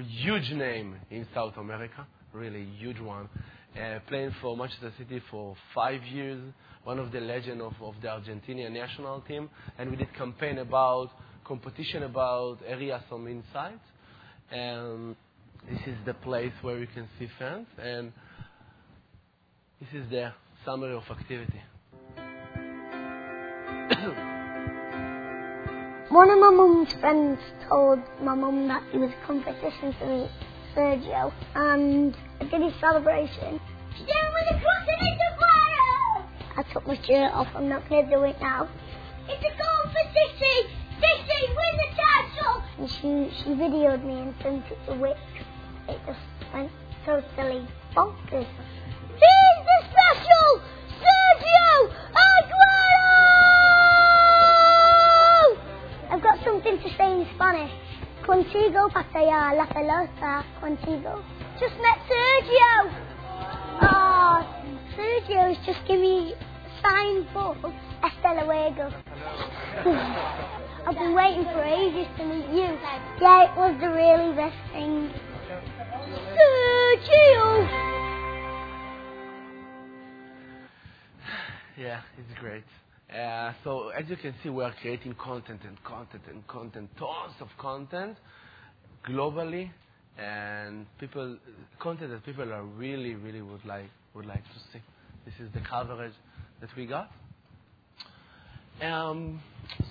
huge name in South America, really huge one uh, playing for Manchester City for five years, one of the legends of, of the Argentinian national team, and we did campaign about competition about areas on inside. And this is the place where you can see fans, and this is the summary of activity.
One of my mum's friends told my mum that he was a competition to meet Sergio, and I did his celebration. I took my shirt off, I'm not going to do it now.
It's a goal for City! City, win the title!
And she, she videoed me and sent it to Wix. It just went totally bonkers.
Here's the special! Sergio Aguero!
Something to say in Spanish. Contigo patea la pelota. Contigo.
Just met Sergio.
Oh, Sergio's just give me signed book. Hasta luego. I've been waiting for ages to meet you. Yeah, it was the really best thing.
Sergio!
Yeah, it's great. Uh, so as you can see, we are creating content and content and content, tons of content globally, and people content that people are really, really would like would like to see. This is the coverage that we got. Um,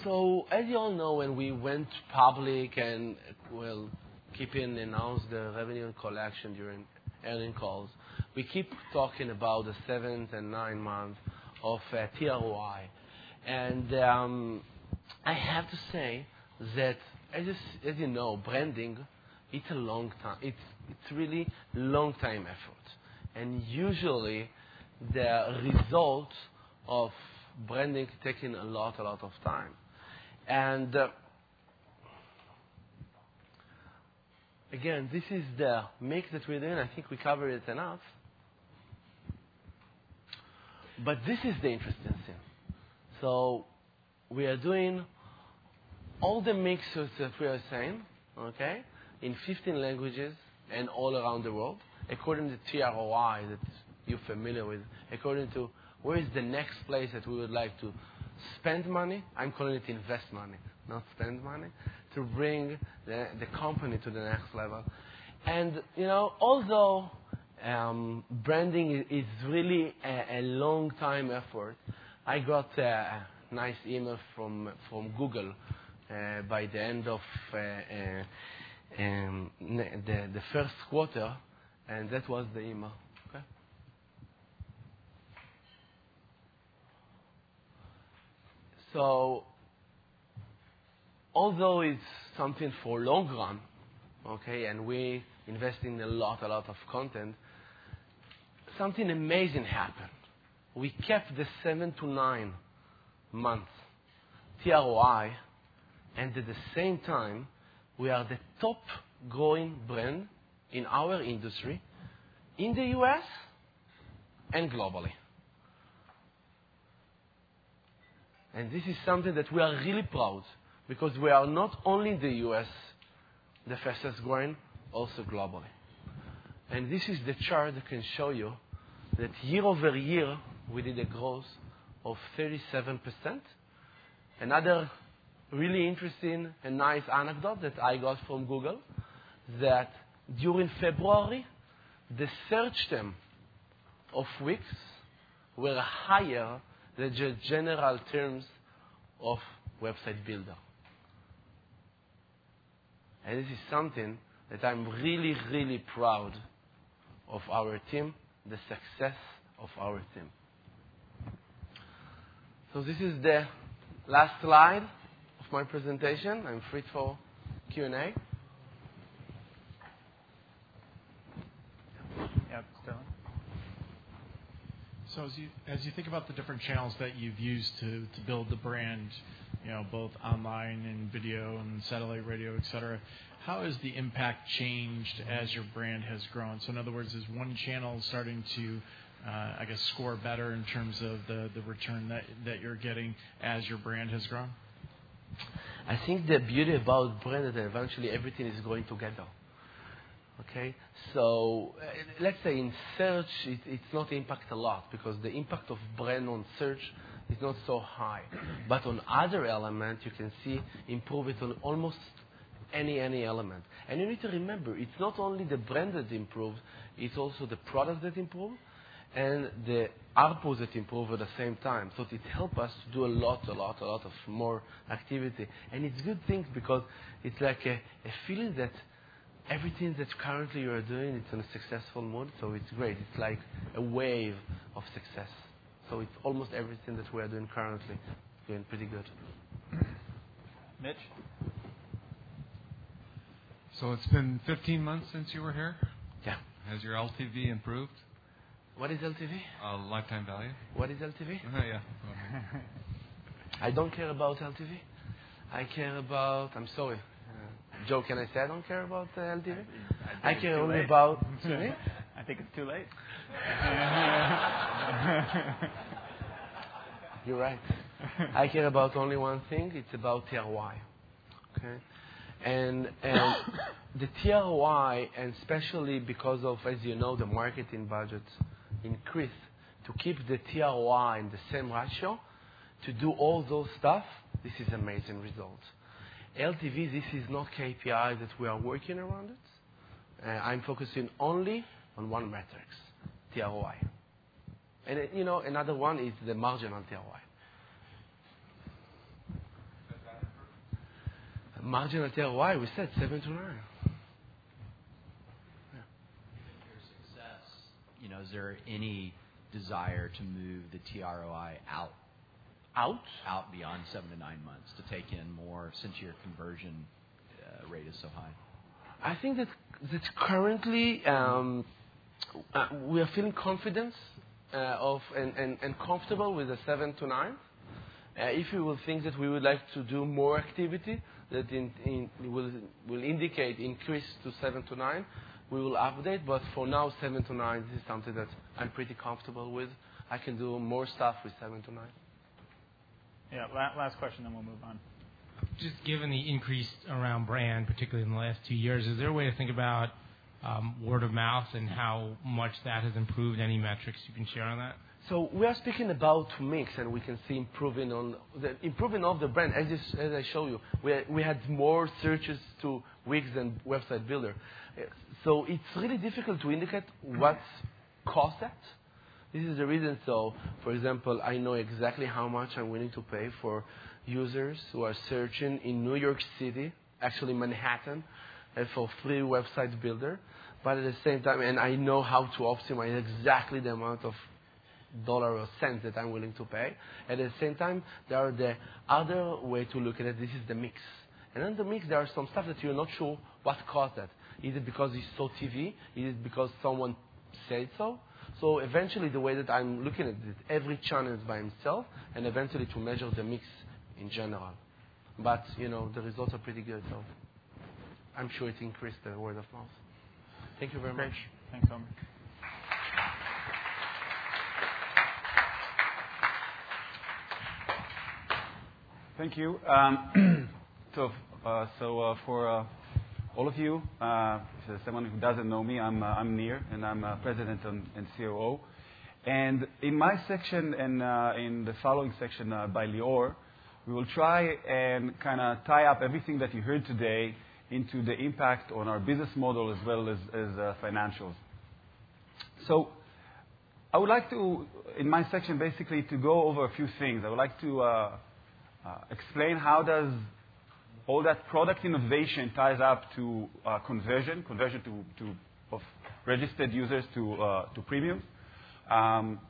so as you all know, when we went public and well, keeping announced the revenue collection during earning calls, we keep talking about the seventh and nine months of uh, TROI. And um, I have to say that, as you, as you know, branding, it's a long time. It's, it's really long time effort. And usually the result of branding taking a lot, a lot of time. And uh, again, this is the mix that we're doing. I think we covered it enough. But this is the interesting. So we are doing all the mixes that we are saying, okay, in 15 languages and all around the world, according to TROI that you're familiar with, according to where is the next place that we would like to spend money. I'm calling it invest money, not spend money, to bring the, the company to the next level. And, you know, although um, branding is really a, a, long time effort. I got a nice email from from Google uh, by the end of uh, uh, um, the the first quarter, and that was the email. Okay. So, although it's something for long run, okay, and we invest in a lot, a lot of content, something amazing happened. We kept the seven to nine months TROI, and at the same time, we are the top growing brand in our industry in the US and globally. And this is something that we are really proud because we are not only in the US the fastest growing, also globally. And this is the chart that can show you that year-over-year, we did a growth of 37%. Another really interesting and nice anecdote that I got from Google, that during February, the search term of Wix were higher than the general terms of website builder. And this is something that I'm really, really proud of our team the success of our team. So this is the last slide of my presentation. I'm free for Q&A.
Yeah, Sterling. So as you as you think about the different channels that you've used to, to build the brand, you know, both online and video and satellite radio, et cetera, how has the impact changed as your brand has grown? So in other words, is one channel starting to, I guess, score better in terms of the, the return that, that you're getting as your brand has grown?
I think the beauty about brand is that eventually everything is going together. Okay, so uh, let's say in search it, it's not impact a lot because the impact of brand on search is not so high, but on other elements you can see improve it on almost any any element. And you need to remember, it's not only the brand that improves, it's also the product that improves and the ARPU that improve at the same time. So it helps us to do a lot, a lot, a lot of more activity. And it's good things because it's like a, a feeling that everything that currently you are doing, it's in a successful mode. So it's great. It's like a wave of success. So it's almost everything that we are doing currently doing pretty good.
Mitch?
So it's been 15 months since you were here?
Yeah.
Has your LTV improved?
What is LTV?
Uh, lifetime value.
What is LTV?
Uh, yeah.
I don't care about LTV. I care about. I'm sorry. Uh, Joe, can I say I don't care about uh, LTV?
I,
I care only
late.
about.
I think it's too late.
You're right. I care about only one thing. It's about ROI. Okay. And, and the TROI, and especially because of, as you know, the marketing budget increased, to keep the TROI in the same ratio, to do all those stuff, this is amazing results. LTV, this is not KPI that we are working around it. Uh, I'm focusing only on one metrics, TROI. And, you know, another one is the marginal TROI. Marginal TROI, we said 7 to 9.
Your success, you know, is there any desire to move the TROI out?
Out?
Out beyond seven to nine months to take in more since your conversion uh, rate is so high?
I think that that currently um, uh, we are feeling confidence uh, of and, and, and comfortable with the seven to nine. Uh, if we will think that we would like to do more activity that in, in will will indicate increase to seven to nine, we will update. But for now, seven to nine this is something that I'm pretty comfortable with. I can do more stuff with seven to nine.
Yeah, last question, then we'll move on.
Just given the increase around brand, particularly in the last two years, is there a way to think about um, word of mouth and how much that has improved? Any metrics you can share on that?
So we are speaking about mix, and we can see improving on the improving of the brand. As, I show you, we, we had more searches to Wix than Website Builder. So it's really difficult to indicate what caused that. This is the reason. So, for example, I know exactly how much I'm willing to pay for users who are searching in New York City, actually Manhattan, for free website builder. But at the same time, and I know how to optimize exactly the amount of dollar or cents that I'm willing to pay. At the same time, there are the other way to look at it. This is the mix. And in the mix, there are some stuff that you're not sure what caused that. Is it because it's so TV? Is it because someone said so? So eventually, the way that I'm looking at it, every channel is by himself, and eventually to measure the mix in general. But you know, the results are pretty good, so I'm sure it increased the word of mouth. Thank you very
Great.
much.
Thanks, Omer.
Thank you. Um, so, uh, so uh, for uh, all of you, uh, for someone who doesn't know me, I'm, uh, I'm Nir, and I'm uh, president and, COO. And in my section and uh, in the following section uh, by Lior, we will try and kind of tie up everything that you heard today into the impact on our business model as well as, as uh, financials. So I would like to, in my section, basically to go over a few things. I would like to uh, explain how does all that product innovation ties up to uh, conversion, conversion to, to, of registered users to, uh, to premium. Um,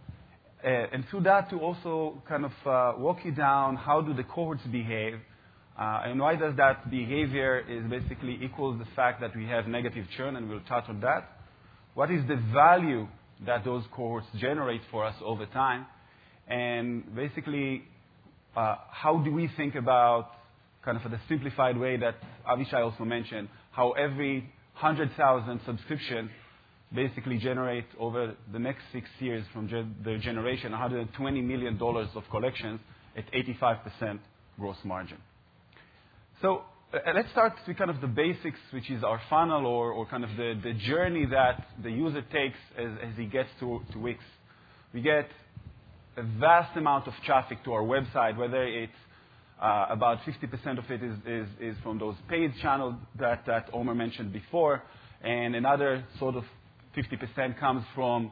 and through that to also kind of uh, walk you down how do the cohorts behave uh, and why does that behavior is basically equals the fact that we have negative churn and we'll touch on that. What is the value that those cohorts generate for us over time? And basically, uh, how do we think about kind of the simplified way that Avishai also mentioned, how every 100,000 subscription basically generate over the next six years from their generation $120 million of collections at 85% gross margin. So uh, let's start with kind of the basics, which is our funnel or, or kind of the, the journey that the user takes as, as he gets to, to Wix. We get a vast amount of traffic to our website, whether it's about 50% of it is, from those paid channels that, Omer mentioned before, and another sort of 50% comes from,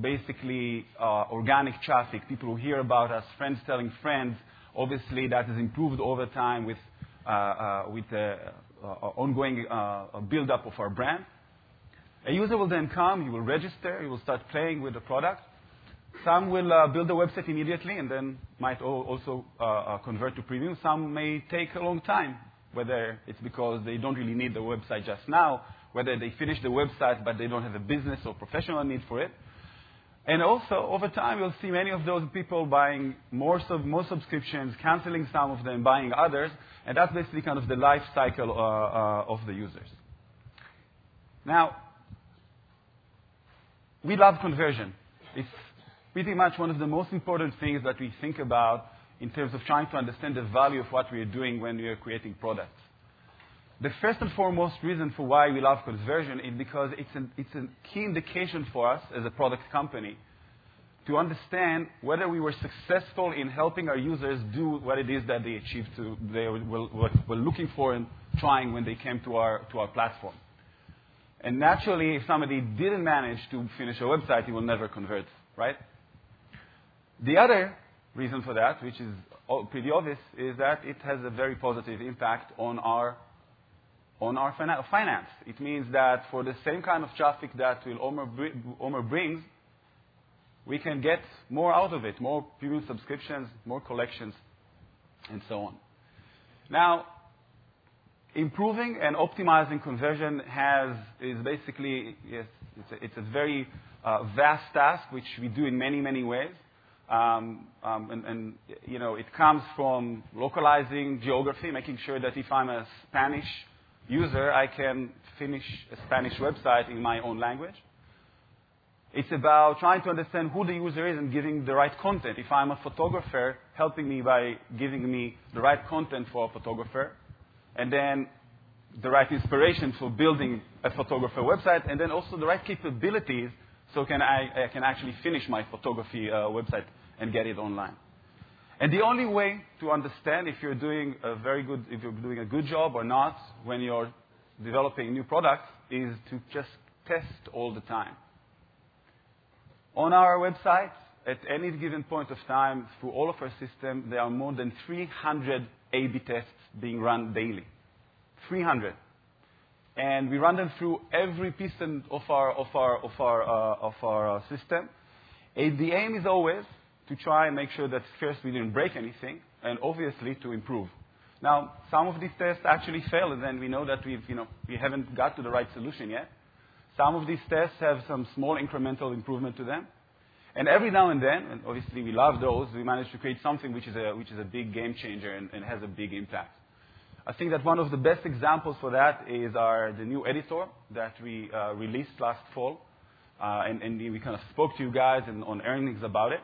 basically uh, organic traffic, people who hear about us, friends telling friends. Obviously, that has improved over time with, uh, uh uh, ongoing uh, build-up of our brand. A user will then come, he will register, he will start playing with the product. Some will uh, build a website immediately and then might also uh, uh, convert to premium. Some may take a long time, whether it's because they don't really need the website just now, whether they finish the website but they don't have a business or professional need for it. And also, over time, you'll see many of those people buying more, sub- more subscriptions, canceling some of them, buying others, and that's basically kind of the life cycle uh, uh, of the users. Now, we love conversion. It's pretty much one of the most important things that we think about in terms of trying to understand the value of what we are doing when we are creating products. The first and foremost reason for why we love conversion is because it's, it's a key indication for us as a product company to understand whether we were successful in helping our users do what it is that they achieved to, they were, were, were looking for and trying when they came to our, to our platform. And naturally, if somebody didn't manage to finish a website, he will never convert, right? The other reason for that, which is pretty obvious, is that it has a very positive impact on our on our finance. It means that for the same kind of traffic that Omer, Omer brings, we can get more out of it, more premium subscriptions, more collections, and so on. Now, improving and optimizing conversion has is basically yes, it's a, it's a very uh, vast task which we do in many many ways. Um, um, and, and, you know it comes from localizing geography, making sure that if I'm a Spanish user, I can finish a Spanish website in my own language. It's about trying to understand who the user is and giving the right content. If I'm a photographer, helping me by giving me the right content for a photographer, and then the right inspiration for building a photographer website, and then also the right capabilities so can I, I can actually finish my photography uh, website and get it online. And the only way to understand if you're doing a very good, if you're doing a good job or not when you're developing new products is to just test all the time. On our website, at any given point of time, through all of our system, there are more than 300 A-B tests being run daily. 300. And we run them through every piece of our, of our, of our, uh, of our uh, system. The aim is always to try and make sure that first we didn't break anything, and obviously to improve. Now, some of these tests actually fail, and then we know that we've, you know, we haven't got to the right solution yet. Some of these tests have some small incremental improvement to them. And every now and then, and obviously we love those, we manage to create something which is a, which is a big game changer and has a big impact. I think that one of the best examples for that is our, the new editor that we uh, released last fall. Uh, and, and, we kind of spoke to you guys and, on earnings about it.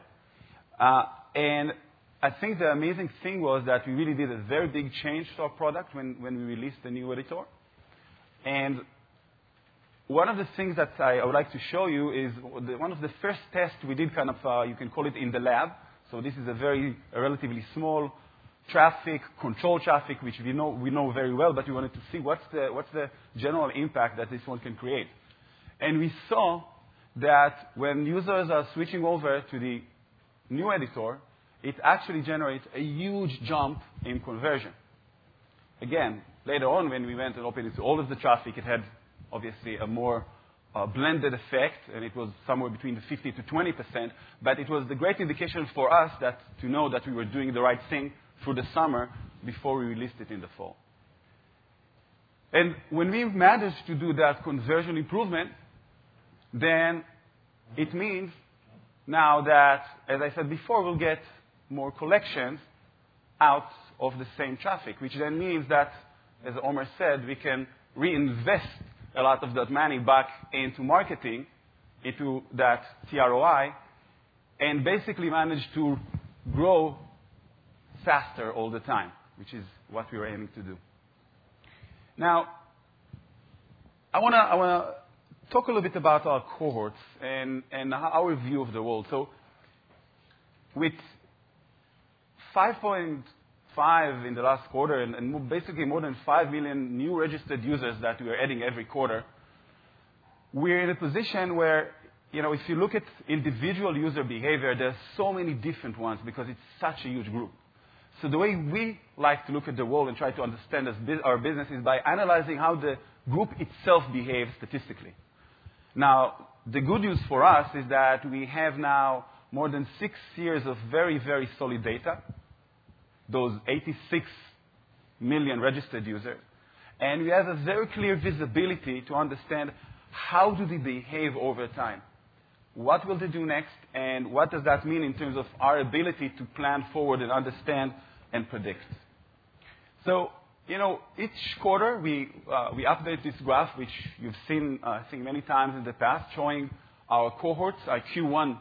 Uh, and I think the amazing thing was that we really did a very big change to our product when, when we released the new editor. And one of the things that I, I would like to show you is the, one of the first tests we did kind of, uh, you can call it in the lab. So this is a very, a relatively small traffic, control traffic, which we know, we know very well, but we wanted to see what's the, what's the general impact that this one can create. And we saw that when users are switching over to the new editor, it actually generates a huge jump in conversion. Again, later on when we went and opened it to all of the traffic, it had obviously a more uh, blended effect, and it was somewhere between the 50 to 20 percent. But it was the great indication for us that to know that we were doing the right thing through the summer before we released it in the fall. And when we managed to do that conversion improvement, then it means now that, as I said before, we'll get more collections out of the same traffic, which then means that, as Omer said, we can reinvest a lot of that money back into marketing, into that TROI, and basically manage to grow faster all the time, which is what we were aiming to do. Now, I want to talk a little bit about our cohorts and, our view of the world. So, with 5.5 in the last quarter and, basically more than 5 million new registered users that we are adding every quarter, we're in a position where you know, if you look at individual user behavior, there's so many different ones because it's such a huge group. So the way we like to look at the world and try to understand our business is by analyzing how the group itself behaves statistically. Now, the good news for us is that we have now more than six years of very, very solid data, those 86 million registered users, and we have a very clear visibility to understand how do they behave over time. What will they do next, and what does that mean in terms of our ability to plan forward and understand and predict. So, you know, each quarter we, uh, we update this graph, which you've seen, uh, I think, many times in the past, showing our cohorts, our Q1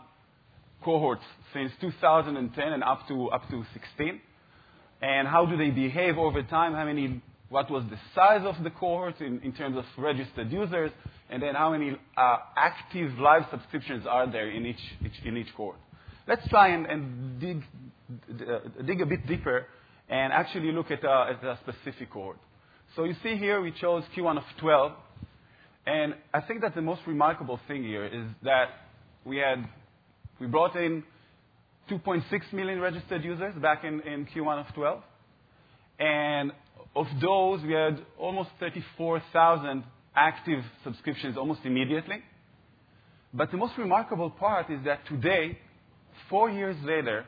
cohorts since 2010 and up to, up to 16. And how do they behave over time? How many what was the size of the cohort in, in terms of registered users, and then how many uh, active live subscriptions are there in each, in each cohort. Let's try and, and dig, uh, dig a bit deeper and actually look at, uh, at a specific cohort. So you see here we chose Q1 of 12, and I think that the most remarkable thing here is that we had we brought in 2.6 million registered users back in, in Q1 of 12, and of those we had almost 34,000 active subscriptions almost immediately. But the most remarkable part is that today, four years later,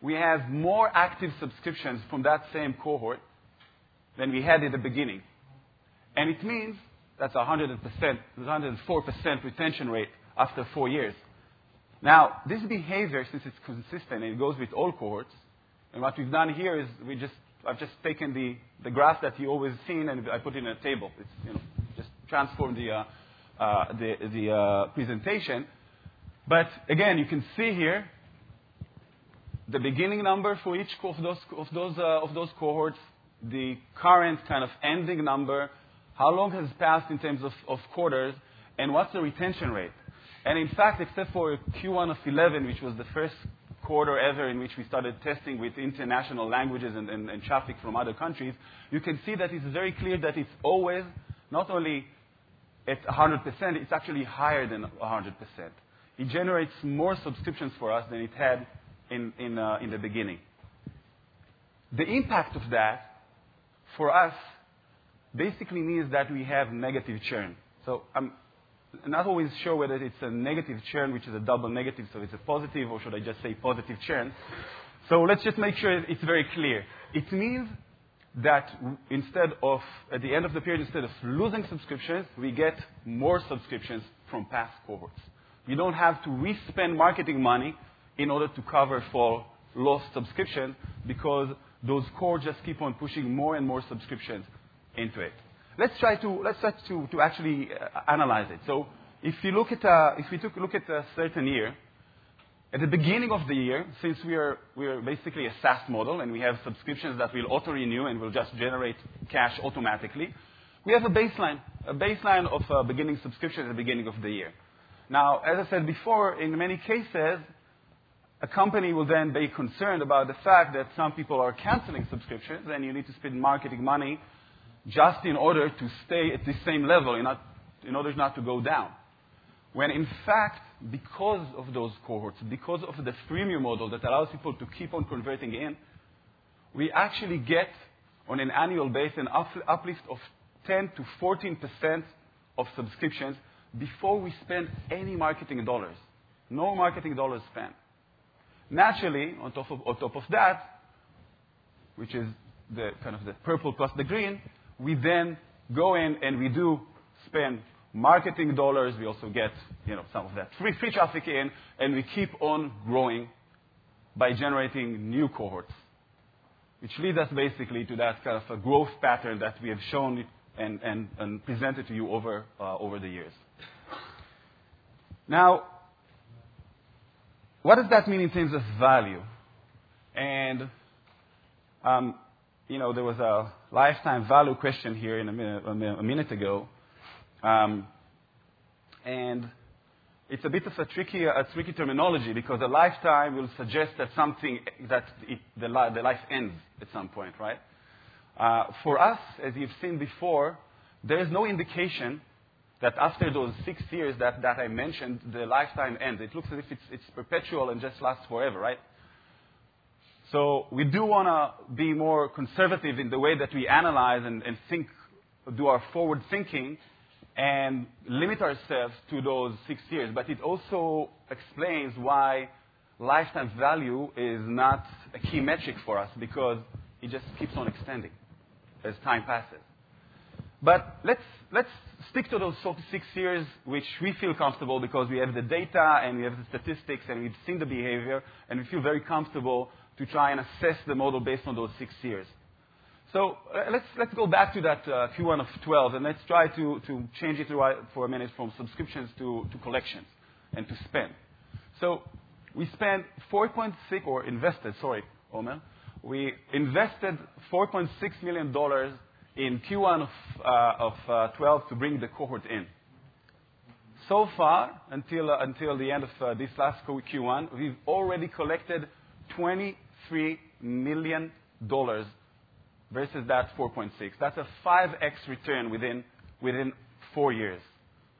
we have more active subscriptions from that same cohort than we had at the beginning. And it means that's 100%, 104% retention rate after four years. Now, this behavior, since it's consistent and it goes with all cohorts, and what we've done here is we just, I've just taken the, graph that you always seen and I put it in a table. It's, you know, just transform the, uh, uh, the, the uh, presentation. But again, you can see here the beginning number for each of those, of those, of those cohorts, the current kind of ending number, how long has passed in terms of, quarters, and what's the retention rate. And in fact, except for Q1 of 11, which was the first quarter ever in which we started testing with international languages and traffic from other countries, you can see that it's very clear that it's always not only at 100%, it's actually higher than 100%. It generates more subscriptions for us than it had in, in, uh, in the beginning. The impact of that for us basically means that we have negative churn. So I'm not always sure whether it's a negative churn, which is a double negative, so it's a positive, or should I just say positive churn. So let's just make sure it's very clear. It means that instead of, at the end of the period, instead of losing subscriptions, we get more subscriptions from past cohorts. We don't have to re-spend marketing money in order to cover for lost subscription because those cohorts just keep on pushing more and more subscriptions into it. Let's try to, let's try to, to actually uh, analyze it. So if you look at, uh, if we took look at a certain year, at the beginning of the year, since we are, we are basically a SaaS model and we have subscriptions that will auto-renew and will just generate cash automatically, we have a baseline, a baseline of uh, beginning subscription at the beginning of the year. Now, as I said before, in many cases, a company will then be concerned about the fact that some people are canceling subscriptions and you need to spend marketing money just in order to stay at the same level, in order not to go down. When in fact, because of those cohorts, because of the freemium model that allows people to keep on converting in, we actually get on an annual basis an uplift of 10 to 14% of subscriptions before we spend any marketing dollars. No marketing dollars spent. Naturally, on top of, on top of that, which is the kind of the purple plus the green, we then go in and we do spend marketing dollars. We also get, you know, some of that free, traffic in, and we keep on growing by generating new cohorts, which leads us basically to that kind of a growth pattern that we have shown and, presented to you over, uh, over the years. Now, what does that mean in terms of value? And um, you know, there was a lifetime value question here a minute ago. Um, and it's a bit of a tricky, a tricky terminology because a lifetime will suggest that something, that it, the, the, life ends at some point, right? Uh, for us, as you've seen before, there is no indication that after those six years that, that I mentioned, the lifetime ends. It looks as if it's, it's perpetual and just lasts forever, right? So we do want to be more conservative in the way that we analyze and, and think, do our forward thinking, and limit ourselves to those six years. But it also explains why lifetime value is not a key metric for us because it just keeps on extending as time passes. But let's, let's stick to those six years which we feel comfortable because we have the data and we have the statistics and we've seen the behavior and we feel very comfortable to try and assess the model based on those six years. So uh, let's, let's go back to that uh, Q1 of 12 and let's try to, to change it for a minute from subscriptions to, to collections and to spend. So we spent 4.6, or invested, sorry, Omer, we invested $4.6 million in Q1 of, uh, of uh, 12 to bring the cohort in. So far, until, uh, until the end of uh, this last Q1, we've already collected $23 million versus that 4.6. That's a 5x return within, within four years,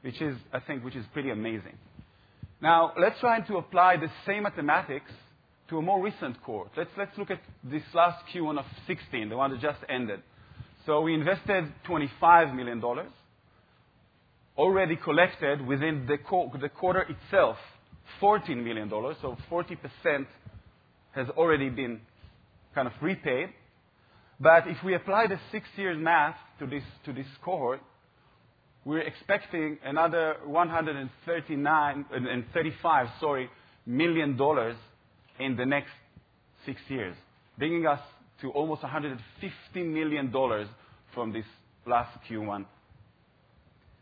which is, I think, which is pretty amazing. Now, let's try to apply the same mathematics to a more recent cohort. Let's, let's look at this last Q1 of 16, the one that just ended. So we invested $25 million, already collected within the, co- the quarter itself, $14 million, so 40% has already been kind of repaid. But if we apply the six years math to this, to this cohort, we're expecting another 139 and 35, sorry, million dollars in the next six years, bringing us to almost 150 million dollars from this last Q1.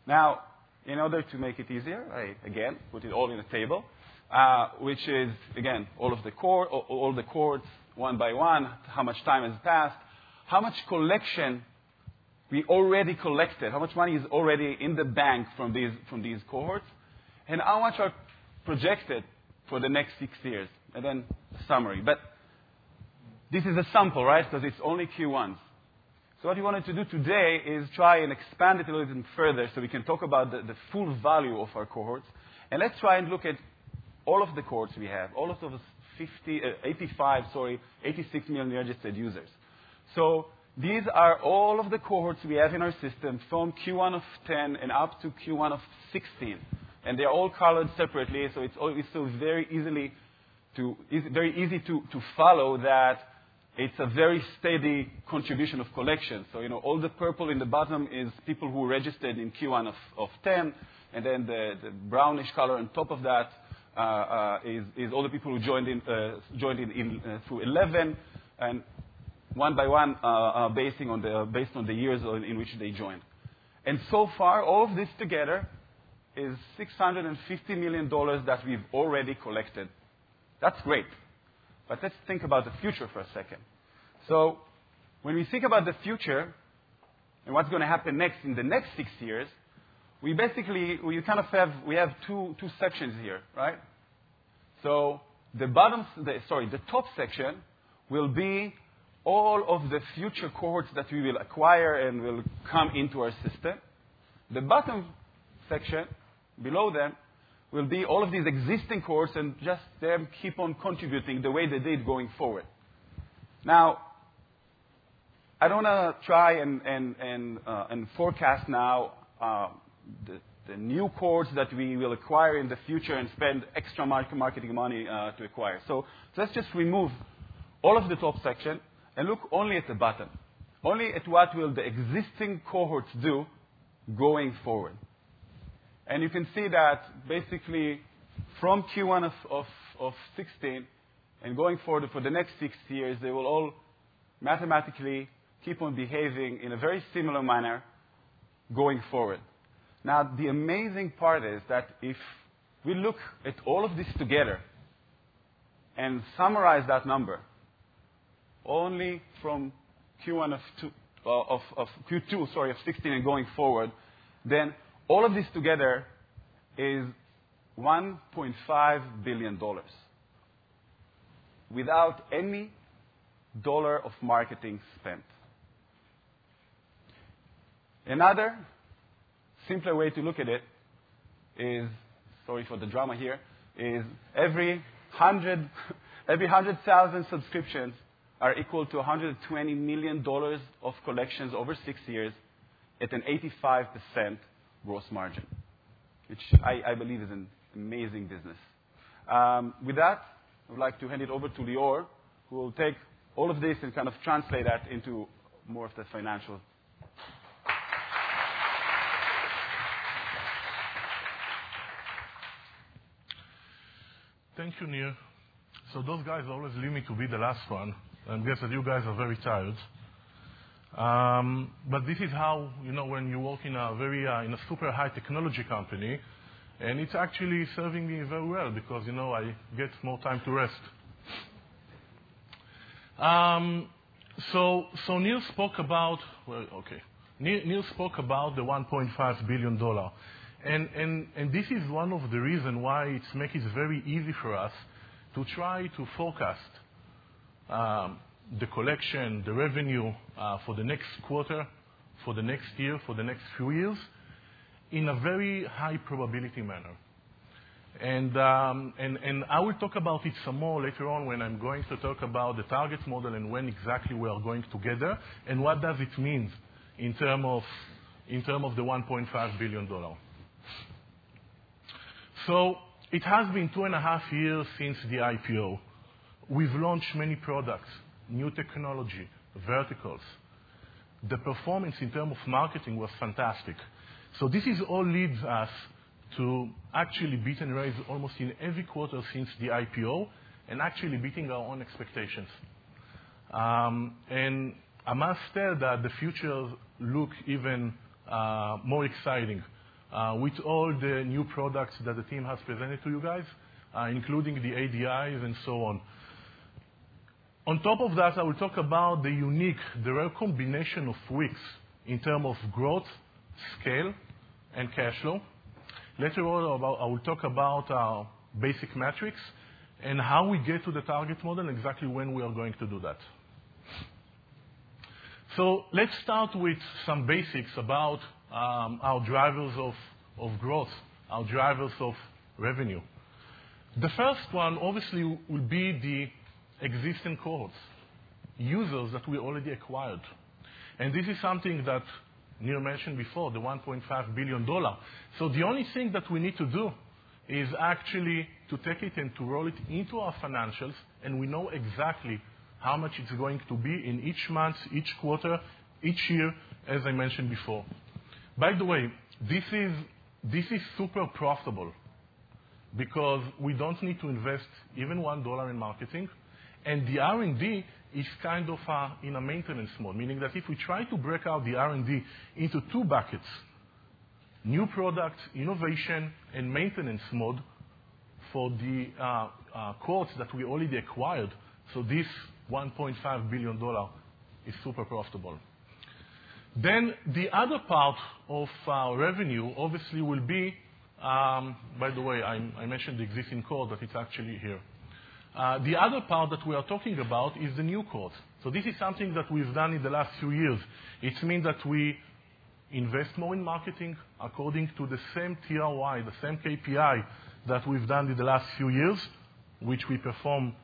Now, in order to make it easier, I again put it all in a table, uh, which is again all of the core, all the cohorts one by one, how much time has passed, how much collection we already collected, how much money is already in the bank from these, from these cohorts, and how much are projected for the next six years, and then a summary. But this is a sample, right? Because it's only Q1s. So what we wanted to do today is try and expand it a little bit further so we can talk about the, the full value of our cohorts. And let's try and look at all of the cohorts we have, all of those 50, uh, 85, sorry, 86 million registered users. So these are all of the cohorts we have in our system from Q1 of 10 and up to Q1 of 16. And they're all colored separately, so it's, so very easy to, follow that it's a very steady contribution of collection. So, you know, all the purple in the bottom is people who registered in Q1 of, of 10, and then the, brownish color on top of that uh, uh, is, all the people who joined in, uh, through 11, and one by one, uh, uh, basing on the, based on the years in which they joined. And so far, all of this together is $650 million that we've already collected. That's great. But let's think about the future for a second. So, when we think about the future and what's going to happen next in the next six years, we basically we kind of have we have two two sections here, right? So the bottom, the, sorry, the top section will be all of the future cohorts that we will acquire and will come into our system. The bottom section, below them, will be all of these existing cohorts and just them keep on contributing the way they did going forward. Now, I don't want to try and, and, and, uh, and forecast now uh, the, the, new cohorts that we will acquire in the future and spend extra marketing money uh, to acquire. So, so let's just remove all of the top section and look only at the bottom, only at what will the existing cohorts do going forward. And you can see that basically from Q1 of, of, of 16 and going forward for the next six years, they will all mathematically keep on behaving in a very similar manner going forward. Now, the amazing part is that if we look at all of this together and summarize that number, only from Q1 of, two, uh, of, of Q2, sorry, of 16 and going forward, then all of this together is $1.5 billion without any dollar of marketing spent. Another simpler way to look at it is, sorry for the drama here, is every hundred, every hundred thousand subscriptions are equal to $120 million of collections over six years at an 85% gross margin, which I, believe is an amazing business. Um, with that, I would like to hand it over to Lior, who will take all of this and kind of translate that into more of the financial.
Thank you, Nir. So those guys always leave me to be the last one. I guess that you guys are very tired. Um, but this is how, you know, when you work in a very, uh, in a super high technology company, and it's actually serving me very well because, you know, I get more time to rest. Um, so, so Nir spoke about, well, okay. Nir, Nir spoke about the $1.5 billion. And, and, and this is one of the reasons why it's makes it very easy for us to try to forecast the collection, the revenue uh, for the next quarter, for the next year, for the next few years, in a very high probability manner. And, um, and, I will talk about it some more later on when I'm going to talk about the target model and when exactly we are going together and what does it mean in terms of, in term of the $1.5 billion. So it has been two and a half years since the IPO. We've launched many products, new technology, verticals. The performance in terms of marketing was fantastic. So this is all leads us to actually beat and raise almost in every quarter since the IPO and actually beating our own expectations. Um, and I must tell that the future look even uh, more exciting uh, with all the new products that the team has presented to you guys, uh, including the ADIs and so on. On top of that, I will talk about the unique, the rare combination of Wix in terms of growth, scale, and cash flow. Later on, I will talk about our basic metrics and how we get to the target model, and exactly when we are going to do that. So let's start with some basics about um, our drivers of, of growth, our drivers of revenue. The first one, obviously, will be the existing cohorts, users that we already acquired. And this is something that Nir mentioned before, the $1.5 billion. So the only thing that we need to do is actually to take it and to roll it into our financials, and we know exactly how much it's going to be in each month, each quarter, each year, as I mentioned before. By the way, this is, this is super profitable because we don't need to invest even $1 in marketing, and the R&D is kind of in a maintenance mode, meaning that if we try to break out the R&D into two buckets, new product, innovation, and maintenance mode for the uh, uh, cohorts that we already acquired, so this $1.5 billion is super profitable. Then the other part of our revenue obviously will be, um, by the way, I mentioned the existing cohort, but it's actually here. Uh, the other part that we are talking about is the new. So this is something that we've done in the last few years. It means that we invest more in marketing according to the same TROI, the same KPI that we've done in the last few years, which we perform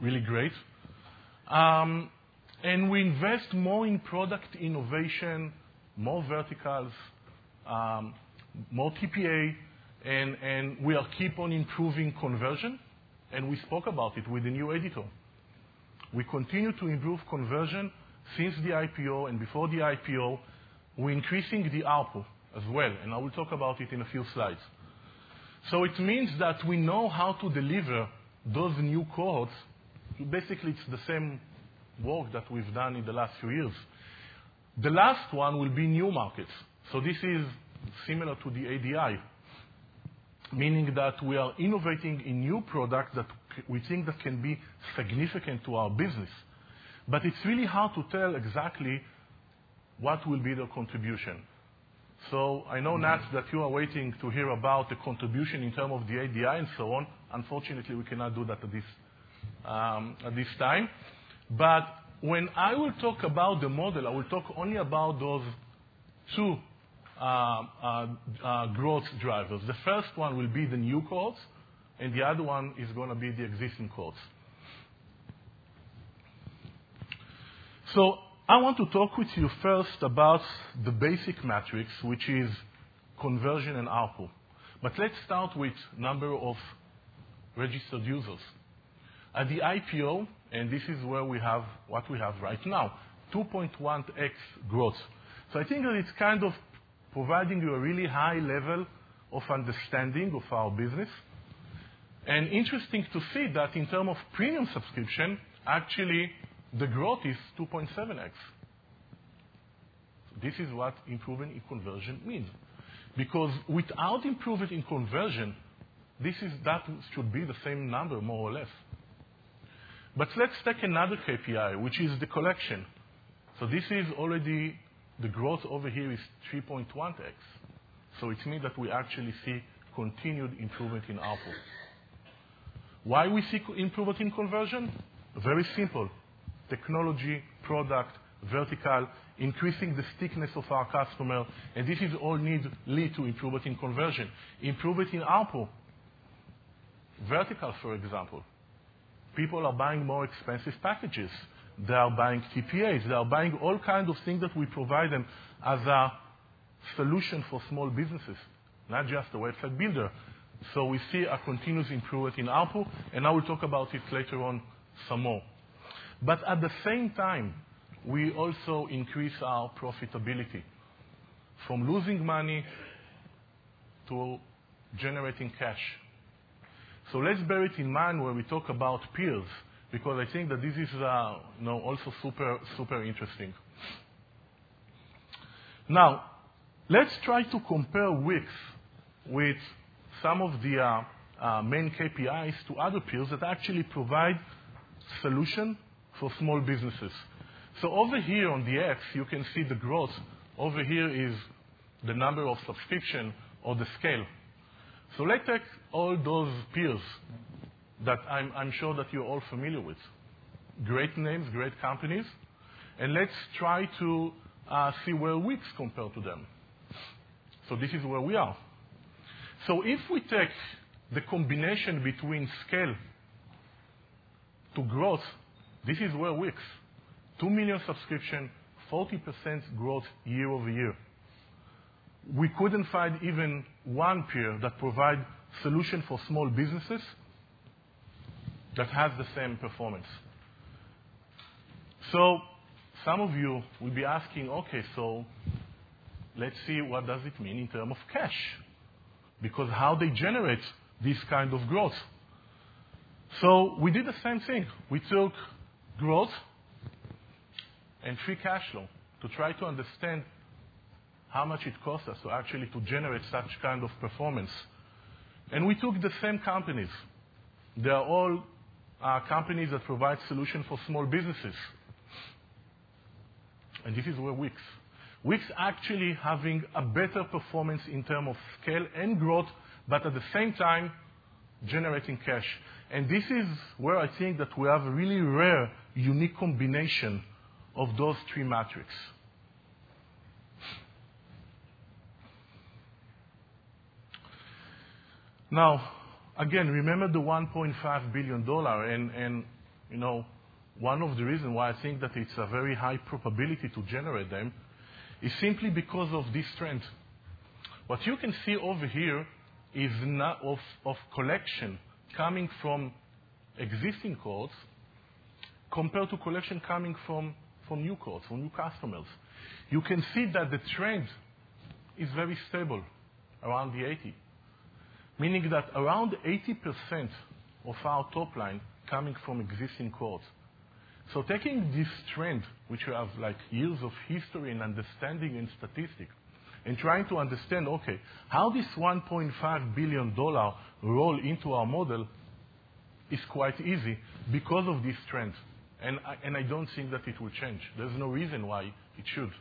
really great. Um, and we invest more in product innovation, more verticals, um, more TPA, and, and we keep on improving conversion and we spoke about it with the new editor. We continue to improve conversion since the IPO and before the IPO. We're increasing the ARPU as well, and I will talk about it in a few slides. So it means that we know how to deliver those new cohorts. Basically, it's the same work that we've done in the last few years. The last one will be new markets. So this is similar to the ADI meaning that we are innovating in new products that we think that can be significant to our business. But it's really hard to tell exactly what will be the contribution. So I know, Nat, that you are waiting to hear about the contribution in terms of the ADI and so on. Unfortunately, we cannot do that at this, um, time. But when I will talk about the model, I will talk only about those two Uh, uh, uh, growth drivers. The first one will be the new cohorts, and the other one is going to be the existing cohorts. So I want to talk with you first about the basic metrics, which is conversion and ARPU. But let's start with number of registered users. At the IPO, and this is where we have what we have right now, 2.1x growth. So I think that it's kind of providing you a really high level of understanding of our business. And interesting to see that in terms of premium subscription, actually, the growth is 2.7x. This is what improvement in conversion means. Because without improvement in conversion, that should be the same number, more or less. But let's take another KPI, which is the collection. So this is already the growth over here is 3.1x. So it means that we actually see continued improvement in ARPU. Why we see improvement in conversion? Very simple. Technology, product, vertical, increasing the stickiness of our customer, and this is all need lead to improvement in conversion. Improvement in ARPU. Vertical, for example. People are buying more expensive packages. They are buying TPAs. They are buying all kinds of things that we provide them as a solution for small businesses, not just a website builder. So we see a continuous improvement in ARPU, and I will talk about it later on some more. But at the same time, we also increase our profitability from losing money to generating cash. So let's bear it in mind when we talk about peers, because I think that this is also super super interesting. Now, let's try to compare Wix with some of the uh, uh, main KPIs to other peers that actually provide solution for small businesses. So over here on the X, you can see the growth. Over here is the number of subscription or the scale. So let's take all those peers that I'm sure that you're all familiar with. Great names, great companies, and let's try to uh, see where Wix compare to them. So this is where we are. So if we take the combination between scale to growth, this is where Wix, 2 million subscription, 40% growth year-over-year. We couldn't find even one peer that provide solution for small businesses that has the same performance. So some of you will be asking, "Okay, so let's see what does it mean in terms of cash?" Because how they generate this kind of growth. So we did the same thing. We took growth and free cash flow to try to understand how much it costs us to actually to generate such kind of performance. And we took the same companies. They are all companies that provide solution for small businesses. And this is where Wix. Wix actually having a better performance in terms of scale and growth, but at the same time, generating cash. And this is where I think that we have a really rare, unique combination of those three metrics. Now, again, remember the $1.5 billion, and you know, one of the reasons why I think that it's a very high probability to generate them is simply because of this trend. What you can see over here is of of collection coming from existing codes compared to collection coming from new codes, from new customers. You can see that the trend is very stable, around the 80. Meaning that around 80% of our top line coming from existing. So taking this trend, which we have, like, years of history and understanding and statistics, and trying to understand, okay, how this $1.5 billion roll into our model is quite easy because of this trend. And I don't think that it will change. There's no reason why it should.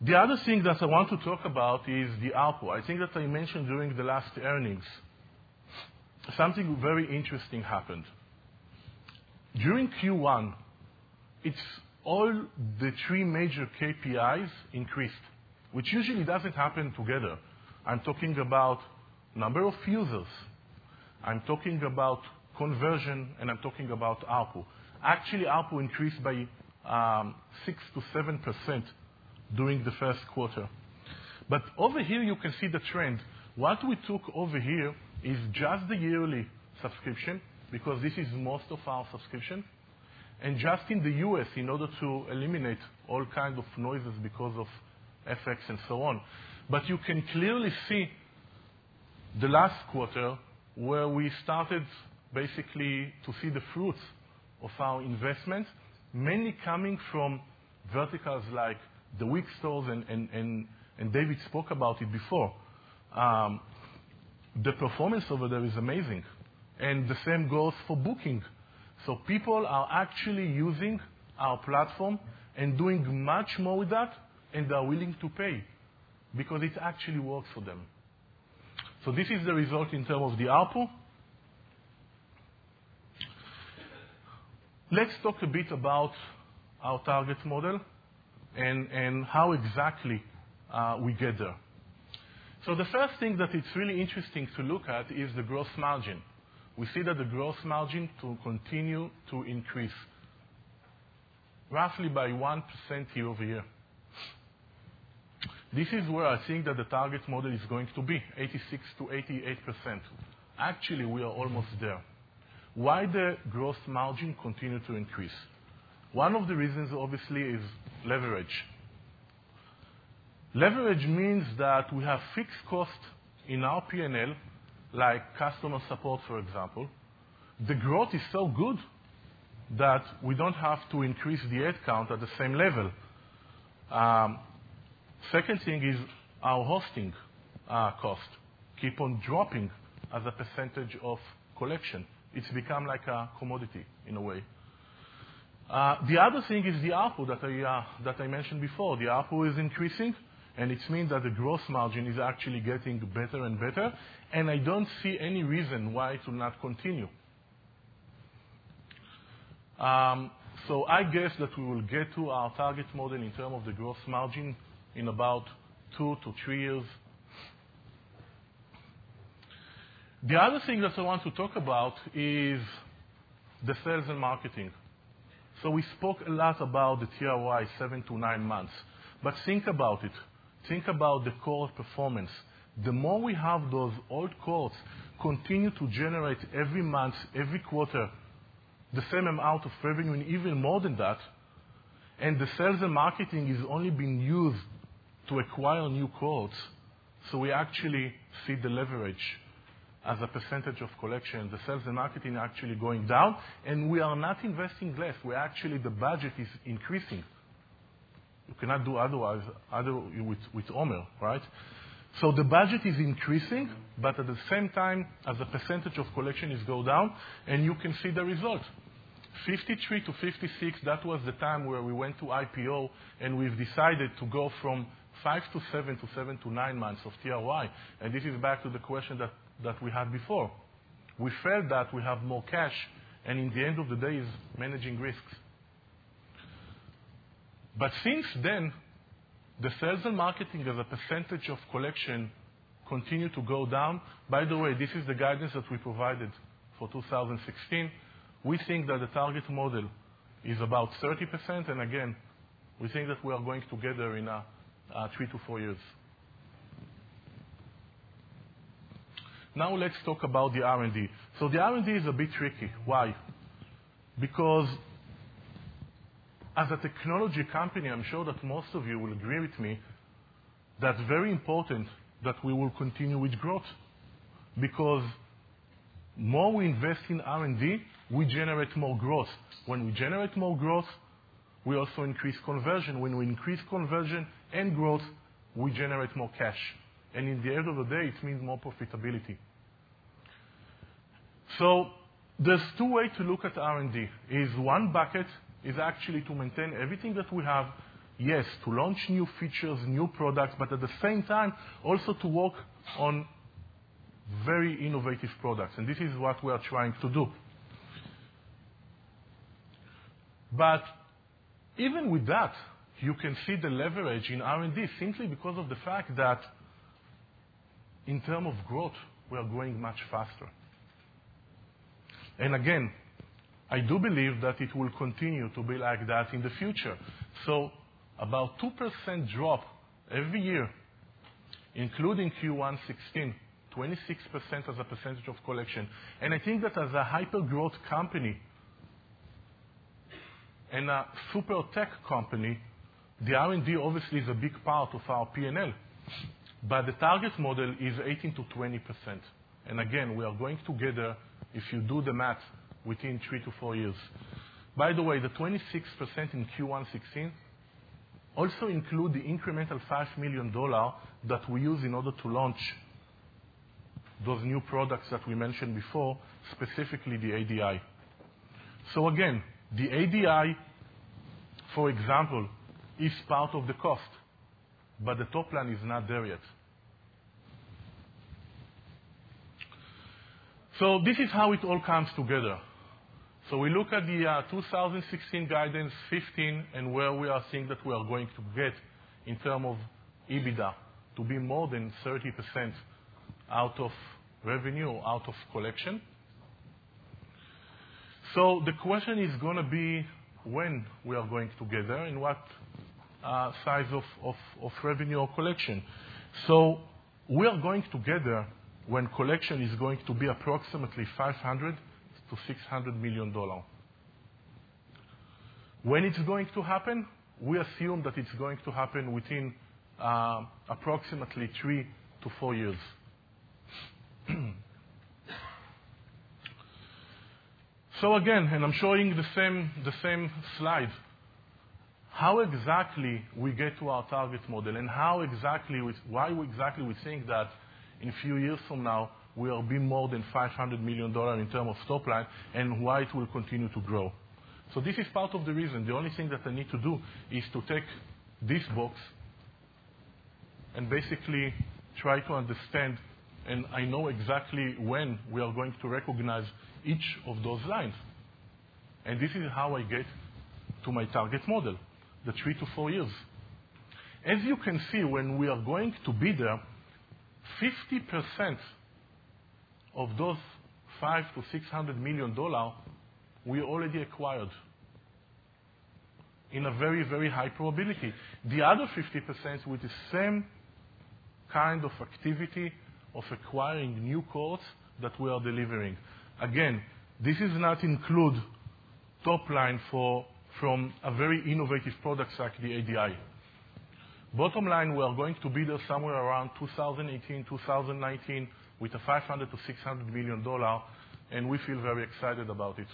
The other thing that I want to talk about is the ARPU. I think that I mentioned during the last earnings, something very interesting happened. During Q1, it's all the three major KPIs increased, which usually doesn't happen together. I'm talking about number of users, I'm talking about conversion, and I'm talking about ARPU. Actually, ARPU increased by um, 6%-7% during the first quarter. But over here, you can see the trend. What we took over here is just the yearly subscription, because this is most of our subscription, and just in the U.S., in order to eliminate all kind of noises because of FX and so on. But you can clearly see the last quarter, where we started basically to see the fruits of our investment, mainly coming from verticals like the Wix stores, and and and David spoke about it before. Um, the performance over there is amazing. And the same goes for booking. So people are actually using our platform and doing much more with that, and they are willing to pay because it actually works for them. So this is the result in terms of the ARPU. Let's talk a bit about our target model and, how exactly uh, we get there. So the first thing that it's really interesting to look at is the gross margin. We see that the gross margin to continue to increase roughly by 1% year-over-year. This is where I think that the target model is going to be, 86 to 88 percent Actually, we are almost there. Why the gross margin continue to increase? One of the reasons, obviously, is leverage. Leverage means that we have fixed cost in our P&L, like customer support, for example. The growth is so good that we don't have to increase the head count at the same level. Um, second thing is our hosting uh, cost keep on dropping as a percentage of collection. It's become like a commodity in a way. Uh, the other thing is the ARPU that I, uh, that I mentioned before. The ARPU is increasing, and it means that the gross margin is actually getting better and better, and I don't see any reason why it will not continue. Um, so I guess that we will get to our target model in terms of the gross margin in about two to three years. The other thing that I want to talk about is the sales and marketing. So we spoke a lot about the TROI, seven to nine months. But think about it. Think about the core performance. The more we have those old cores continue to generate every month, every quarter, the same amount of revenue and even more than that, and the sales and marketing is only being used to acquire new quotes, so we actually see the leverage as a percentage of collection. The sales and marketing are actually going down, and we are not investing less. We're actually, the budget is increasing. You cannot do otherwise other with, Omer, right? So the budget is increasing, but at the same time, as a percentage of collection is go down, and you can see the result. 53 to 56, that was the time where we went to IPO, and we've decided to go from five to seven to seven to nine months of TROI. And this is back to the question that, that we had before. We felt that we have more cash, and in the end of the day, is managing risks. But since then, the sales and marketing as a percentage of collection continue to go down. By the way, this is the guidance that we provided for 2016. We think that the target model is about 30%, and again, we think that we are going to get there in uh, three to four years. Now let's talk about the R&D. So the R&D is a bit tricky. Why? Because as a technology company, I'm sure that most of you will agree with me, that's very important that we will continue with growth. Because more we invest in R&D, we generate more growth. When we generate more growth, we also increase conversion. When we increase conversion and growth, we generate more cash. And in the end of the day, it means more profitability. So there's two ways to look at R&D. Is one bucket is actually to maintain everything that we have, yes, to launch new features, new products, but at the same time, also to work on very innovative products. And this is what we are trying to do. But even with that, you can see the leverage in R&D simply because of the fact that in terms of growth, we are growing much faster. And again, I do believe that it will continue to be like that in the future. So about 2% drop every year, including Q1 16, 26% as a percentage of collection. And I think that as a hyper-growth company and a super tech company, the R&D obviously is a big part of our P&L. But the target model is 18%-20%. And again, we are going together, if you do the math, within three to four years. By the way, the 26% in Q1 2016 also include the incremental $5 million that we use in order to launch those new products that we mentioned before, specifically the ADI. So again, the ADI, for example, is part of the cost, but the top line is not there yet. This is how it all comes together. So we look at the uh, 2016 guidance, 15, and where we are seeing that we are going to get in terms of EBITDA to be more than 30% out of revenue or out of collection. So the question is going to be when we are going together get and what uh, size of, revenue or collection. So we are going to get there when collection is going to be approximately 500 to 600 million dollars. When it's going to happen, we assume that it's going to happen within uh, approximately three to four years. so again, and I'm showing the same, slide, how exactly we get to our target model and why exactly we think that in a few years from now we will be more than $500 million in terms of top line and why it will continue to grow. So this is part of the reason. The only thing that I need to do is to take this box and basically try to understand, and I know exactly when we are going to recognize each of those lines. And this is how I get to my target model, the three to four years. As you can see, when we are going to be there, 50% of those five to six hundred million dollar we already acquired in a very, very high probability. The other 50% with the same kind of activity of acquiring new cores that we are delivering. Again, this is not include top line for, from a very innovative products like the ADI. Bottom line, we are going to be there somewhere around 2018, 2019 with a 500 to 600 million dollar, and we feel very excited about it.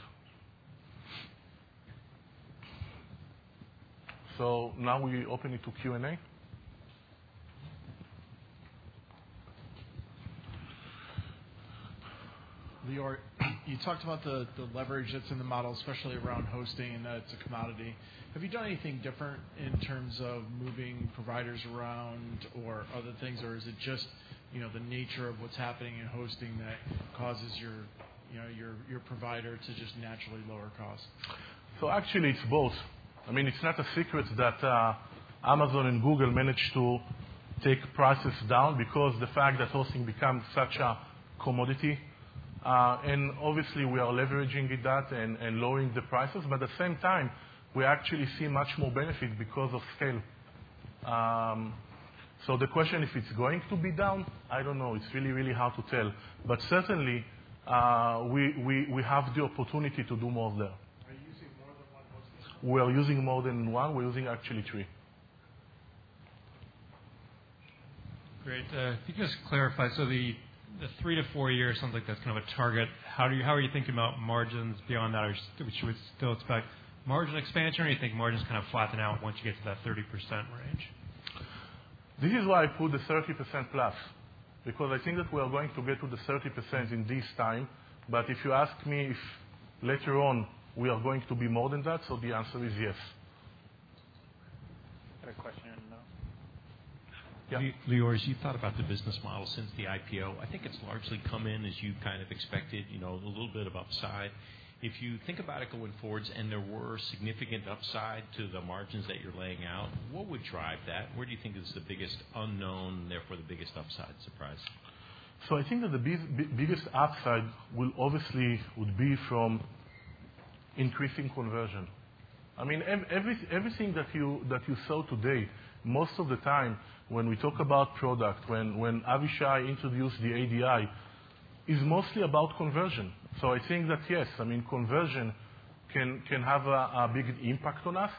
So now we open it to Q&A.
Lior, you talked about the leverage that's in the model, especially around hosting, and that it's a commodity. Have you done anything different in terms of moving providers around or other things, or is it just you know, the nature of what's happening in hosting that causes your, you know, your, your provider to just naturally lower costs?
So actually, it's both. I mean, it's not a secret that uh, Amazon and Google managed to take prices down because the fact that hosting becomes such a commodity. Uh, and obviously, we are leveraging that and, and lowering the prices, but at the same time, we actually see much more benefit because of scale. Um, so the question if it's going to be down, I don't know. It's really, really hard to tell. But certainly, uh, we, we, we have the opportunity to do more there.
Are you using more than one host?
We are using more than one. We're using actually three.
Great. Uh, if you just clarify, so the the three to four years sounds like that's kind of a target. How do you how are you thinking about margins beyond that? Or should we still expect margin expansion, or do you think margins kind of flatten out once you get to that 30% range?
This is why I put the 30% plus, because I think that we are going to get to the 30% in this time. But if you ask me if later on we are going to be more than that, so the answer is yes.
Got a question
Yeah.
Lior, as you've thought about the business model since the IPO, I think it's largely come in as you kind of expected, you know, a little bit of upside. If you think about it going forwards and there were significant upside to the margins that you're laying out, what would drive that? Where do you think is the biggest unknown, therefore the biggest upside surprise?
So I think that the biggest upside will obviously would be from increasing conversion. I mean, everything that you that you saw today, most of the time when we talk about product, when Avishai introduced the ADI, is mostly about conversion. So I think that, yes, I mean, conversion can can have a big impact on us.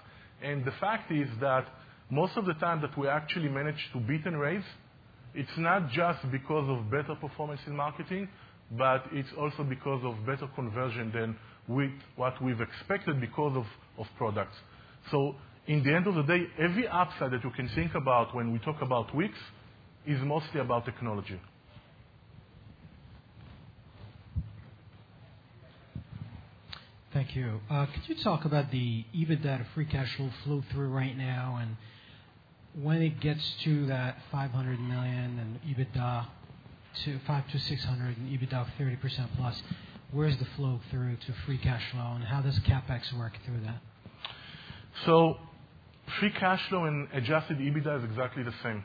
And the fact is that most of the time that we actually manage to beat and raise, it's not just because of better performance in marketing, but it's also because of better conversion than with what we've expected because of products in the end of the day, every upside that you can think about when we talk about Wix is mostly about technology.
Thank you. Uh, could you talk about the EBITDA free cash flow flow through right now, and when it gets to that $500 million EBITDA to $500 million-$600 million EBITDA of 30% plus, where's the flow through to free cash flow, and how does CapEx work through that?
Free cash flow and adjusted EBITDA is exactly the same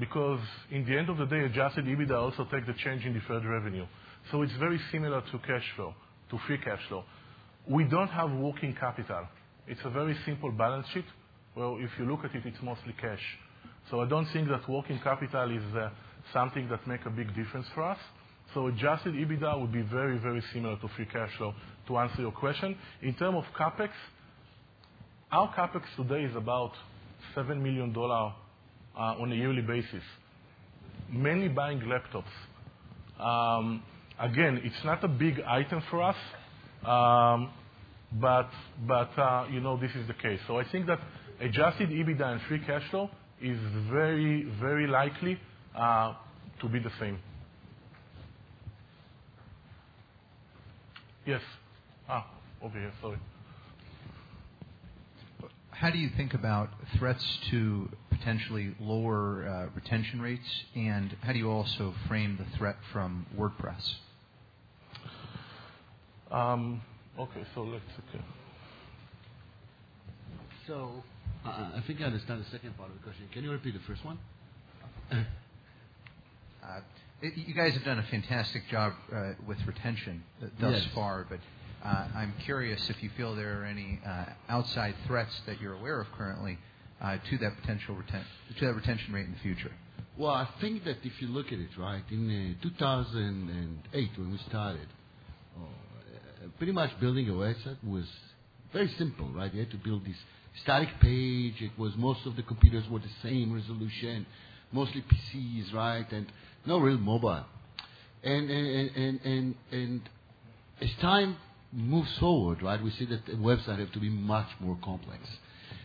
because in the end of the day, adjusted EBITDA also take the change in deferred revenue. So it's very similar to cash flow, to free cash flow. We don't have working capital. It's a very simple balance sheet. Well, if you look at it, it's mostly cash. So I don't think that working capital is uh, something that make a big difference for us. So adjusted EBITDA would be very, very similar to free cash flow, to answer your question. In terms of CapEx, our CapEx today is about $7 million uh, on a yearly basis, mainly buying laptops. Um, again, it's not a big item for us, um, but uh, you know, this is the case. So I think that adjusted EBITDA and free cash flow is very, very likely uh, to be the same. Yes. Ah, over here. Sorry.
How do you think about threats to potentially lower uh, retention rates, and how do you also frame the threat from WordPress?
Um, okay. So let's okay.
Uh, I think I understand the second part of the question. Can you repeat the first one?
Uh, you guys have done a fantastic job with retention thus far.
Yes.
Uh, I'm curious if you feel there are any uh, outside threats that you're aware of currently uh, to that potential retention rate in the future.
Well, I think that if you look at it, right, in 2008 when we started, pretty much building a website was very simple, right? You had to build this static page. It was most of the computers were the same resolution, mostly PCs, right? And no real mobile. And and and and As time moves forward, right, we see that the website have to be much more complex.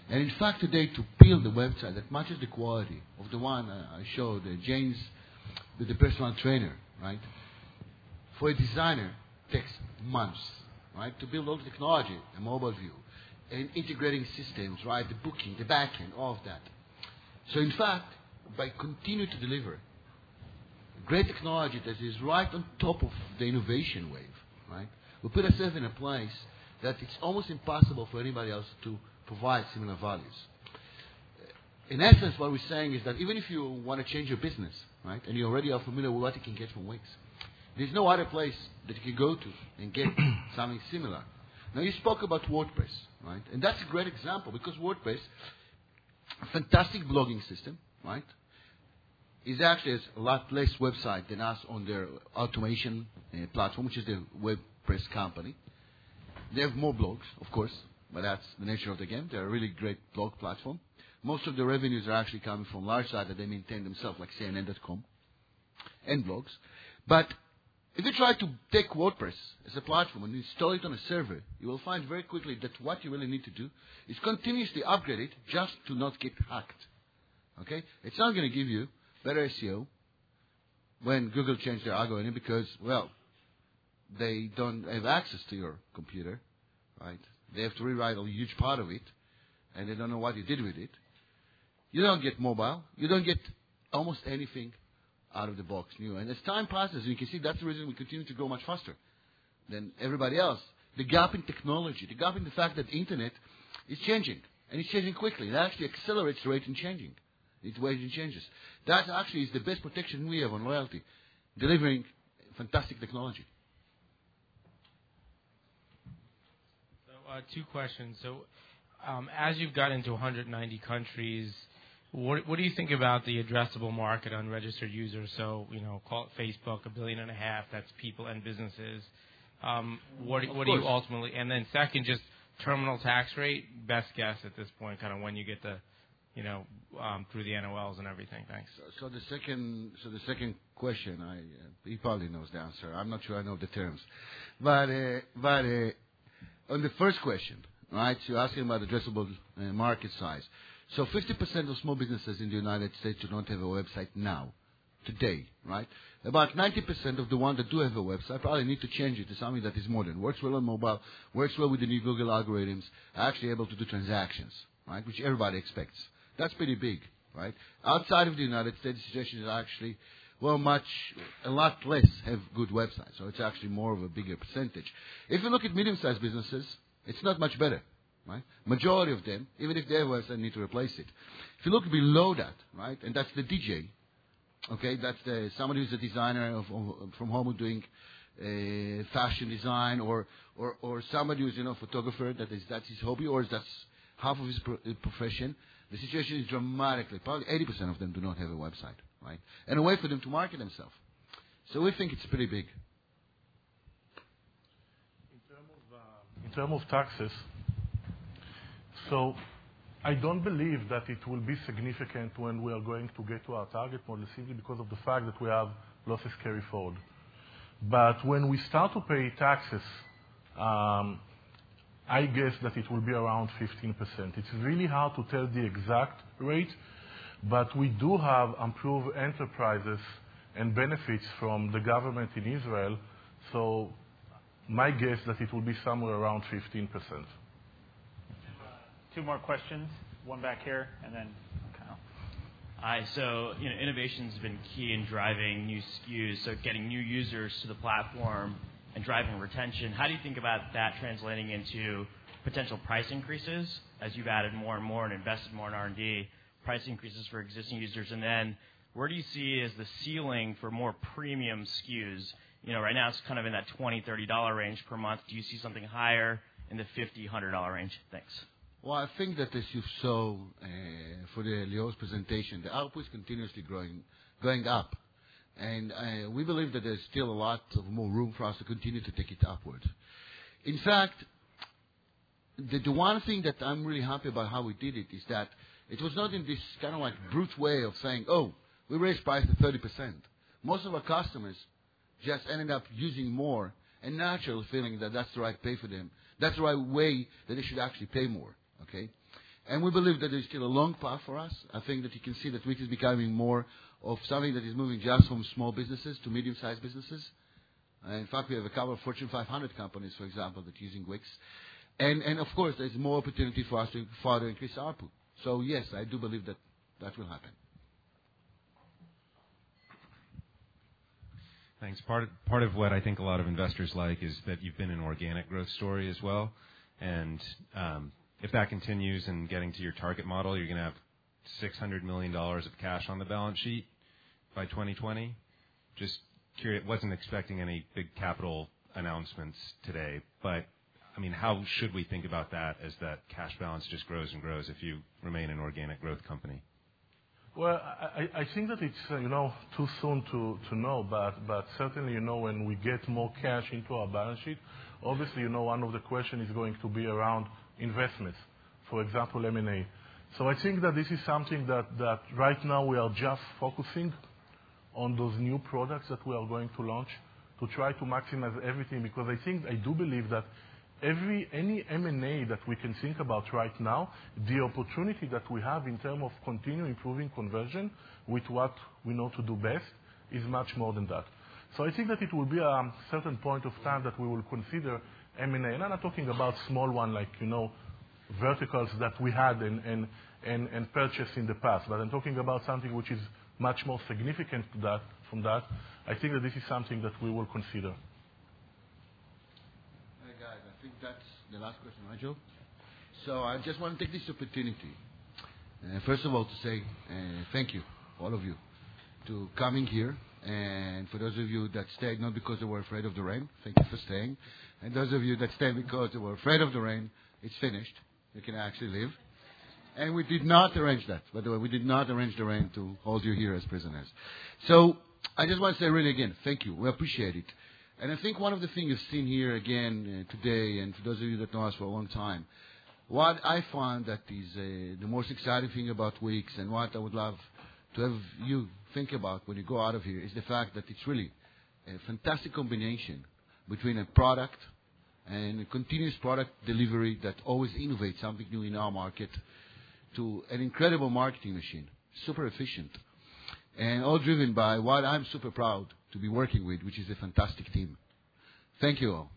And in fact, today, to build a website that matches the quality of the one I showed uh, James with the personal trainer, right? For a designer, takes months, right? To build all the technology, the mobile view and integrating systems, right? The booking, the backend, all of that. So in fact, by continue to deliver great technology that is right on top of the innovation wave, right? We put ourselves in a place that it's almost impossible for anybody else to provide similar values. In essence, what we're saying is that even if you wanna change your business, right, and you already are familiar with what you can get from Wix, there's no other place that you can go to and get something similar. Now, you spoke about WordPress, right? And that's a great example because WordPress, a fantastic blogging system, right, is actually a lot less website than us on their Automattic uh, platform, which is the WordPress company. They have more blogs, of course, but that's the nature of the game. They're a really great blog platform. Most of the revenues are actually coming from large sites that they maintain themselves, like CNN.com and blogs. But if you try to take WordPress as a platform and install it on a server, you will find very quickly that what you really need to do is continuously upgrade it just to not get hacked. Okay? It's not gonna give you better SEO when Google change their algorithm because, well, they don't have access to your computer, right? They have to rewrite a huge part of it, and they don't know what you did with it. You don't get mobile. You don't get almost anything out of the box new. And as time passes, you can see that's the reason we continue to grow much faster than everybody else. The gap in technology, the gap in the fact that internet is changing, and it's changing quickly. It actually accelerates the rate in changing. Its ways and changes. That actually is the best protection we have on loyalty, delivering fantastic technology.
Two questions. So, um, as you've got into 190 countries, what what do you think about the addressable market on registered users? So, you know, call it Facebook, a billion and a half. that's people and businesses. Um, What what do you
ultimately? And
then Second, just terminal tax rate, best guess at this point, kinda when you get the, you know, um, through the NOLs and everything. Thanks.
So, so the second so the second question, i, he probably knows the answer. I'm not sure I know the terms. On the first question, right? You're asking about addressable uh, market size. So 50% of small businesses in the United States do not have a website now. today, right? About 90% of the ones that do have a website probably need to change it to something that is modern, works well on mobile, works well with the new Google algorithms, are actually able to do transactions, right? Which everybody expects. That's pretty big, right? Outside of the United States, the situation is actually, well, much, a lot less have good websites. So it's actually more of a bigger percentage. If you look at medium-sized businesses, it's not much better, right? Majority of them, even if they have a website, need to replace it. If you look below that, right, and that's the DJ, okay, that's the somebody who's a designer of, from home doing uh, fashion design, or, or or somebody who's you know photographer that is that's his hobby, or that's half of his pro- uh, profession. The situation is dramatically. Probably 80% of them do not have a website, right, and a way for them to market themselves. So we think it's pretty big.
In terms of taxes, so I don't believe that it will be significant when we are going to get to our target model simply because of the fact that we have losses carry forward. But when we start to pay taxes, um, I guess that it will be around 15%. It's really hard to tell the exact rate, but we do have improved enterprises and benefits from the government in Israel. So my guess that it will be somewhere around 15%.
Two more questions. One back here, and then Kyle.
Hi. So, you know, innovation's been key in driving new SKUs, so getting new users to the platform and driving retention. How do you think about that translating into potential price increases as you've added more and more and invested more in R&D, price increases for existing users? And then where do you see as the ceiling for more premium SKUs? You know, right now it's kind of in that $20-$30 range per month. Do you see something higher in the $50-$100 range? Thanks.
Well, I think that as you saw uh, for Lior's presentation, the ARPU is continuously growing, going up. And uh, we believe that there's still a lot of more room for us to continue to take it upward. In fact, the one thing that I'm really happy about how we did it is that it was not in this kind of like brute way of saying, oh, we raised price to 30%. Most of our customers just ended up using more and naturally feeling that that's the right pay for them. That's the right way that they should actually pay more. Okay? And we believe that there's still a long path for us. I think that you can see that Wix is becoming more of something that is moving just from small businesses to medium-sized businesses. Uh, in fact, we have a couple of Fortune 500 companies, for example, that are using Wix. And, and of course, there's more opportunity for us to further increase ARPU. So yes, I do believe that that will happen.
Thanks. Part of, part of what I think a lot of investors like is that you've been an organic growth story as well. And um, if that continues and getting to your target model, you're going to have $600 million of cash on the balance sheet by 2020. Just curious, wasn't expecting any big capital announcements today, but I mean, how should we think about that as that cash balance just grows and grows if you remain an organic growth company?
Well, I, think that it's you know too soon to, know, but certainly you know when we get more cash into our balance sheet, obviously you know one of the questions is going to be around investments, for example M&A. So I think that this is something that right now we are just focusing on those new products that we are going to launch to try to maximize everything because I think I do believe that any M&A that we can think about right now, the opportunity that we have in terms of continue improving conversion with what we know to do best is much more than that. So I think that it will be a certain point of time that we will consider M&A. And I'm not talking about small one like, you know, verticals that we had and purchased in the past, but I'm talking about something which is much more significant from that. I think that this is something that we will consider.
I think that's the last question, Nigel. So I just want to take this opportunity, uh, first of all, to say uh, thank you, all of you, to coming here. And for those of you that stayed not because they were afraid of the rain, thank you for staying. And those of you that stayed because they were afraid of the rain, it's finished. You can actually leave. And we did not arrange that. By the way, we did not arrange the rain to hold you here as prisoners. So I just want to say really again, thank you. We appreciate it. And I think one of the things you've seen here again uh, today, and for those of you that know us for a long time, what I find that is uh, the most exciting thing about Wix and what I would love to have you think about when you go out of here is the fact that it's really a fantastic combination between a product and a continuous product delivery that always innovates something new in our market to an incredible marketing machine, super efficient. and all driven by what I'm super proud to be working with, which is a fantastic team. Thank you all.